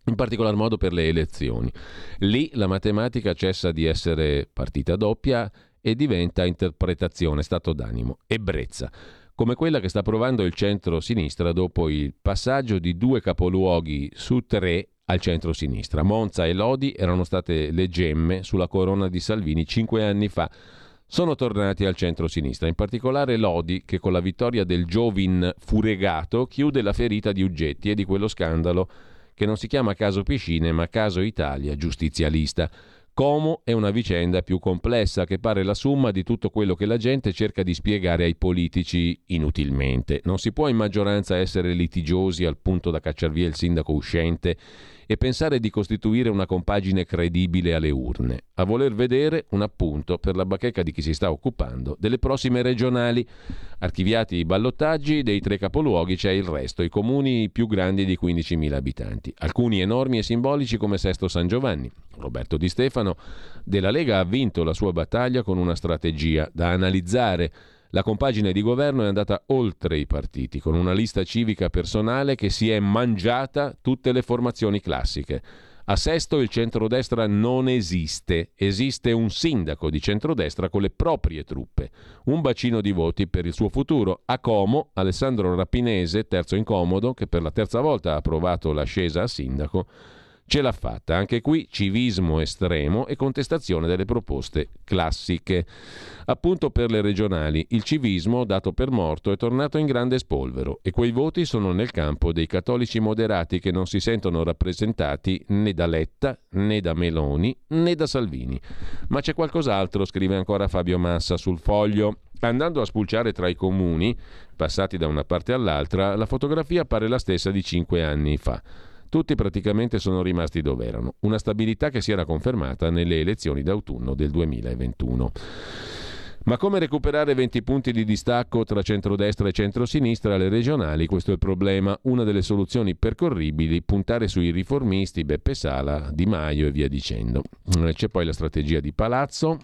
in particolar modo per le elezioni. Lì la matematica cessa di essere partita doppia e diventa interpretazione, stato d'animo, ebbrezza, come quella che sta provando il centro-sinistra dopo il passaggio di due capoluoghi su tre al centro-sinistra. Monza e Lodi erano state le gemme sulla corona di Salvini cinque anni fa sono tornati al centro-sinistra, in particolare Lodi che con la vittoria del Giovin furegato chiude la ferita di Uggetti e di quello scandalo che non si chiama caso Piscine ma caso Italia giustizialista. Como è una vicenda più complessa che pare la somma di tutto quello che la gente cerca di spiegare ai politici inutilmente. Non si può in maggioranza essere litigiosi al punto da cacciar via il sindaco uscente e pensare di costituire una compagine credibile alle urne, a voler vedere un appunto per la bacheca di chi si sta occupando delle prossime regionali. Archiviati i ballottaggi, dei tre capoluoghi c'è il resto, i comuni più grandi di 15.000 abitanti, alcuni enormi e simbolici come Sesto San Giovanni. Roberto Di Stefano della Lega ha vinto la sua battaglia con una strategia da analizzare la compagine di governo è andata oltre i partiti, con una lista civica personale che si è mangiata tutte le formazioni classiche. A Sesto il centrodestra non esiste, esiste un sindaco di centrodestra con le proprie truppe, un bacino di voti per il suo futuro. A Como, Alessandro Rapinese, terzo incomodo, che per la terza volta ha approvato l'ascesa a sindaco, Ce l'ha fatta, anche qui civismo estremo e contestazione delle proposte classiche. Appunto per le regionali, il civismo, dato per morto, è tornato in grande spolvero e quei voti sono nel campo dei cattolici moderati che non si sentono rappresentati né da Letta, né da Meloni, né da Salvini. Ma c'è qualcos'altro, scrive ancora Fabio Massa sul foglio. Andando a spulciare tra i comuni, passati da una parte all'altra, la fotografia pare la stessa di cinque anni fa. Tutti praticamente sono rimasti dove erano, una stabilità che si era confermata nelle elezioni d'autunno del 2021. Ma come recuperare 20 punti di distacco tra centrodestra e centrosinistra alle regionali? Questo è il problema. Una delle soluzioni percorribili, puntare sui riformisti, Beppe Sala, Di Maio e via dicendo. Eh, c'è poi la strategia di Palazzo.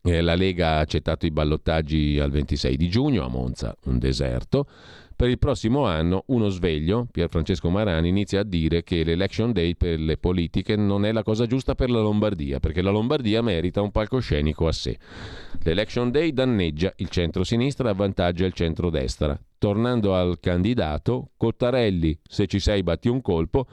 Eh, la Lega ha accettato i ballottaggi al 26 di giugno a Monza, un deserto. Per il prossimo anno uno sveglio, Pier Francesco Marani, inizia a dire che l'election day per le politiche non è la cosa giusta per la Lombardia, perché la Lombardia merita un palcoscenico a sé. L'election day danneggia il centro-sinistra e avvantaggia il centro-destra. Tornando al candidato, Cottarelli, se ci sei batti un colpo,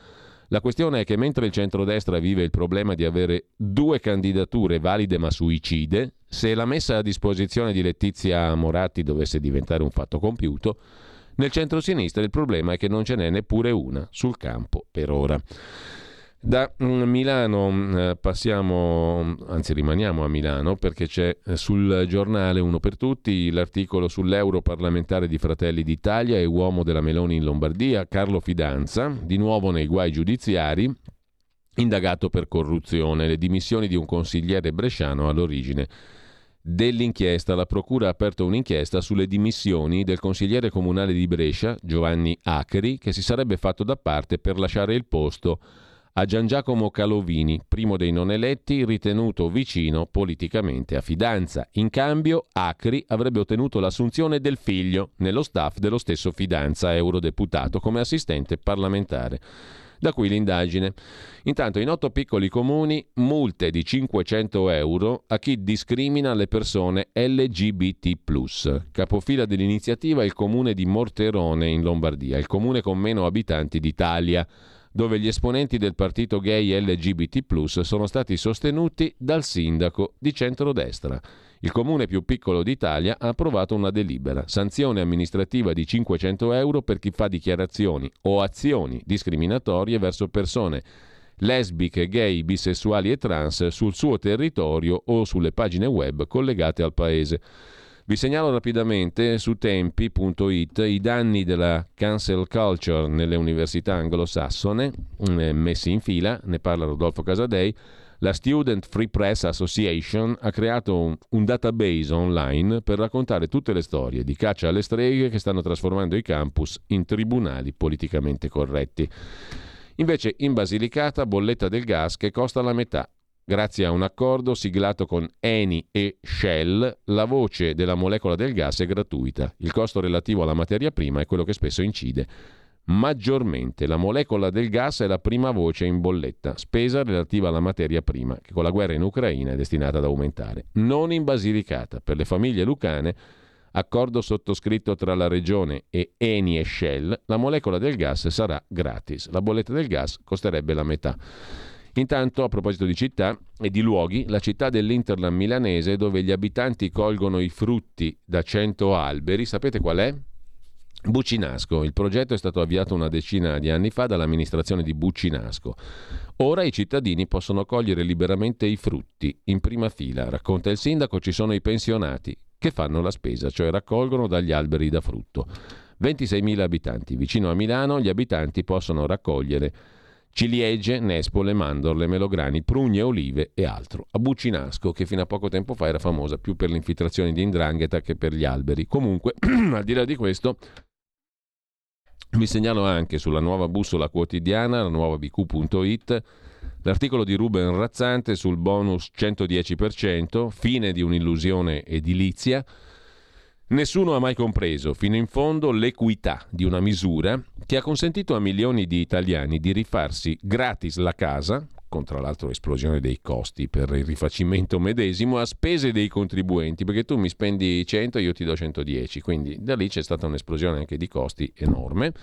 la questione è che mentre il centrodestra vive il problema di avere due candidature valide ma suicide, se la messa a disposizione di Letizia Moratti dovesse diventare un fatto compiuto, nel centro-sinistra il problema è che non ce n'è neppure una sul campo per ora. Da mm, Milano eh, passiamo, anzi rimaniamo a Milano perché c'è eh, sul giornale Uno per Tutti l'articolo sull'europarlamentare di Fratelli d'Italia e uomo della Meloni in Lombardia, Carlo Fidanza, di nuovo nei guai giudiziari, indagato per corruzione. Le dimissioni di un consigliere bresciano all'origine dell'inchiesta. La Procura ha aperto un'inchiesta sulle dimissioni del consigliere comunale di Brescia, Giovanni Acri, che si sarebbe fatto da parte per lasciare il posto a Gian Giacomo Calovini, primo dei non eletti, ritenuto vicino politicamente a Fidanza. In cambio, Acri avrebbe ottenuto l'assunzione del figlio nello staff dello stesso Fidanza, eurodeputato, come assistente parlamentare. Da qui l'indagine. Intanto in otto piccoli comuni multe di 500 euro a chi discrimina le persone LGBT. Capofila dell'iniziativa è il comune di Morterone in Lombardia, il comune con meno abitanti d'Italia dove gli esponenti del partito gay LGBT sono stati sostenuti dal sindaco di centrodestra. Il comune più piccolo d'Italia ha approvato una delibera, sanzione amministrativa di 500 euro per chi fa dichiarazioni o azioni discriminatorie verso persone lesbiche, gay, bisessuali e trans sul suo territorio o sulle pagine web collegate al paese. Vi segnalo rapidamente su tempi.it i danni della cancel culture nelle università anglosassone eh, messi in fila, ne parla Rodolfo Casadei. La Student Free Press Association ha creato un, un, database online per raccontare tutte le storie di caccia alle streghe che stanno trasformando i campus in tribunali politicamente corretti. Invece in Basilicata bolletta del gas che costa la metà. Grazie a un accordo siglato con Eni e Shell, la voce della molecola del gas è gratuita. Il costo relativo alla materia prima è quello che spesso incide maggiormente. La molecola del gas è la prima voce in bolletta, spesa relativa alla materia prima, che con la guerra in Ucraina è destinata ad aumentare. Non in Basilicata. Per le famiglie lucane, accordo sottoscritto tra la regione e Eni e Shell, la molecola del gas sarà gratis. La bolletta del gas costerebbe la metà. Intanto, a proposito di città e di luoghi, la città dell'Interland milanese dove gli abitanti colgono i frutti da 100 alberi, sapete qual è? Buccinasco. Il progetto è stato avviato una decina di anni fa dall'amministrazione di Buccinasco. Ora i cittadini possono cogliere liberamente i frutti. In prima fila, racconta il sindaco, ci sono i pensionati che fanno la spesa, cioè raccolgono dagli alberi da frutto. 26.000 abitanti. Vicino a Milano gli abitanti possono raccogliere ciliegie, nespole, mandorle, melograni, prugne, olive e altro. A Buccinasco, che fino a poco tempo fa era famosa più per le infiltrazioni di indrangheta che per gli alberi. Comunque, al di là di questo, vi segnalo anche sulla nuova bussola quotidiana, la nuova bq.it, l'articolo di Ruben Razzante sul bonus 110%, fine di un'illusione edilizia. Nessuno ha mai compreso fino in fondo l'equità di una misura che ha consentito a milioni di italiani di rifarsi gratis la casa, con tra l'altro esplosione dei costi per il rifacimento medesimo a spese dei contribuenti, perché tu mi spendi 100 e io ti do 110, quindi da lì c'è stata un'esplosione anche di costi enorme.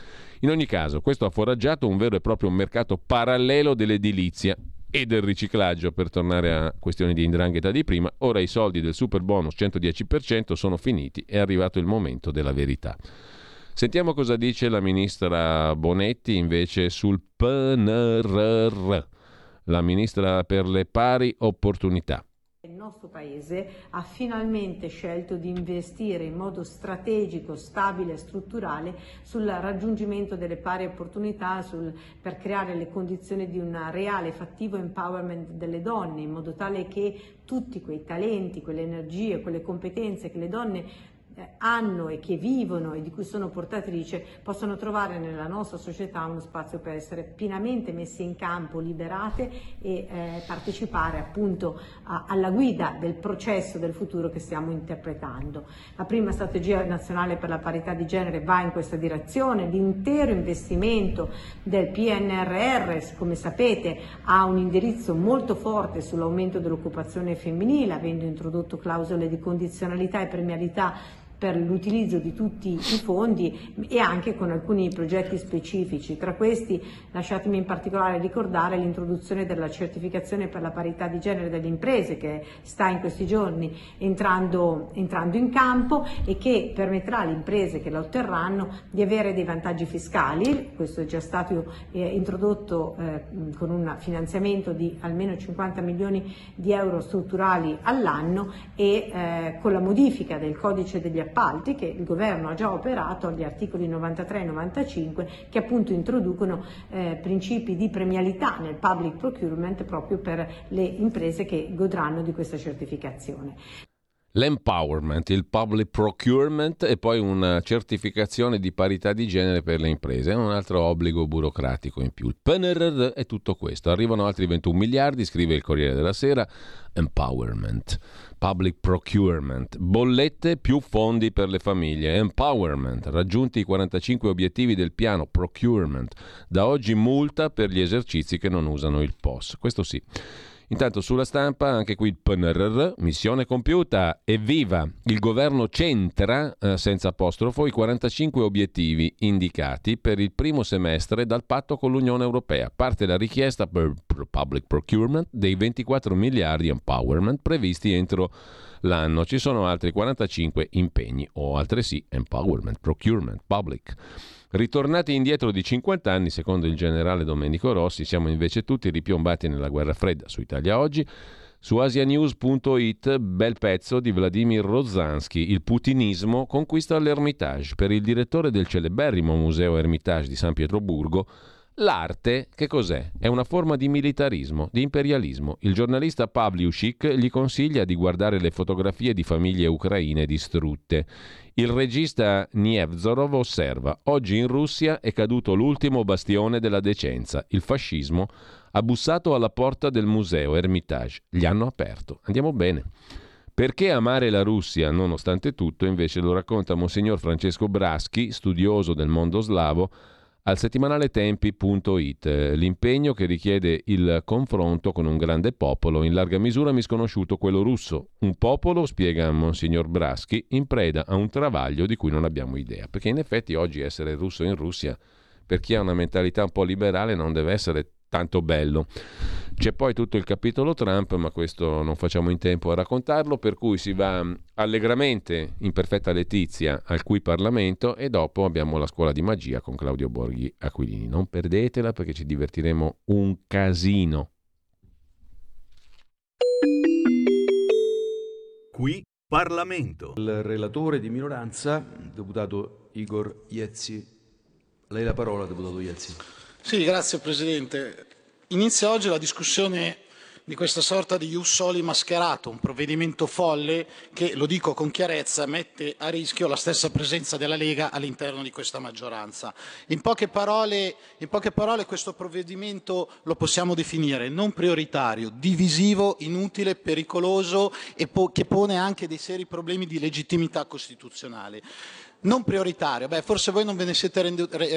In ogni caso, questo ha foraggiato un vero e proprio mercato parallelo dell'edilizia e del riciclaggio, per tornare a questioni di indrangheta di prima, ora i soldi del super bonus 110% sono finiti, è arrivato il momento della verità. Sentiamo cosa dice la ministra Bonetti invece sul PNRR la ministra per le pari opportunità. Il nostro Paese ha finalmente scelto di investire in modo strategico, stabile e strutturale sul raggiungimento delle pari opportunità sul, per creare le condizioni di un reale fattivo empowerment delle donne, in modo tale che tutti quei talenti, quelle energie, quelle competenze che le donne hanno e che vivono e di cui sono portatrice possono trovare nella nostra società uno spazio per essere pienamente messi in campo, liberate e eh, partecipare appunto a, alla guida del processo del futuro che stiamo interpretando. La prima strategia nazionale per la parità di genere va in questa direzione, l'intero investimento del PNRR, come sapete, ha un indirizzo molto forte sull'aumento dell'occupazione femminile, avendo introdotto clausole di condizionalità e premialità per l'utilizzo di tutti i fondi e anche con alcuni progetti specifici. Tra questi lasciatemi in particolare ricordare l'introduzione della certificazione per la parità di genere delle imprese che sta in questi giorni entrando, entrando in campo e che permetterà alle imprese che la otterranno di avere dei vantaggi fiscali, questo è già stato eh, introdotto eh, con un finanziamento di almeno 50 milioni di euro strutturali all'anno e eh, con la modifica del codice degli appalti che il governo ha già operato agli articoli 93 e 95 che appunto introducono eh, principi di premialità nel public procurement proprio per le imprese che godranno di questa certificazione l'empowerment, il public procurement e poi una certificazione di parità di genere per le imprese. Un altro obbligo burocratico in più. Il PNRR è tutto questo. Arrivano altri 21 miliardi, scrive il Corriere della Sera. Empowerment, public procurement, bollette più fondi per le famiglie, empowerment, raggiunti i 45 obiettivi del piano procurement. Da oggi multa per gli esercizi che non usano il POS. Questo sì. Intanto sulla stampa anche qui il PNRR, missione compiuta, evviva! Il governo centra, eh, senza apostrofo, i 45 obiettivi indicati per il primo semestre dal patto con l'Unione Europea. Parte la richiesta per public procurement dei 24 miliardi empowerment previsti entro l'anno. Ci sono altri 45 impegni o altresì empowerment, procurement, public. Ritornati indietro di 50 anni, secondo il generale Domenico Rossi, siamo invece tutti ripiombati nella guerra fredda. Su Italia Oggi, su asianews.it, bel pezzo di Vladimir Rozansky, Il putinismo conquista l'Ermitage. Per il direttore del celeberrimo Museo Ermitage di San Pietroburgo, L'arte, che cos'è? È una forma di militarismo, di imperialismo. Il giornalista Pavliushik gli consiglia di guardare le fotografie di famiglie ucraine distrutte. Il regista Nievzorov osserva: Oggi in Russia è caduto l'ultimo bastione della decenza. Il fascismo ha bussato alla porta del museo Hermitage. Gli hanno aperto. Andiamo bene. Perché amare la Russia, nonostante tutto, invece lo racconta Monsignor Francesco Braschi, studioso del mondo slavo, al settimanale tempi.it, l'impegno che richiede il confronto con un grande popolo, in larga misura misconosciuto quello russo. Un popolo, spiega Monsignor Braschi, in preda a un travaglio di cui non abbiamo idea. Perché in effetti oggi essere russo in Russia, per chi ha una mentalità un po' liberale, non deve essere tanto bello. C'è poi tutto il capitolo Trump, ma questo non facciamo in tempo a raccontarlo, per cui si va mm, allegramente in perfetta letizia al cui Parlamento e dopo abbiamo la scuola di magia con Claudio Borghi Aquilini. Non perdetela perché ci divertiremo un casino. Qui Parlamento. Il relatore di minoranza, deputato Igor Iezzi. Lei la parola, deputato Iezzi. Sì, grazie Presidente. Inizia oggi la discussione di questa sorta di Ius Soli mascherato, un provvedimento folle che, lo dico con chiarezza, mette a rischio la stessa presenza della Lega all'interno di questa maggioranza. In poche parole, in poche parole questo provvedimento lo possiamo definire non prioritario, divisivo, inutile, pericoloso e po- che pone anche dei seri problemi di legittimità costituzionale non prioritario, beh, forse voi non ve ne siete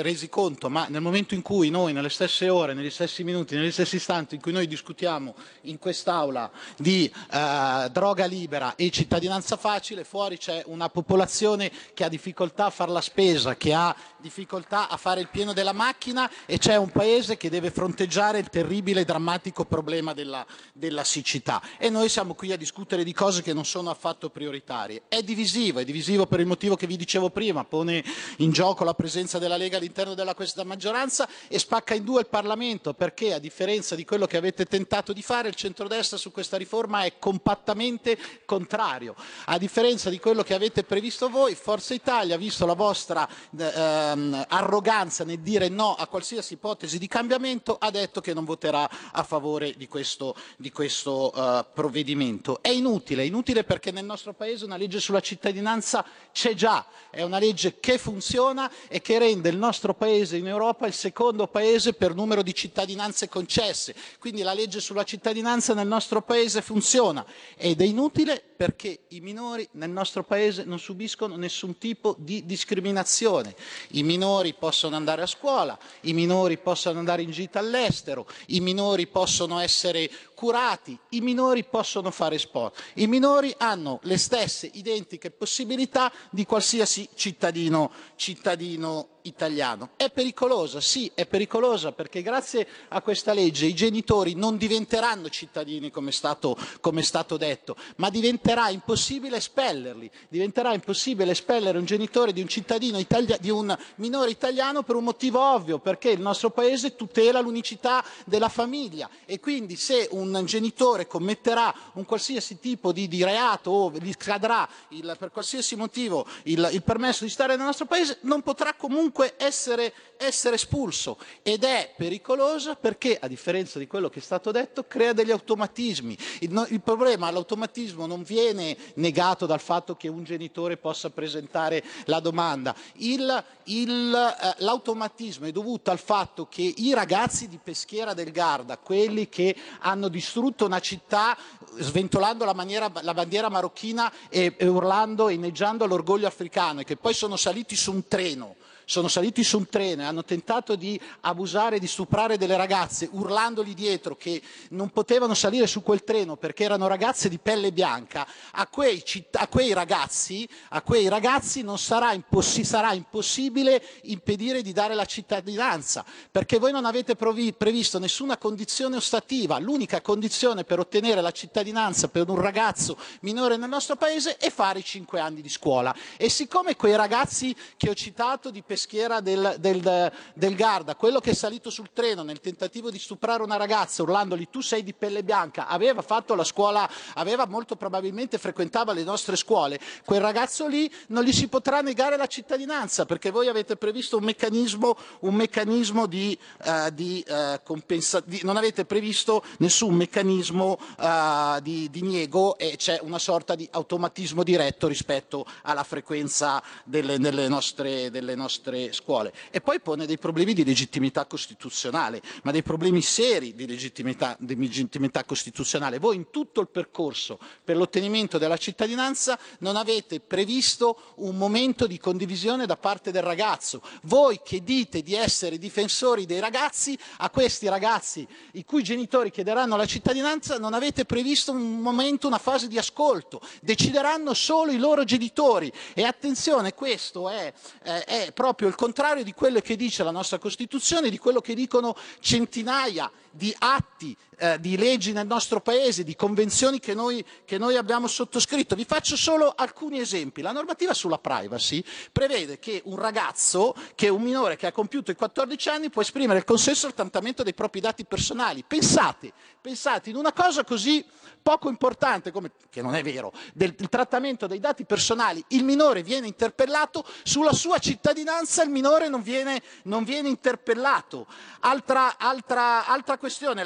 resi conto, ma nel momento in cui noi, nelle stesse ore, negli stessi minuti, negli stessi istanti in cui noi discutiamo in quest'Aula di eh, droga libera e cittadinanza facile, fuori c'è una popolazione che ha difficoltà a fare la spesa, che ha difficoltà a fare il pieno della macchina e c'è un paese che deve fronteggiare il terribile e drammatico problema della, della siccità. E noi siamo qui a discutere di cose che non sono affatto prioritarie. È divisivo, è divisivo per il motivo che vi dicevo prima, pone in gioco la presenza della Lega all'interno della questa maggioranza e spacca in due il Parlamento perché a differenza di quello che avete tentato di fare il centrodestra su questa riforma è compattamente contrario. A differenza di quello che avete previsto voi, Forza Italia, visto la vostra ehm, arroganza nel dire no a qualsiasi ipotesi di cambiamento, ha detto che non voterà a favore di questo, di questo uh, provvedimento. È inutile, è inutile perché nel nostro Paese una legge sulla cittadinanza c'è già, è una legge che funziona e che rende il nostro Paese in Europa il secondo Paese per numero di cittadinanze concesse. Quindi la legge sulla cittadinanza nel nostro Paese funziona ed è inutile perché i minori nel nostro Paese non subiscono nessun tipo di discriminazione. I minori possono andare a scuola, i minori possono andare in gita all'estero, i minori possono essere curati, i minori possono fare sport. I minori hanno le stesse identiche possibilità di qualsiasi cittadino, cittadino italiano. È pericolosa, sì, è pericolosa perché grazie a questa legge i genitori non diventeranno cittadini come è stato, come è stato detto, ma diventerà impossibile espellerli, diventerà impossibile espellere un genitore di un cittadino italia- di un minore italiano per un motivo ovvio, perché il nostro paese tutela l'unicità della famiglia e quindi se un genitore commetterà un qualsiasi tipo di, di reato o gli scadrà il, per qualsiasi motivo il, il permesso di stare nel nostro paese, non potrà comunque essere, essere espulso ed è pericolosa perché, a differenza di quello che è stato detto, crea degli automatismi. Il, il problema, l'automatismo non viene negato dal fatto che un genitore possa presentare la domanda. Il, il, eh, l'automatismo è dovuto al fatto che i ragazzi di Peschiera del Garda, quelli che hanno distrutto una città sventolando la, maniera, la bandiera marocchina e, e urlando e inneggiando l'orgoglio africano e che poi sono saliti su un treno sono saliti su un treno e hanno tentato di abusare, di stuprare delle ragazze, urlandogli dietro che non potevano salire su quel treno perché erano ragazze di pelle bianca, a quei, a quei ragazzi, a quei ragazzi non sarà, impossi- sarà, impossibile impedire di dare la cittadinanza, perché voi non avete provi- previsto nessuna condizione ostativa. L'unica condizione per ottenere la cittadinanza per un ragazzo minore nel nostro paese è fare i cinque anni di scuola. E siccome quei ragazzi che ho citato di peschiera del, del, del, Garda, quello che è salito sul treno nel tentativo di stuprare una ragazza urlandogli tu sei di pelle bianca, aveva fatto la scuola, aveva molto probabilmente frequentava le nostre scuole, quel ragazzo lì non gli si potrà negare la cittadinanza perché voi avete previsto un meccanismo, un meccanismo di, uh, di uh, compensa- non avete previsto nessun meccanismo uh, di, di niego e c'è una sorta di automatismo diretto rispetto alla frequenza delle, delle, nostre, delle nostre nostre scuole e poi pone dei problemi di legittimità costituzionale, ma dei problemi seri di legittimità, di legittimità costituzionale. Voi in tutto il percorso per l'ottenimento della cittadinanza non avete previsto un momento di condivisione da parte del ragazzo. Voi che dite di essere difensori dei ragazzi, a questi ragazzi i cui genitori chiederanno la cittadinanza non avete previsto un momento, una fase di ascolto. Decideranno solo i loro genitori e attenzione, questo è, è, è proprio proprio il contrario di quello che dice la nostra Costituzione, di quello che dicono centinaia di atti, eh, di leggi nel nostro Paese, di convenzioni che noi, che noi abbiamo sottoscritto. Vi faccio solo alcuni esempi. La normativa sulla privacy prevede che un ragazzo, che un minore che ha compiuto i 14 anni, può esprimere il consenso al trattamento dei propri dati personali. Pensate, pensate in una cosa così poco importante, come, che non è vero, del trattamento dei dati personali, il minore viene interpellato, sulla sua cittadinanza il minore non viene, non viene interpellato. Altra, altra, altra questione,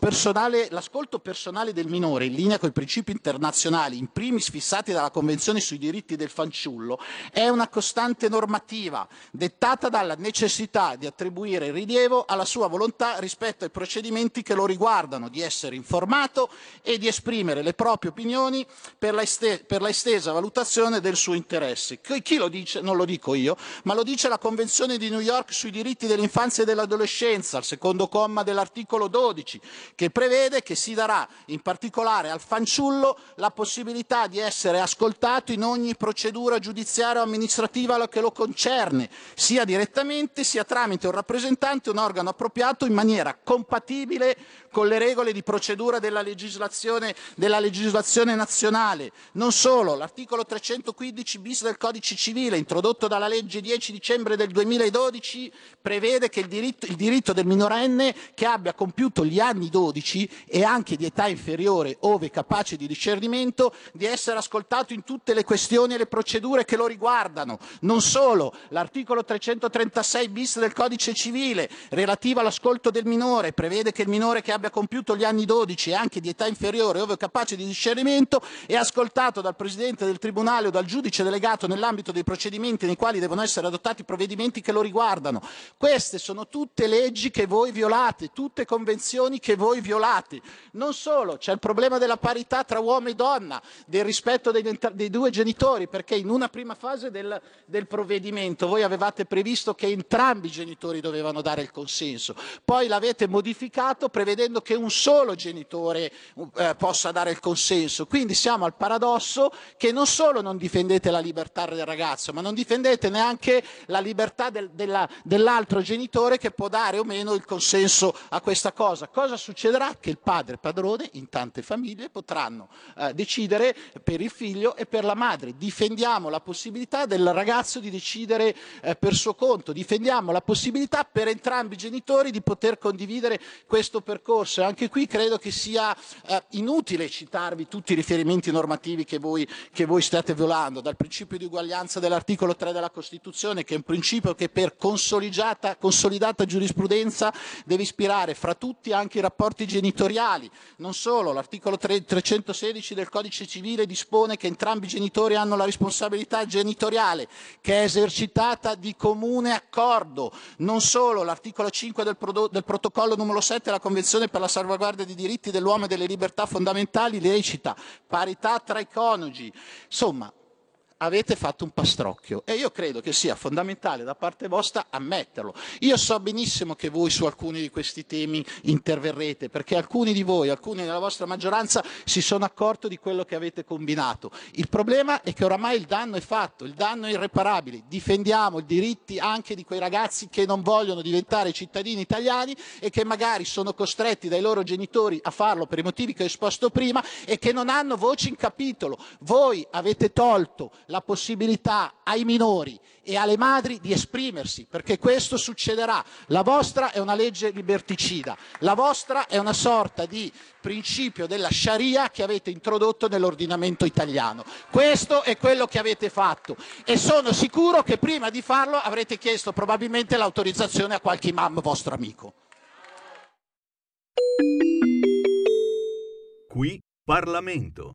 personale, l'ascolto personale del minore, in linea con i principi internazionali, in primis fissati dalla Convenzione sui diritti del fanciullo, è una costante normativa dettata dalla necessità di attribuire rilievo alla sua volontà rispetto ai procedimenti che lo riguardano, di essere informato e di esprimere le proprie opinioni per la, este- per la estesa valutazione del suo interesse. Chi lo dice? Non lo dico io, ma lo dice la Convenzione di New York sui diritti dell'infanzia e dell'adolescenza, al secondo comma dell'articolo 12, che prevede che si darà in particolare al fanciullo la possibilità di essere ascoltato in ogni procedura giudiziaria o amministrativa che lo concerne, sia direttamente sia tramite un rappresentante o un organo appropriato in maniera compatibile con le regole di procedura della legislazione, della legislazione nazionale. Non solo, l'articolo 315 bis del Codice civile, introdotto dalla legge 10 dicembre del 2012, prevede che il diritto, il diritto del minorenne che abbia compiuto gli anni 12 e anche di età inferiore, ove capace di discernimento, di essere ascoltato in tutte le questioni e le procedure che lo riguardano. Non solo, l'articolo 336 bis del Codice civile, relativo all'ascolto del minore, prevede che il minore che abbia compiuto gli anni 12 e anche di età inferiore, ove capace di discernimento, è ascoltato dal Presidente del Tribunale o dal giudice delegato nell'ambito dei procedimenti nei quali devono essere adottati provvedimenti che lo riguardano. Queste sono tutte leggi che voi violate, tutte convenzioni che voi violate. Non solo, c'è il problema della parità tra uomo e donna, del rispetto dei, dei due genitori, perché in una prima fase del, del provvedimento voi avevate previsto che entrambi i genitori dovevano dare il consenso, poi l'avete modificato prevedendo che un solo genitore eh, possa dare il consenso. Quindi siamo al paradosso che non solo non difendete la libertà del ragazzo, ma non difendete neanche la libertà del, della, dell'altro genitore che può dare o meno il consenso a questa cosa. Cosa succederà? Che il padre padrone in tante famiglie potranno eh, decidere per il figlio e per la madre. Difendiamo la possibilità del ragazzo di decidere eh, per suo conto, difendiamo la possibilità per entrambi i genitori di poter condividere questo percorso. E anche qui credo che sia eh, inutile citarvi tutti i riferimenti normativi che voi, che voi state violando, dal principio di uguaglianza dell'articolo 3 della Costituzione, che è un principio che per consolidata giurisprudenza deve ispirare fra tutti anche i rapporti genitoriali. Non solo, l'articolo 316 del Codice civile dispone che entrambi i genitori hanno la responsabilità genitoriale, che è esercitata di comune accordo. Non solo, l'articolo 5 del, del protocollo numero 7 della Convenzione per la salvaguardia dei diritti dell'uomo e delle libertà fondamentali recita parità tra i coniugi. Insomma, avete fatto un pastrocchio e io credo che sia fondamentale da parte vostra ammetterlo. Io so benissimo che voi su alcuni di questi temi interverrete perché alcuni di voi, alcuni della vostra maggioranza si sono accorti di quello che avete combinato. Il problema è che oramai il danno è fatto, il danno è irreparabile. Difendiamo i diritti anche di quei ragazzi che non vogliono diventare cittadini italiani e che magari sono costretti dai loro genitori a farlo per i motivi che ho esposto prima e che non hanno voce in capitolo. Voi avete tolto la possibilità ai minori e alle madri di esprimersi, perché questo succederà. La vostra è una legge liberticida, la vostra è una sorta di principio della Sharia che avete introdotto nell'ordinamento italiano. Questo è quello che avete fatto e sono sicuro che prima di farlo avrete chiesto probabilmente l'autorizzazione a qualche imam vostro amico. Qui Parlamento.